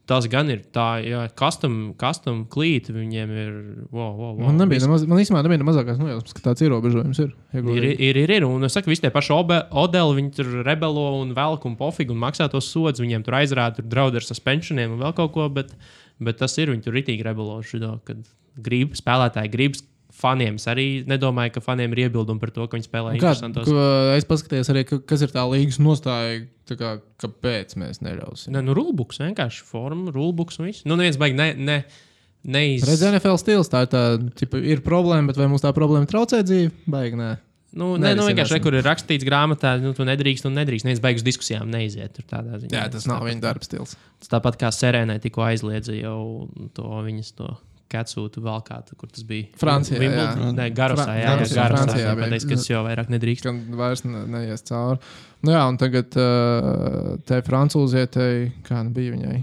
Tas gan ir tā, jā, custom, custom klīti viņiem ir. Wow, wow, wow, Man, nebija, nemaz, man īstenībā nebija ne mazākās nojausmas, ka tāds ierobežojums ir. Ir, ir, ir, ir, un es saku, visi tie paši odeli, viņi tur rebelo un velk un pofīgi un maksā tos sodus. Viņiem tur aizrāda, tur draud ar suspensioniem un vēl kaut ko, bet, bet tas ir, viņi tur ritīgi rebelo šito, kad grib, spēlētāji grib. Faniem es arī nedomāju, ka faniem ir iebildumi par to, ka viņi spēlē Kā, interesantos. ko, es paskatījos arī, ka, kas ir tā līgas nostāja, tā kā, kāpēc mēs neļausim. Nē, nu, rulbuks vienkārši forma, rulbuks un viss. Nu, neviens baigi ne, ne, neiz... Redz, NFL stils, tā ir tā, tipa, ir problēma, bet vai mums tā problēma traucē dzīvi? Baigi, nē. Nu, Nē, nē, nu, vienkārši re, kur ir rakstīts grāmatā, nu, tu nedrīkst un nedrīkst. Neviens beigas diskusijām neiziet. Tur tādā ziņā. Jā, tas nav viņa darba stils. Tas tāpat kā Serēnai tikko aizliedza jau to viņas to ketsūtu vēl kādu, kur tas bija. Francijā, jā. Wimbledon? Nē, Garosā, Fra- jā, Garosā, jā, pateiks, ka tas jau vairāk nedrīkst. Gan vairs ne, neies cauri. Nu jā, un tagad uh, te francūzietei, kā nu bija viņai,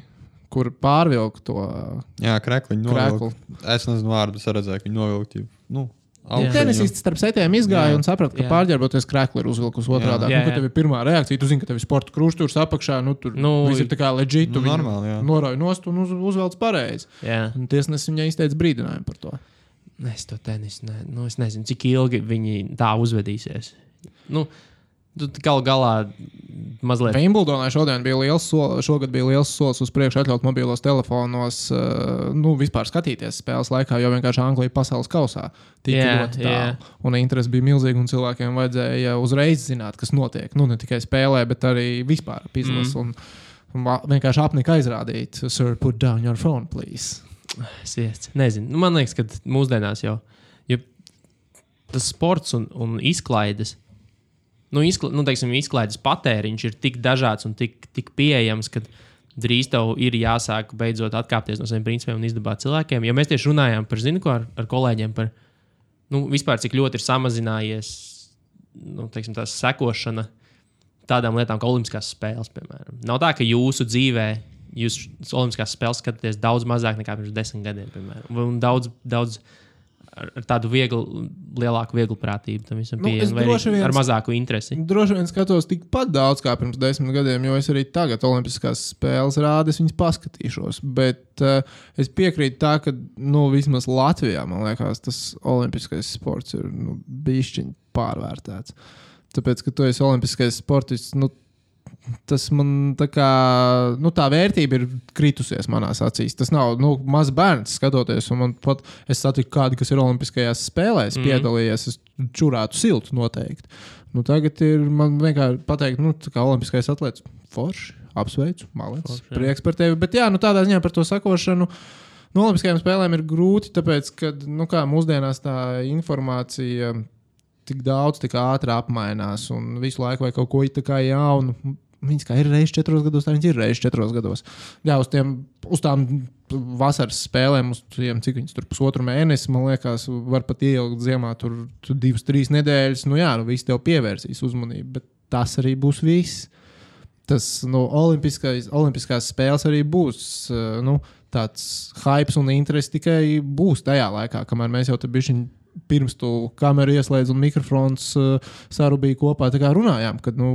kur pārvilka to uh, Jā, krekliņi krēklu. novilkt. Es nezinu vārdu, es redzēju, ka viņi novilkt. jau, Nu, Tenisists starp setiem izgāja Jā. un saprata, ka pārģērboties krēklu ir uzvilkus otrādi. Nu, kad tev ir pirmā reakcija, tu zini, ka tev ir sporta krusturs apakšā, nu tur Nu, viss ir tā kā leģit, tu Nu, normāli, jā. norauj nost un uz, uzvelc pareizi. Tiesnesis viņai izteica brīdinājumu par to. Es to tenisu, ne, nu, es nezinu, cik ilgi viņi tā uzvedīsies. Nu, tu gal galā mazliet. Wimbledonā šodien bija liels solis, šogad bija liels solis uz priekšu atļaut mobilos telefonos, uh, nu, vispār skatīties spēles laikā, jo vienkārši Anglija pasaules kausā tika Jā, ļoti tālu. jā. Un interesi bija milzīgi, un cilvēkiem vajadzēja uzreiz zināt, kas notiek. Nu, ne tikai spēlē, bet arī vispār izlasi. Mm. Un, un vienkārši apnika aizrādīt, Sir, put down your phone, please. Es nezinu. Nu, man liekas, ka mūsdienās jau ja tas sports un, un izklaides. Nu, izkla, nu, teiksim, izklaides patēriņš ir tik dažāds un tik, tik pieejams, ka drīz tev ir jāsāk beidzot atkāpties no saviem principiem un izdabāt cilvēkiem. Jo mēs tieši runājām par, zinu, ar, ar kolēģiem par nu, vispār, cik ļoti ir samazinājies nu, teiksim, tā sekošana tādām lietām kā Olimpiskās spēles, piemēram. Nav tā, ka jūsu dzīvē jūs Olimpiskās spēles skatāties daudz mazāk nekā pirms desmit gadiem, piemēram. Un daudz, daudz ar, ar tādu vieglu, lielāku vieglu prātību tam visam Nu, pieejam, vien- ar mazāku interesi. Droši vien skatos tikpat daudz kā pirms desmit gadiem, jo es arī tagad Olimpiskās spēles rādu, es viņas paskatīšos. Bet uh, es piekrītu tā, ka nu, vismaz Latvijā man liekas, tas Olimpiskais sports ir nu, bijis pārvērtēts. Tāpēc, ka tu esi Olimpiskais sportists. Nu, Tas man tā kā nu, tā vērtība ir kritusies manās acīs. Tas nav nu, mazs bērns skatoties, un man pat es satiku kādu, kas ir Olimpiskajās spēlēs, mm. Mhm. piedalījies. Es čurātu siltu noteikti. Nu, tagad ir man vienkārši pateikt, nu, kā olimpiskais atlētājs, forši, apsveicu, jā. prieks par tevi. Bet, jā, nu, tādā ziņā par to sakošanu. No Olimpiskajām spēlēm ir grūti, tāpēc, ka nu, kā, mūsdienās tā informācija tik daudz, tik ātri apmainās, un visu laiku vajag kaut ko jaunu. Viņas kā ir reizes četros gados, tā viņas ir reizes četros gados. Jā, uz, tiem, uz tām vasaras spēlēm, uz tiem, cik viņas tur pusotru mēnesi, man liekas, var pat ielikt ziemā, tur, tur divas, trīs nedēļas. Nu, jā, nu, viss tev pievērsīs uzmanību, bet tas arī būs viss. Tas nu, olimpiskās spēles arī būs. eh, Nu, tāds hype un interesi tikai būs tajā laikā, kamēr mēs jau te bijām pirms tu kameru ieslēdz un mikrofons uh, sarūpīja kopā. Tā kā runājām, ka nu,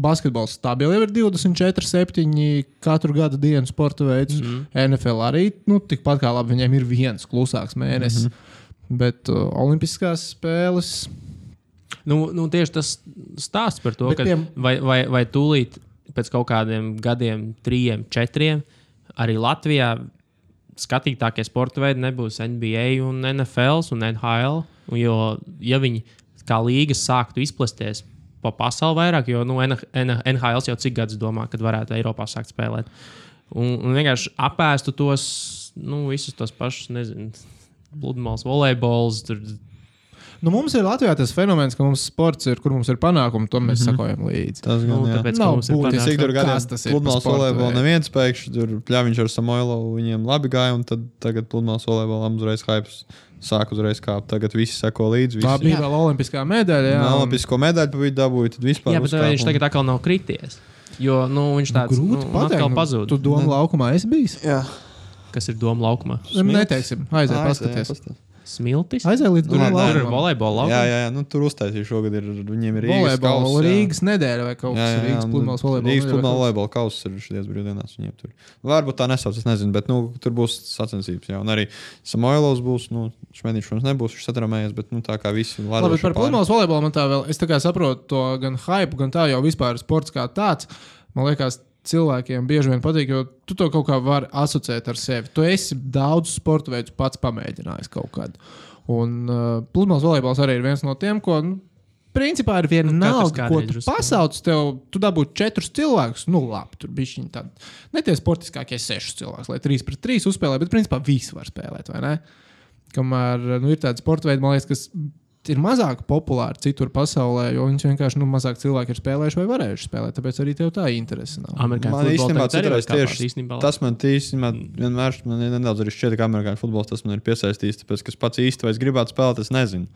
basketbols stabili jau ir 24, 7 katru gadu dienu sporta veids. Mm. -hmm. NFL arī nu, tikpat kā labi, viņiem ir viens klusāks mēnesis. Mm -hmm. Bet uh, Olimpiskās spēles. Nu, nu, tieši tas stāsts par to, Bet ka tiem- vai, vai, vai tūlīt pēc kaut kādiem gadiem, trim, četriem, arī Latvijā skatītākie sporta veidi nebūs NBA, un NFL un NHL. Jo, ja viņi kā līgas sāktu izplesties pa pasauli vairāk, jo nu, NHL jau cik gadus domā, kad varētu Eiropā sākt spēlēt. Un, un vienkārši apēstu tos nu, visus tos pašus, nezinu, pludmales, volejbols. Tur, Nu, mums ir Latvijā tas fenomens, ka mums sports ir, kur mums ir panākumi, to mēs mm -hmm. sakojam līdzi. Tas nu, gan jā. tāpēc, Nav būtiski. Cik tur gadiem tas ir pludmales veidu? neviens pēkšņi tur pļāviņš ar Samoilovu viņiem labi gāja, un tad tagad pludmales volejbolam uzreiz hypes sāk uzreiz kāpt. Tagad visi seko līdzi. Tā Visi. bija vēl olimpiskā medaļa. Jā, Jā, un- Olimpisko medaļu vidu dabūja, tad vispār. Jā, viņš tagad atkal nav krities? Jo nu, viņš tāds nu, Grūti un pateikt. nu, pazūd. Tu domā, laukumā esi bijis? Jā, Kas ir doma laukumā? Smilts. Neteiksim, aiziet, Aiziet, jā, paskaties. pastāst. Smiltis. Aiziet līdz Nu, durvīm. labi, Tur ir volejbola Jā, laukums. jā, jā, nu, tur uztaisīja šogad. Ir, viņiem ir Rīgas jā. Rīgas nedēļa vai kaut Jā, kas jā, jā, Rīgas pludmales volejbola. Rīgas pludmales volejbola kauss ir šīs brīvdienās. Viņiem tur varbūt tā nesauc, es nezinu, bet nu, tur būs sacensības. Jā, un arī Samoilovs būs. Nu, Šmēniņš, protams, nebūs viņš satramējies, bet nu, tā kā visi Labi, labi par pludmales volejbolu man tā vēl, es tā kā saprotu to gan hype, gan tā jau vispār sports kā tāds. Man liekas, cilvēkiem bieži vien patīk, jo tu to kaut kā vari asociēt ar sevi. Tu esi daudz sporta veidus pats pamēģinājis kaut kad. Un uh, pludmales volejbols arī ir viens no tiem, ko. Nu, Principā ir viena Nu, nauda, ko tu pasauc. Tev, tu dabūji četrus cilvēkus. Nu, labi, tur bija šī tāda. Ne tie sportiskākie sešus cilvēkus, lai trīs pret trīs uzspēlē, bet principā visi var spēlēt, vai ne? Kamēr nu, ir tādi sporta veidi, man liekas, kas ir mazāk populāri citur pasaulē, jo viņus vienkārši nu, mazāk cilvēki ir spēlējuši vai varējuši spēlēt. Tāpēc arī tev tā interese nav. Amerikāņu Man īstenībā citreiz kāpāt, tieši īstenībā Tas man īstenībā vienmēr man ir nedaudz arī šķiet, ka amerikāņu futbols tas man ir piesaistījis. Tāpēc, ka es pats īsti vai es gribētu spēlēt, es nezinu.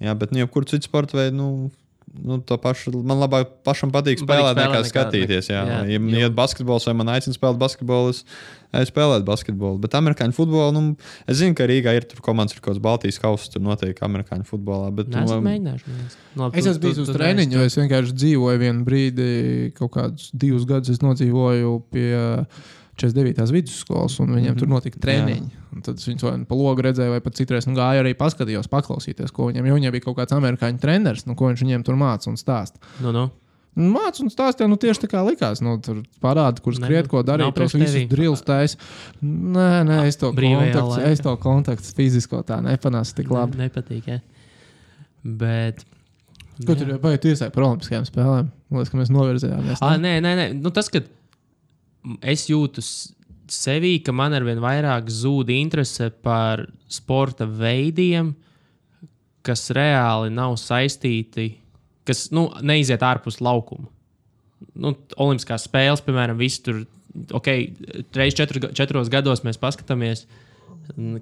Jā, bet nu, jebkurā citā sporta veidā. Nu, Nu, to pašu man labāk pašam patīk Patīk spēlēt, spēlēt nekā nekā- skatīties. Jā, jā, ja man iet basketbols, vai man aicina spēlēt basketbolu, es spēlēt basketbolu. Bet amerikāņu futbolu, nu, es zinu, ka Rīgā ir tur komandas, ir kaut kāds Baltijas kausa, tur notiek amerikāņu futbolā. Bet, Nē, es nu, mēģināšu. liekas. Labi, Es tu- esmu bijis tu- uz tu treniņu, jo es vienkārši dzīvoju vienu brīdi, kaut kādus divus gadus es nodzīvoju pie 49. vidusskolas, un viņiem Mhm. tur notika treniņi. Tad viņus vai nu pa logu redzēju, vai pat citreiz nu, gāju arī paskatījos, paklausīties, ko viņiem, jo viņiem bija kaut kāds amerikāņu treneris, nu, ko viņš viņiem tur māca un stāsta. Nu, nu. Mācīja un stāstīja, nu tieši tā kā likās. Nu, tur parāda, kur Ne, skriet, ko darīt. Tos visus tevi. drillus taisa. Nē, nē, es to kontaktu, es to kontaktu fizisko tā nepanācu tik labi. Ne, nepatīk. Ja. Bet. Ko jā. tur vai tu iesāki par Olimpiskajām spēlēm? Liekas, ka mēs novirzījāmies. Ah, nē, nē, nē. Nu, tas, ka es jūtu, sevī, ka man arvien vairāk zūd interese par sporta veidiem, kas reāli nav saistīti, kas nu, neiziet ārpus laukuma. Nu, Olimpiskās spēles, piemēram, visi tur, ok, reizes četru, četros gados mēs paskatāmies,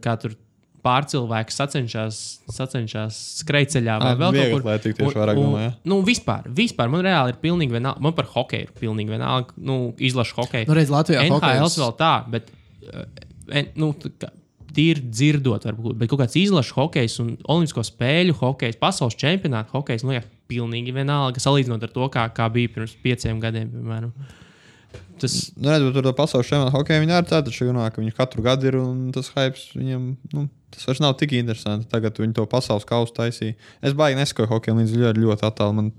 kā tur pārcilvēks sacenšas, sacenšas skrejceļā vai Ā, vēl kaut viegli kur. atlētīgi tieši vairāk domā, ja? Nu, vispār, vispār man reāli ir pilnīgi vienalga. Man par hokeju ir pilnīgi vienalga. Nu, izlašu hokeju. Nu, redz, Latvijā NHL hokejs- vēl tā, bet uh, nu, tā tīri dzirdot, varbūt, bet kaut kāds izlašu hokejs un olimpisko spēļu hokejs, pasaules čempionāta hokejs, nu, jā, pilnīgi vienalga, salīdzinot ar to, kā, kā bija pirms pieciem gadiem, piemēram. Tas, Nu, redz, tur tā pasaules čempionāta hokeja viņi arī tāda šaunā, ka viņi katru gadu ir un tas hypes viņam, nu, tas vairs nav tik interesanti. Tagad viņi to pasaules kausu taisīja. Es baigi nesakoju hokeju līdz ļoti, ļoti attālu. Man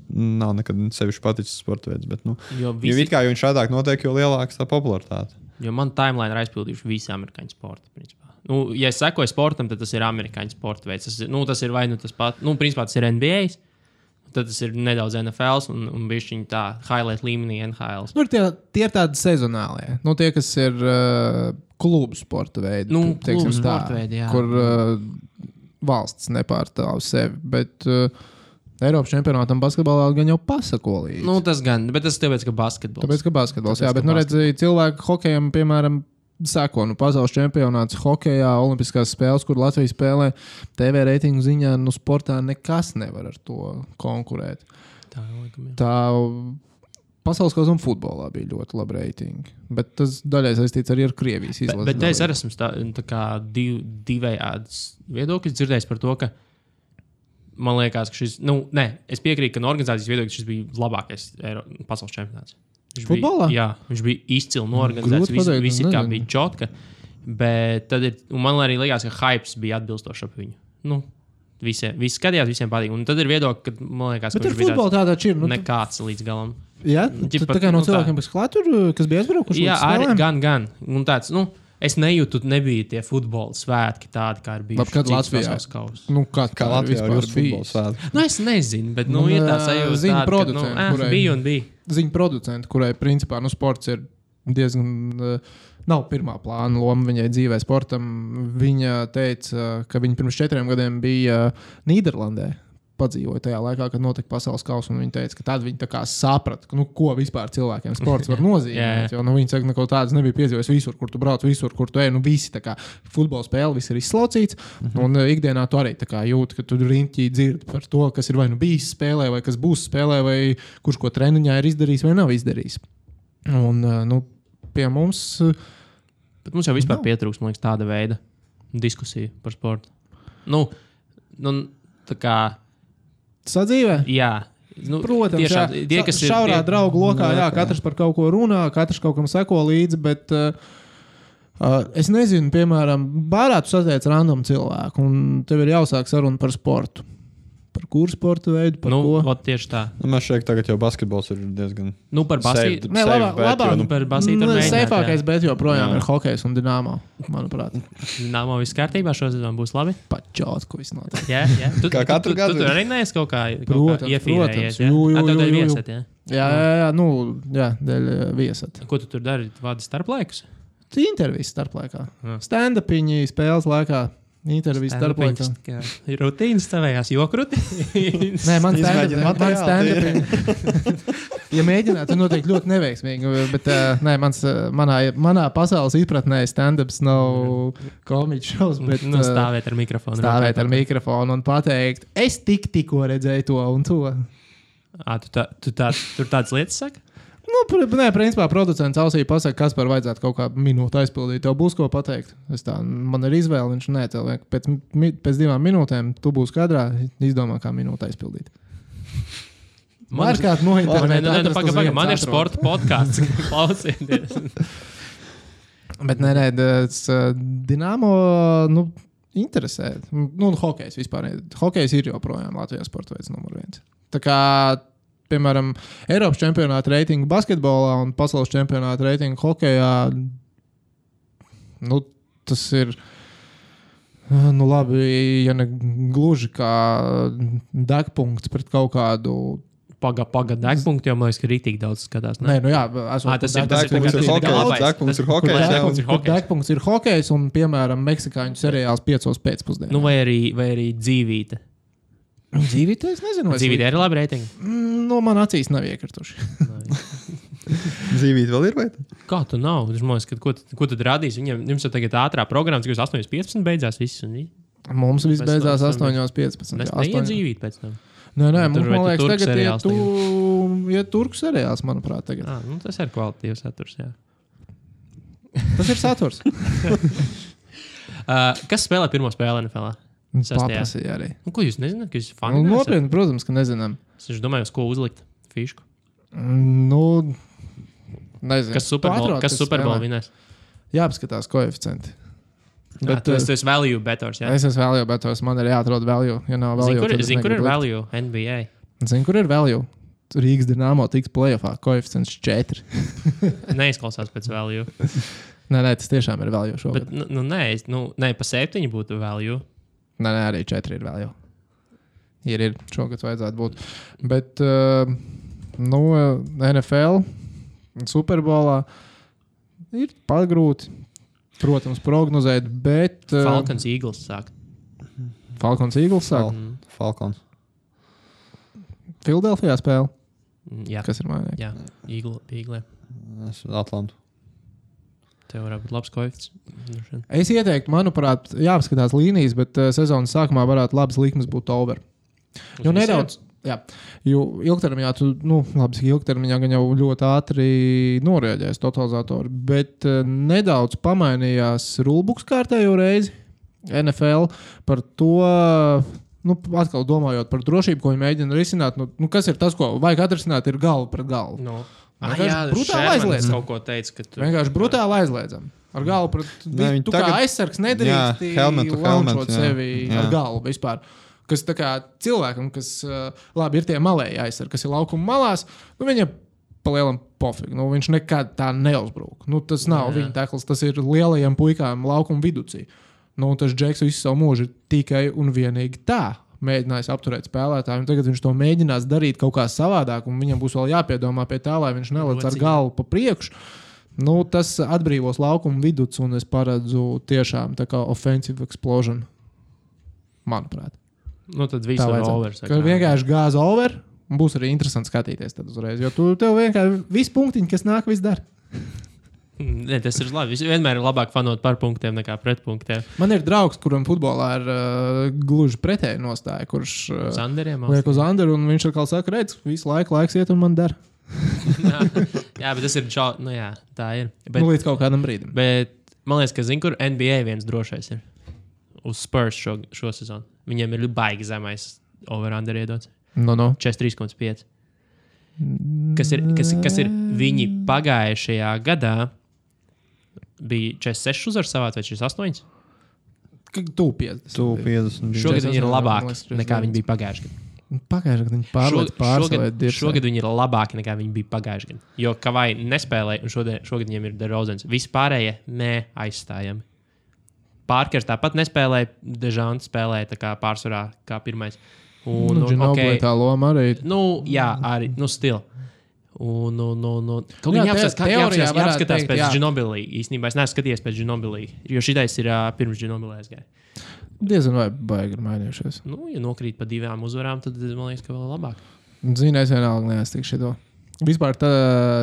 nav nekad sevišķi paticis sporta veids, bet, nu, jo, jo visi, it kā viņš šādāk notiek, jo lielāks tā popularitāte. jo man timeline ir aizpildījuši visi amerikāņu sporta. Principā. Nu, ja es sekoju sportam, tad tas ir amerikāņu sporta veids. Tas, ir- nu, tas ir vai nu tas pats, nu, principā tas ir NBA. Tad tas ir nedaudz NFL un, un šī tā highlight līmenī NHL. Nu, tie, tie ir tādi sezonālie. Nu, tie, kas ir uh, klubu sporta veidi, Nu, teiksim tā, veidi, jā. kur uh, valsts nepārstāv sevi. Bet uh, Eiropas čempionātam basketbolā gan jau pasako līdzi. Nu, tas gan, bet tas tāpēc, ka basketbols. Tāpēc, ka basketbols, Tāpēc, jā, bet, nu, redziet, cilvēki hokejam, piemēram, seko, nu, pasaules čempionāts hokejā, olimpiskās spēles, kur Latvija spēlē TV reitingu ziņā, nu, sportā nekas nevar ar to konkurēt. Tā, laikam, jā. Tā pasaules kausā un futbolā bija ļoti labi reitingi, bet tas daļai saistīts arī ar Krievijas Bet, izlasi. bet te es arī esmu tā, tā div, divējādas viedokļus dzirdējis par to, ka man liekas, ka šis, nu, nē, es piekrītu, ka no organizācijas viedokļa šis bija labākais Eiro, pasaules čempionāts. Viņš Futbolā? Bija, jā, viņš bija izcili norganizēts. Grūti Visi, pateikt, visi bija čotka. Bet tad ir, man arī liekas, ka hypes bija atbilstošs ap viņu. Nu, visiem, visi skatījās, visiem patīk. Un tad ir viedokļi, ka man liekas, ka viņš bija futbolu tādā ir. Nu, tāds nekāds līdz galam. jā, ģipa, tad, tā kā no nu, tā. cilvēkiem, kas klāt tur, kas bija aizbraukuši. Jā, arī gan, gan. Un tāds, nu, es nejūtu, nebija tie futbola svētki tādi, kā bijuši. Labi, kad Latvijā? kausos. Nu, kā, Kā Latvijā futbola bijis? svētki. Nu, es nezinu, bet nu, Man, ir tā sajūta, zinu tāda, ka, nu, kurai- bija un bija. Ziņu producenti, kurai principā nu, sports ir diezgan. Uh, Nav pirmā plāna loma viņai dzīvē, sportam. Viņa teica, ka viņa pirms četriem gadiem bija Nīderlandē. Padzīvoja tajā laikā, kad notika pasaules kausa. Viņa teica, ka tad kā saprata, nu, ko vispār cilvēkiem sports var nozīmēt. Jā, jā. jo nu, viņa saka, ka neko tādas nebija piedzīvojis visur, kur tu brauc, visur, kur tu ej. Nu, visi tā kā futbola spēle, viss ir izslaucīts. Mm -hmm. Un uh, ikdienā tu arī jūti, ka tu riņķī dzirdi par to, kas ir vai nu bijis spēlē, vai kas būs spēlē, vai kurš ko treniņā ir izdarījis vai nav izdarījis. Un uh, nu, pie mums. uh, Bet mums jau vispār Nav. pietrūkst, man liekas, tāda veida diskusija par sportu. Nu, nu tā kā, Sadzīvē? jā. Nu, Protams, tiešām, jā, tie, kas ir šaurā tie- draugu lokā, jā, katrs par kaut ko runā, katrs kaut kam seko līdzi. Bet, uh, uh, es nezinu, piemēram, bārā tu satiec random cilvēku, un tev ir jāsāk saruna par sportu. Par kuru sporta veidu, par Nu, ot, tieši tā. Nu, man šeit tagad jau basketbols ir diezgan. Nu, par basīti. Nē, labā, bet, labāk, jo, nu, nu, par var nu, Safākais, bet joprojām Jā. ir hokejs un dināmā, manuprāt. Nāmā viss kārtībā šodien būs labi. Pačāts, ko viss notiek. Jā, jā. Tu, Kā katru tu, gadu Tu, tu arī neesi kaut kā, kā iefīrējies. Jā, Jū, jū, jū, viesat, jā. Jā, jā, jā, nu, jā dēļ uh, viesat. Ko tu tur dari? Vādi starplaikus? Intervijas starplaikā. Stand-upiņi spēles laikā. Intervijas starplaikā. Ir rutīnas savējās, joku rutīnas. Nē, man materiālu, stand-up. ja mēģinātu, tad noteikti ļoti neveiksmīgi. Bet uh, nē, mans, manā, manā pasaules izpratnē stand-ups nav komiķis šovs, bet nu, stāvēt ar mikrofonu. stāvēt ar mikrofonu un pateikt, es tik, tikko redzēju to un to. À, tu tā, tu tā, tur tādas lietas saki? Nu, nē, principā producents ausī pasakā, kas par vajadzētu kaut kādu minūti aizpildīt. Tev būs ko pateikt. Es tā, man ir izvēle, viņš nē, tev vajag pēc, mi- pēc divām minūtēm tu būsi kadrā, izdomā, kā minūti aizpildīt. Man ir kāda no interneta. man ir sporta podkāsts. Klausieties. Bet nē, nē, tas Dienāmo nu, interesē. Nu, hokejs vispār. Hokejs ir joprojām Latvijas sporta veids numur viens. Tā kā, piemēram, Eiropas čempionāta reitingu basketbolā un pasaules čempionāta reitingu hokejā, nu, tas ir. Nu, labi, ja ne gluži kā degpunkts pret kaut kādu Pagaidām, pagaidām, degpunkti jau man liekas, ka rītīgi daudz skatās. Nē, nu jā, esot, Ā, tas ir- tas ir degpunkts tas degpunkts ir hokejs, degpunkts ir hokejs. degpunkts ir hokejs un, piemēram, meksikāņu seriāls piecos pēcpusdienā. Nu, vai arī, vai arī dzīvīte. Dzīvītē, es nezinu, vai Dzīvīte ir labi reitingi. Mm, No man acīs nav iekrituši. Dzīvīt vēl ir vai? Kā tu nav? Es domāju, ka ko, ko tad radīs? Viņam jums jau tagad ātrā programma, uz 8.15 beidzās viss. Un, Mums viss beidzās tam- 8.15. un es jā, neiet 8. dzīvīt pēc tam. Nē, nē, mums, man liekas, tagad ir seriāls tu, ja turku seriāls, manuprāt, tagad. Ah, nu, tas ir kvalitīvs saturs. Jā. Tas ir saturs. Uh, kas spēlē pirmo spēli NFL? Paprasīja arī. Nu, ko jūs nezināt? Jūs? Nu, nopietni, protams, ka nezinām. Es domāju, uz ko uzlikt fišku. Nu, nezinu. Kas Superbowl spēlē. vinēs? Jāpaskatās koeficienti. Bet, tas eh, ir value betors. Jā. Es esmu value, bet tos man ir jāatrod value. Ja nav value, Zinu, kur, zin, kur ir value NBA. Zinu, kur ir value. Rīgas dīnāmo tiks playoffā. Koeficients 4. Neizklausās pēc value. Nē, nē, tas tiešām ir value šogad. Bet, nu, nu, nē, es- nu, nē, pa septiņi būtu value. Nē, nē, arī 4 ir value. Ir, ir šogad vajadzētu būt. Bet, uh, nu, NFL, Superbolā ir pagrūti, protams, prognozēt, bet uh, Falcons Eagles sāk. Falkons Eagles sāk. Fal- Falcons. Filadelfijā spēle. Mm, Jā, Kas ir mājā? jā Eagle, Eagle. Es Atlantu. Tev varētu būt labs koeficients. Es ieteiktu, manuprāt, jāapskatās līnijas, bet uh, sezonas sākumā varētu labs likmes būt over. Uz Jo visiem? nedaudz. Jā, jo ilgtermiņā tu, nu, labi, ilgtermiņā jau ļoti ātri norēģēs totalizatori, bet uh, nedaudz pamainījās rulbuks kārtējo reizi NFL par to. Nu, atkal domājot par drošību, ko viņi mēģina risināt, nu, nu, kas ir tas, ko vajag atrisināt, ir galva pret galvu. Nu. Ah, jā, brutāli aizliedzam. kaut ko teica, ka tu Vienkārši brutāli aizliedzam. Ar galvu pret Ne, viņi tu kā tagad- aizsargs nedrīkst Jā, launčot jā. sevi Jā. ar galvu vispār. Kas tā kā cilvēkam, kas labi ir tie malēji aizsargi, kas ir laukuma malās, nu viņam palielam pofīgi. Nu, viņš nekad tā neuzbrūk. Nu, tas nav Jā. viņa tekls, tas ir lielajiem puikām laukuma viducī. Nu, un tas Džeks visu savu mūžu tikai un vienīgi tā. Mēģinājis apturēt spēlētāju, tagad viņš to mēģinās darīt kaut kā savādāk, un viņam būs vēl jāpiedomā pie tā, lai viņš nelec ar galvu pa priekšu. Nu, tas atbrīvos laukumu vidus, un es paredzu tiešām tā kā offensive explosion. Manuprāt, Nu, tad viss ir over. Ka vienkārši gāza over, un būs arī interesanti skatīties tad uzreiz. Jo tu tev vienkārši viss punktiņš, kas nāk, viss dara. Ne, tas ir labi. Vienmēr ir labāk fanot par punktiem nekā pret punktiem. Man ir draugs, kuram futbolā ir uh, gluži pretēji nostāja, kurš uh, Zanderiem. liek uz Andru, un viņš atkal saka, redz, visu laiku laiks iet, un man dara. jā, jā, bet tas ir čau. Nu, jā, tā ir. Bet, nu, līdz kaut kādam brīdim. bet man liekas, ka zinu, kur NBA viens drošais ir. Uz Spurs šo, šo sezonu. Viņiem ir baigi zemais over-under iedots. No, no. 43,5. Kas ir, kas, kas ir viņi pagājušajā gadā? Bija 46 uzvaras savā vai 48? Tu 50. Tu 50. bija. Šogad viņi ir 48, labāki nekā viņi bija pagājušajā gadā. Pagājušajā gadā viņi Šogad, pārsvarā. šogad, šogad viņi ir labāki nekā viņi bija pagājušajā gadā. Jo Kavai nespēlēja, un šodien, šogad viņiem ir Derozens. Vispārējie neaizstājami. Pārkers tāpat nespēlēja, Dežants spēlēja tā kā pārsvarā kā pirmais. Un, un, un okay, tā loma arī. nu, jā, arī nu, stila. Un, un, un, un, kaut Jā, kā te- jāapskatās, kā, teorijā jāapskatās, jāapskatās teikt, pēc jā. Ginobilī. Īstenībā es neesmu skatījies pēc Ginobilī, jo šitais ir uh, pirms Ginobilī aizgāja. Diezgan vai baigi ir mainījušies. Nu, ja nokrīt pa divām uzvarām, tad man liekas, ka vēl labāk. Zini, es vienalga neesmu šo. Vispār tā,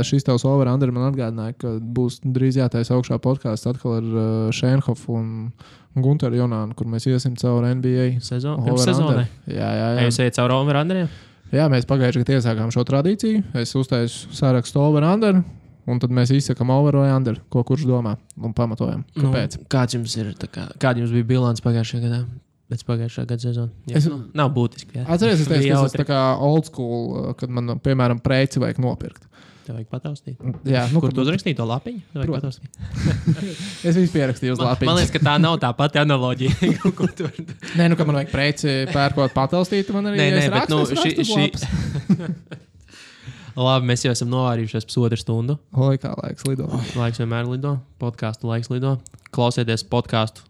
šis tavs over-under man atgādināja, ka būs drīz jātaisa augšā podkāsts atkal ar uh, Šēnhofu un Gunteru Jonānu, kur mēs iesim cauri NBA. Sezonai. Jā, jā, Jā. jā. Jūs ejat cauri overanderiem? Jā, mēs pagājušajā gadā iesākām šo tradīciju. Es uztaisu sarakstu over-under, un tad mēs izsakām over vai under, ko kurš domā un pamatojam. Kāpēc? Nu, kāds jums ir? Kā, kāda jums bija bilants pagājušajā gadā? Pēc pagājušā gada sezonas. Es- nu, nav būtiski. Atcerieties, tas ir tā kā old school, kad man, piemēram, preci vajag nopirkt. Tev vajag pataustīt. Jā, nu, Kur tu uzrakstīji to lapiņu? Es visu pierakstīju uz Man, lapiņas. man liekas, ka tā nav tā pati analoģija. ko tu vari- Nē, nu, ka man vajag preci pērkot pataustīt, man arī Nē, nē, bet, nu, šī- šī-. Labi, mēs jau esam novārījušies pusotru stundu. Oi, kā laiks lido. Laiks vienmēr lido. Podkāstu laiks lido. Klausieties podkāstu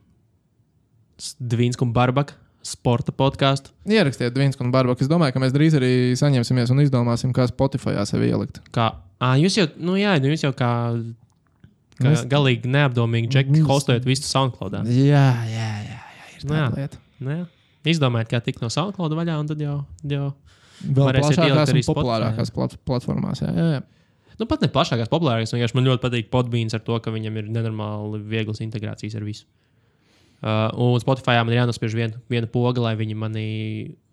Dvīnsku un Barbaku sporta podkāstu. Ierakstiet viens un barbaku. Es domāju, ka mēs drīz arī saņemsimies un izdomāsim, kā Spotify sevi ielikt. Kā, à, jūs jau, nu jā, nu jūs jau kā, kā Mēs- galīgi neapdomīgi džeki Mēs- hostojat visu SoundCloud. Jā, jā, jā. jā ir Nu jā. lieta. Nu, jā. Izdomājiet, kā tikt no SoundCloud vaļā, un tad jau, jau Vēl plašākās un populārākās plat platformās. Jā, jā, jā. Nu, pat ne plašākās, populārākās. Man ļoti patīk podbīns ar to, ka viņam ir nenormāli vieglas integrācijas ar visu. Uh, un Spotify man ir jānospiež viena, viena poga, lai viņi mani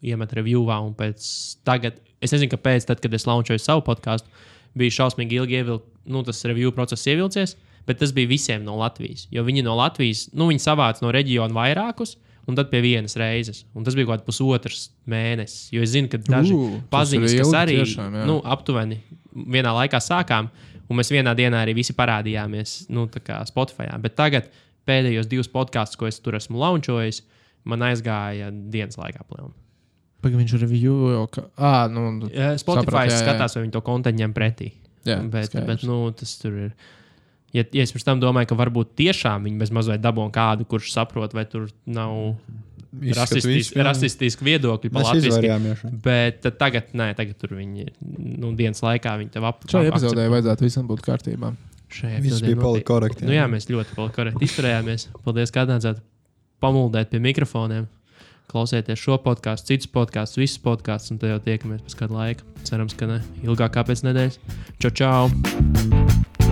iemet reviewā. Un pēc tagad, es nezinu, kāpēc, tad, kad es launčoju savu podkāstu, bija šausmīgi ilgi ievilkt, nu, tas review process ievilcies. Bet tas bija visiem no Latvijas. Jo viņi no Latvijas, nu, viņi savāca no reģiona vairākus, un tad pie vienas reizes. Un tas bija kaut kāds pusotrs mēnesis. Jo es zinu, ka daži tas paziņas, kas arī tiešām, jā. nu, aptuveni vienā laikā sākām, un mēs vienā dienā arī visi parādījāmies nu, Spotify. Bet tagad pēdējos divus podkāstus, ko es tur esmu launčojis, man aizgāja dienas laikā plēnā. Pagaidām, viņš ir review jau. Ka... À, nu, Spotify Sapratu, jā, jā. skatās, vai viņi to kontekstu ņem pretī. jā, bet, skaidrs. bet nu, tas tur ir. Ja, ja es pirms tam domāju, ka varbūt tiešām viņi bez mazliet dabūna kādu, kurš saprot, vai tur nav Mēs latviešu. izvairījāmies. Bet tagad, nē, tagad tur viņi ir nu, dienas laikā. Viņi tev apgādāja. Šai epizodē vajadzētu visam būt kārtībā. Šajā Viss bija noteikti. polikorekti. Nu, jā, mēs ļoti polikorekti izturējāmies. Paldies, ka atnācāt pamuldēt pie mikrofoniem. Klausieties šo podkāstu, citus podkāstus, visus podkāstus, un tad jau tiekamies pēc kāda laika. Cerams, ka ne ilgāk kā pēc nedēļas. Čau, čau!